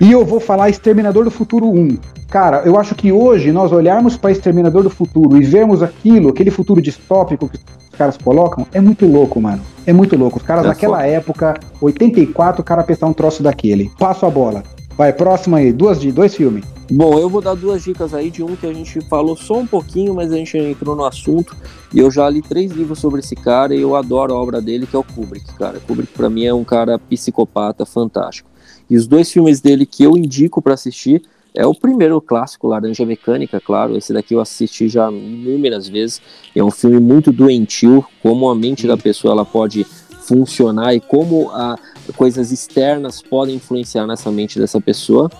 E eu vou falar Exterminador do Futuro 1. Cara, eu acho que hoje nós olharmos para Exterminador do Futuro e vermos aquilo, aquele futuro distópico que os caras colocam, é muito louco, mano. É muito louco. Os caras É naquela foda. época, 84, o cara pensar um troço daquele. Passo a bola. Vai, próximo aí. Duas de dois filmes. Bom, eu vou dar duas dicas aí de um que a gente falou só um pouquinho, mas a gente entrou no assunto. E eu já li três livros sobre esse cara e eu adoro a obra dele, que é o Kubrick, cara. Kubrick pra mim é um cara psicopata fantástico. E os dois filmes dele que eu indico pra assistir é o primeiro clássico, Laranja Mecânica, claro. Esse daqui eu assisti já inúmeras vezes. É um filme muito doentio, como a mente da pessoa ela pode funcionar e como a, coisas externas podem influenciar nessa mente dessa pessoa.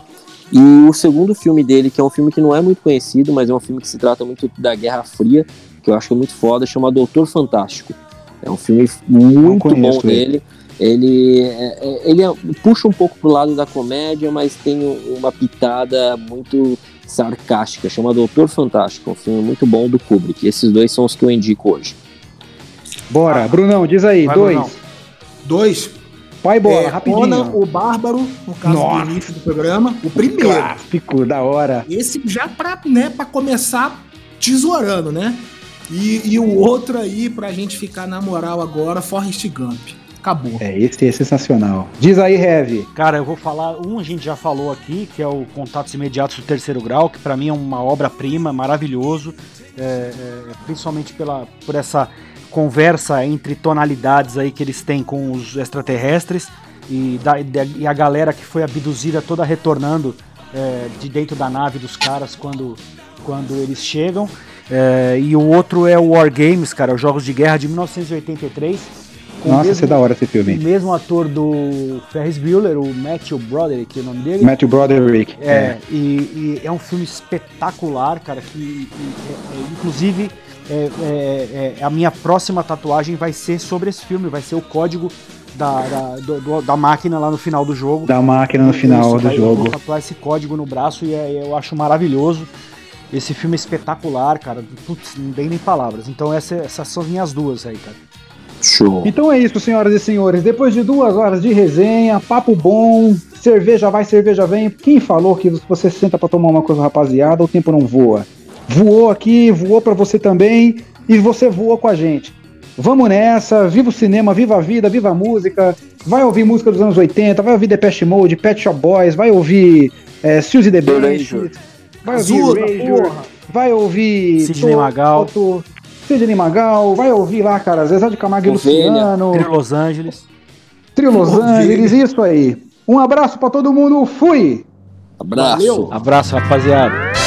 E o segundo filme dele, que é um filme que não é muito conhecido, mas é um filme que se trata muito da Guerra Fria, que eu acho que é muito foda, chama Doutor Fantástico. É um filme muito bom ele. dele. Ele, é- é- ele é- puxa um pouco pro lado da comédia, mas tem um- uma pitada muito sarcástica. Chama Doutor Fantástico. É um filme muito bom do Kubrick. Esses dois são os que eu indico hoje. Bora, Brunão, diz aí, Vai, dois. Brunão. Dois. Vai bola, É, rapidinho. Conan, o Bárbaro, no caso Nossa. do início do programa. O primeiro. Clássico, da hora. Esse já pra, né, pra começar tesourando, né? E, e o outro aí, pra gente ficar na moral agora, Forrest Gump. Acabou. É, esse é sensacional. Diz aí, Heavy. Cara, eu vou falar, um a gente já falou aqui, que é o Contatos Imediatos do Terceiro Grau, que pra mim é uma obra-prima, maravilhoso, é, é, principalmente pela, por essa conversa entre tonalidades aí que eles têm com os extraterrestres e, da- da- e a galera que foi abduzida toda retornando é, de dentro da nave dos caras quando, quando eles chegam. É, e o outro é o War Games, cara, os Jogos de Guerra de 1983. com o Nossa, mesmo- é da hora esse o filme. mesmo ator do Ferris Bueller, o Matthew Broderick, é o nome dele. Matthew Broderick. É, e, e é um filme espetacular, cara, que e- é- é, inclusive é, é- é- a minha próxima tatuagem vai ser sobre esse filme, vai ser o código da, da, do- do- da máquina lá no final do jogo. Da máquina no final Isso, do daí Eu jogo. vou tatuar esse código no braço e é- eu acho maravilhoso. Esse filme é espetacular, cara. Putz, não tem nem palavras. Então essa- essas são as minhas duas aí, cara. Show. Então é isso, senhoras e senhores. Depois de duas horas de resenha, papo bom, cerveja vai, cerveja vem. Quem falou que você senta pra tomar uma coisa, rapaziada, o tempo não voa? Voou aqui, voou pra você também e você voou com a gente. Vamos nessa, viva o cinema, viva a vida, viva a música. Vai ouvir música dos anos 80, vai ouvir Depeche Mode, Pet Shop Boys, vai ouvir é, Suzy the Erasure. vai ouvir Erasure, porra. vai ouvir Sidney Magal. Sidney Magal, vai ouvir lá, cara, Zezé de Camargo e. Luciano. Trio Los Angeles. Trio Los Angeles, isso aí. Um abraço pra todo mundo, fui! Abraço. Valeu. Abraço, rapaziada.